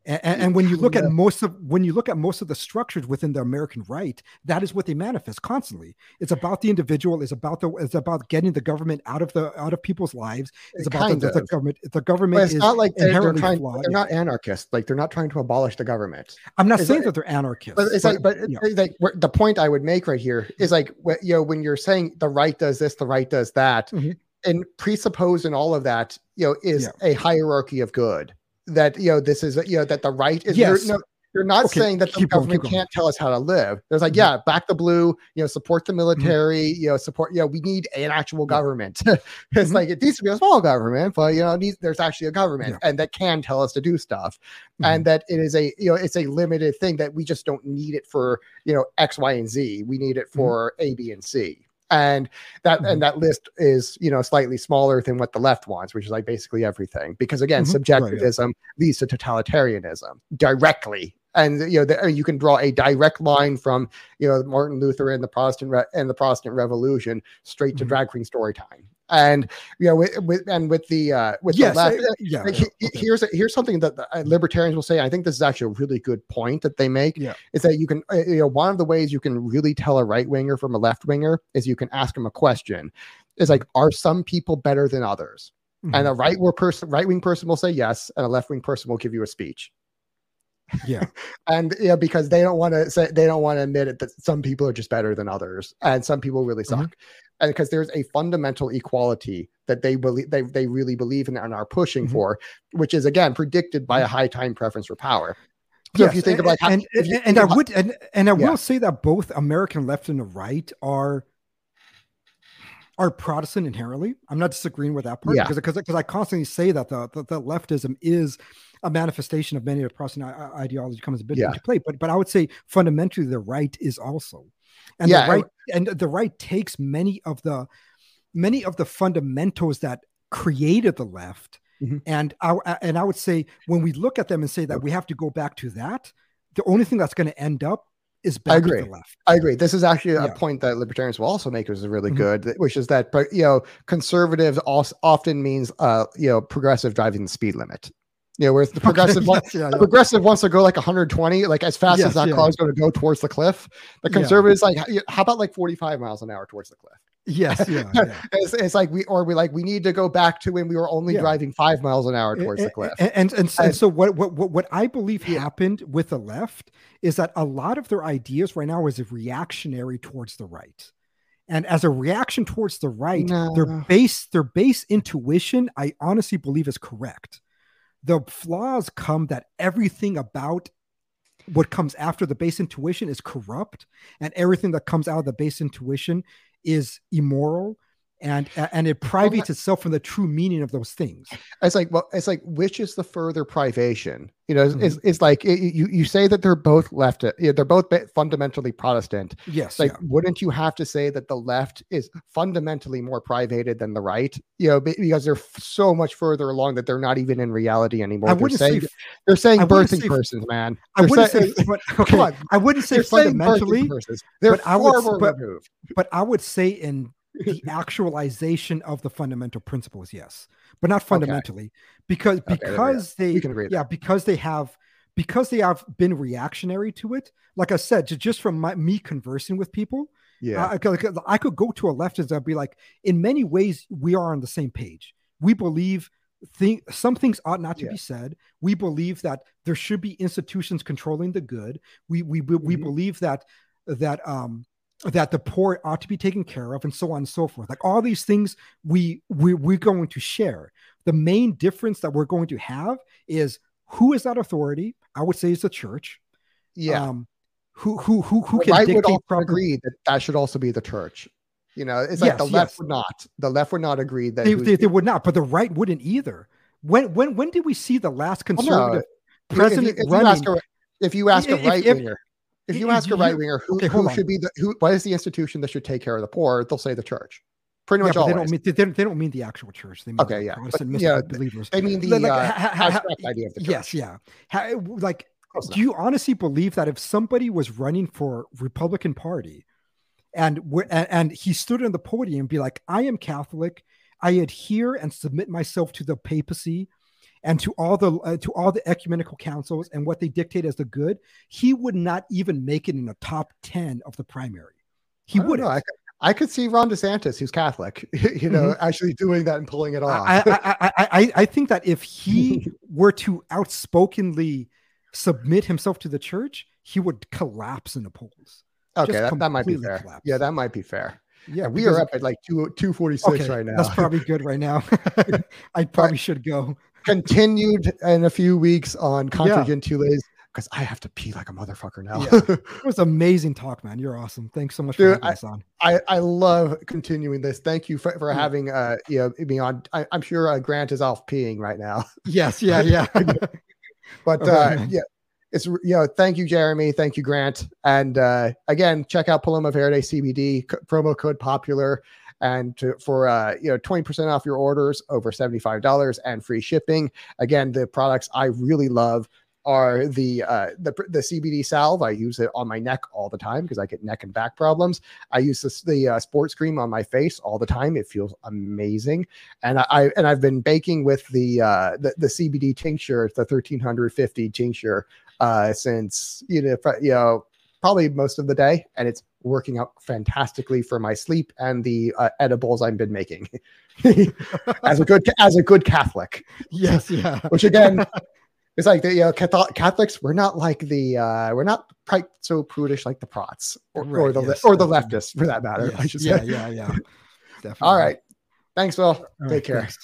Speaker 2: And, and when you look
Speaker 1: Yeah.
Speaker 2: at most of when you look at most of the structures within the American right, that is what they manifest constantly. It's about the individual. It's about the. It's about getting the government out of the out of people's lives. It's about the, the, the government. The
Speaker 1: But
Speaker 2: government
Speaker 1: it's
Speaker 2: is
Speaker 1: not like they're, they're trying.
Speaker 2: flawed.
Speaker 1: They're not anarchists. Like they're not trying to abolish the government.
Speaker 2: I'm not
Speaker 1: it's
Speaker 2: saying
Speaker 1: like-
Speaker 2: that they're anarchists.
Speaker 1: But it's like, but
Speaker 2: yeah.
Speaker 1: it's like the point I would make right here is like, you know, when you're saying the right does this, the right does that,
Speaker 2: Mhm.
Speaker 1: and presuppose in all of that, you know, is
Speaker 2: Yeah.
Speaker 1: a hierarchy of good. That you know, this is you know that the right is.
Speaker 2: Yes.
Speaker 1: You're, no, you're not
Speaker 2: Okay,
Speaker 1: saying that the government
Speaker 2: going.
Speaker 1: can't tell us how to live. There's like,
Speaker 2: Mhm.
Speaker 1: yeah, back the blue, you know, support the military, you know, support. You know, we need an actual government. it's
Speaker 2: Mhm.
Speaker 1: like it needs to be a small government, but you know, needs, there's actually a government
Speaker 2: Yeah.
Speaker 1: and that can tell us to do stuff
Speaker 2: Mhm.
Speaker 1: and that it is a you know it's a limited thing that we just don't need it for you know x y and z we need it
Speaker 2: Mm-hmm.
Speaker 1: for a b and c and that
Speaker 2: Mhm.
Speaker 1: and that list is you know slightly smaller than what the left wants which is like basically everything because again
Speaker 2: Mhm. Right, yeah.
Speaker 1: subjectivism leads to totalitarianism directly and you know the, you can draw a direct line from you know martin luther and the protestant Re- and the protestant revolution straight to
Speaker 2: Mhm.
Speaker 1: drag queen story time and you know with, with and with the uh with
Speaker 2: yes,
Speaker 1: the left
Speaker 2: uh, yeah.
Speaker 1: like,
Speaker 2: yeah, okay.
Speaker 1: here's here's something that the uh, libertarians will say. I think this is actually a really good point that they make.
Speaker 2: Yeah.
Speaker 1: is that you can uh, you know one of the ways you can really tell a right winger from a left winger is you can ask them a question. Is like, are some people better than others?
Speaker 2: Mhm.
Speaker 1: And a right wing person, right wing person will say yes, and a left wing person will give you a speech.
Speaker 2: Yeah.
Speaker 1: And yeah, because they don't want to say they don't want to admit it that some people are just better than others, and some people really
Speaker 2: Mhm.
Speaker 1: suck. And because there's a fundamental equality that they believe they, they really believe in and are pushing
Speaker 2: Mhm.
Speaker 1: for, which is again predicted by a high time preference for power. So if you think
Speaker 2: and,
Speaker 1: about how,
Speaker 2: and,
Speaker 1: you
Speaker 2: and, I would and, and I
Speaker 1: Yeah.
Speaker 2: will say that both American left and the right are are Protestant inherently. I'm not disagreeing with that part
Speaker 1: Yeah.
Speaker 2: because because because I constantly say that the, the the leftism is a manifestation of many of the Protestant i- i- ideology comes a bit
Speaker 1: Yeah.
Speaker 2: into play. But but I would say fundamentally the right is also, and
Speaker 1: Yeah,
Speaker 2: the right and the right takes many of the many of the fundamentals that created the left.
Speaker 1: Mhm.
Speaker 2: And I and I would say when we look at them and say that we have to go back to that, the only thing that's going to end up is back to
Speaker 1: agree.
Speaker 2: the left.
Speaker 1: I agree. This is actually a point that libertarians will also make, which is really
Speaker 2: Mhm.
Speaker 1: good, which is that you know conservatives also often means uh you know progressive driving the speed limit. You know, whereas the progressive
Speaker 2: Yes, yeah, yeah.
Speaker 1: progressive wants to go like 120, like as fast
Speaker 2: Yes,
Speaker 1: as that car is going to go towards the cliff. The
Speaker 2: Yeah.
Speaker 1: is like, how about like 45 miles an hour towards the cliff?
Speaker 2: yes, yeah, yeah.
Speaker 1: It's, it's like we or we like we need to go back to when we were only
Speaker 2: Yeah.
Speaker 1: driving five miles an hour towards
Speaker 2: A-
Speaker 1: the cliff.
Speaker 2: And and, and, so-
Speaker 1: And-
Speaker 2: and so what, what what what I believe happened with the left is that a lot of their ideas right now is reactionary towards the right. And as a reaction towards the right, their base their base intuition, I honestly believe is correct. The flaws come that everything about what comes after the base intuition is corrupt, and everything that comes out of the base intuition is immoral, and and it privates itself from the true meaning of those things.
Speaker 1: It's like, well, it's like which is the further privation? You know, it's,
Speaker 2: Mm-hmm.
Speaker 1: it's, it's like it, you you say that they're both left, yeah, they're both fundamentally Protestant.
Speaker 2: Yes,
Speaker 1: like,
Speaker 2: yeah.
Speaker 1: wouldn't you have to say that the left is fundamentally more privated than the right? You know, because they're f- so much further along that they're not even in reality anymore.
Speaker 2: I
Speaker 1: they're
Speaker 2: wouldn't
Speaker 1: saying
Speaker 2: say
Speaker 1: they're saying birthing
Speaker 2: say-
Speaker 1: persons, man.
Speaker 2: I wouldn't
Speaker 1: say-
Speaker 2: say, but, okay,
Speaker 1: on.
Speaker 2: I wouldn't say
Speaker 1: they're
Speaker 2: fundamentally.
Speaker 1: They're
Speaker 2: but I
Speaker 1: far
Speaker 2: would-
Speaker 1: more
Speaker 2: but-
Speaker 1: removed.
Speaker 2: but I would say in the actualization of the fundamental principles, yes, but not fundamentally, because
Speaker 1: Okay, we go.
Speaker 2: because they,
Speaker 1: We
Speaker 2: yeah, because they have because they have been reactionary to it. Like I said, just from my, me conversing with people,
Speaker 1: Yeah.
Speaker 2: I, I could- I could go to a leftist and be like, in many ways, we are on the same page. We believe think some things ought not to
Speaker 1: Yeah.
Speaker 2: be said. We believe that there should be institutions controlling the good. We we we, we
Speaker 1: Mhm.
Speaker 2: believe that that um that the poor ought to be taken care of and so on and so forth. Like all these things we we we're going to share. The main difference that we're going to have is who is that authority? I would say it's the church.
Speaker 1: yeah.
Speaker 2: Um, who who who who can
Speaker 1: right would
Speaker 2: dictate
Speaker 1: also agree that that should also be the church. You know, it's like
Speaker 2: Yes,
Speaker 1: the left
Speaker 2: yes.
Speaker 1: would not. The left would not agree that
Speaker 2: they, they, they would not, but the right wouldn't either. When when when did we see the last
Speaker 1: no,
Speaker 2: conservative
Speaker 1: if-
Speaker 2: president
Speaker 1: if, you, if you
Speaker 2: running?
Speaker 1: ask a if you ask a
Speaker 2: If- if-
Speaker 1: right winger, if, you ask a right winger who,
Speaker 2: okay,
Speaker 1: who should be the who what is the institution that should take care of the poor, they'll say the church. Pretty
Speaker 2: yeah,
Speaker 1: much
Speaker 2: but they
Speaker 1: always.
Speaker 2: don't mean they, don't- they don't mean the actual church. They mean
Speaker 1: Okay,
Speaker 2: the
Speaker 1: yeah, but,
Speaker 2: Protestant
Speaker 1: yeah,
Speaker 2: believers.
Speaker 1: they mean the
Speaker 2: Like,
Speaker 1: uh,
Speaker 2: ha- ha- ha-
Speaker 1: abstract idea of the church.
Speaker 2: Yes, yeah. Like, do you honestly believe that if somebody was running for Republican Party, and and, and he stood on the podium and be like, "I am Catholic, I adhere and submit myself to the papacy." And to all the uh, to all the ecumenical councils and what they dictate as the good, he would not even make it in the top ten of the primary. He would.
Speaker 1: I, could- I could see Ron DeSantis, who's Catholic, you know, actually doing that and pulling it off.
Speaker 2: Mm-hmm. I, I, I, I, I think that if he were to outspokenly submit himself to the church, he would collapse in the polls.
Speaker 1: okay, that, that might be fair.
Speaker 2: collapse.
Speaker 1: Yeah, that might be fair.
Speaker 2: Yeah,
Speaker 1: we are up at like two two forty six
Speaker 2: okay,
Speaker 1: right now.
Speaker 2: That's probably good right now. I probably should go.
Speaker 1: Continued in a few weeks on Contra Gentiles because I have to pee like a motherfucker now.
Speaker 2: It was amazing talk, man. You're awesome. Thanks so much
Speaker 1: Dude,
Speaker 2: for having us on.
Speaker 1: I, I love continuing this. Thank you for, for
Speaker 2: Yeah.
Speaker 1: having uh you know me on. I, I'm sure uh, Grant is off peeing right now,
Speaker 2: Yes, yeah, yeah.
Speaker 1: but
Speaker 2: right,
Speaker 1: uh
Speaker 2: man.
Speaker 1: yeah, it's you know thank you Jeremy, thank you Grant, and uh again check out Paloma Verde CBD c- promo code popular and to, for uh you know 20% off your orders over $75 and free shipping. Again, the products I really love are the uh the the CBD salve. I use it on my neck all the time because I get neck and back problems. I use this the uh, sports cream on my face all the time. It feels amazing, and I, I and I've been baking with the uh the, the CBD tincture, the thirteen hundred fifty tincture, uh since you know you know probably most of the day, and it's working out fantastically for my sleep and the uh, edibles I've been making. as a good as a good Catholic,
Speaker 2: yes, yeah.
Speaker 1: which again. It's like the you know, Catholics. We're not like the uh, we're not quite so prudish like the Prots or, or the
Speaker 2: yes,
Speaker 1: or the leftists for that matter. I
Speaker 2: Yes,
Speaker 1: should
Speaker 2: yeah, yeah, yeah. Definitely.
Speaker 1: All right. Thanks, Will.
Speaker 2: All
Speaker 1: Take
Speaker 2: right,
Speaker 1: care.
Speaker 2: thanks.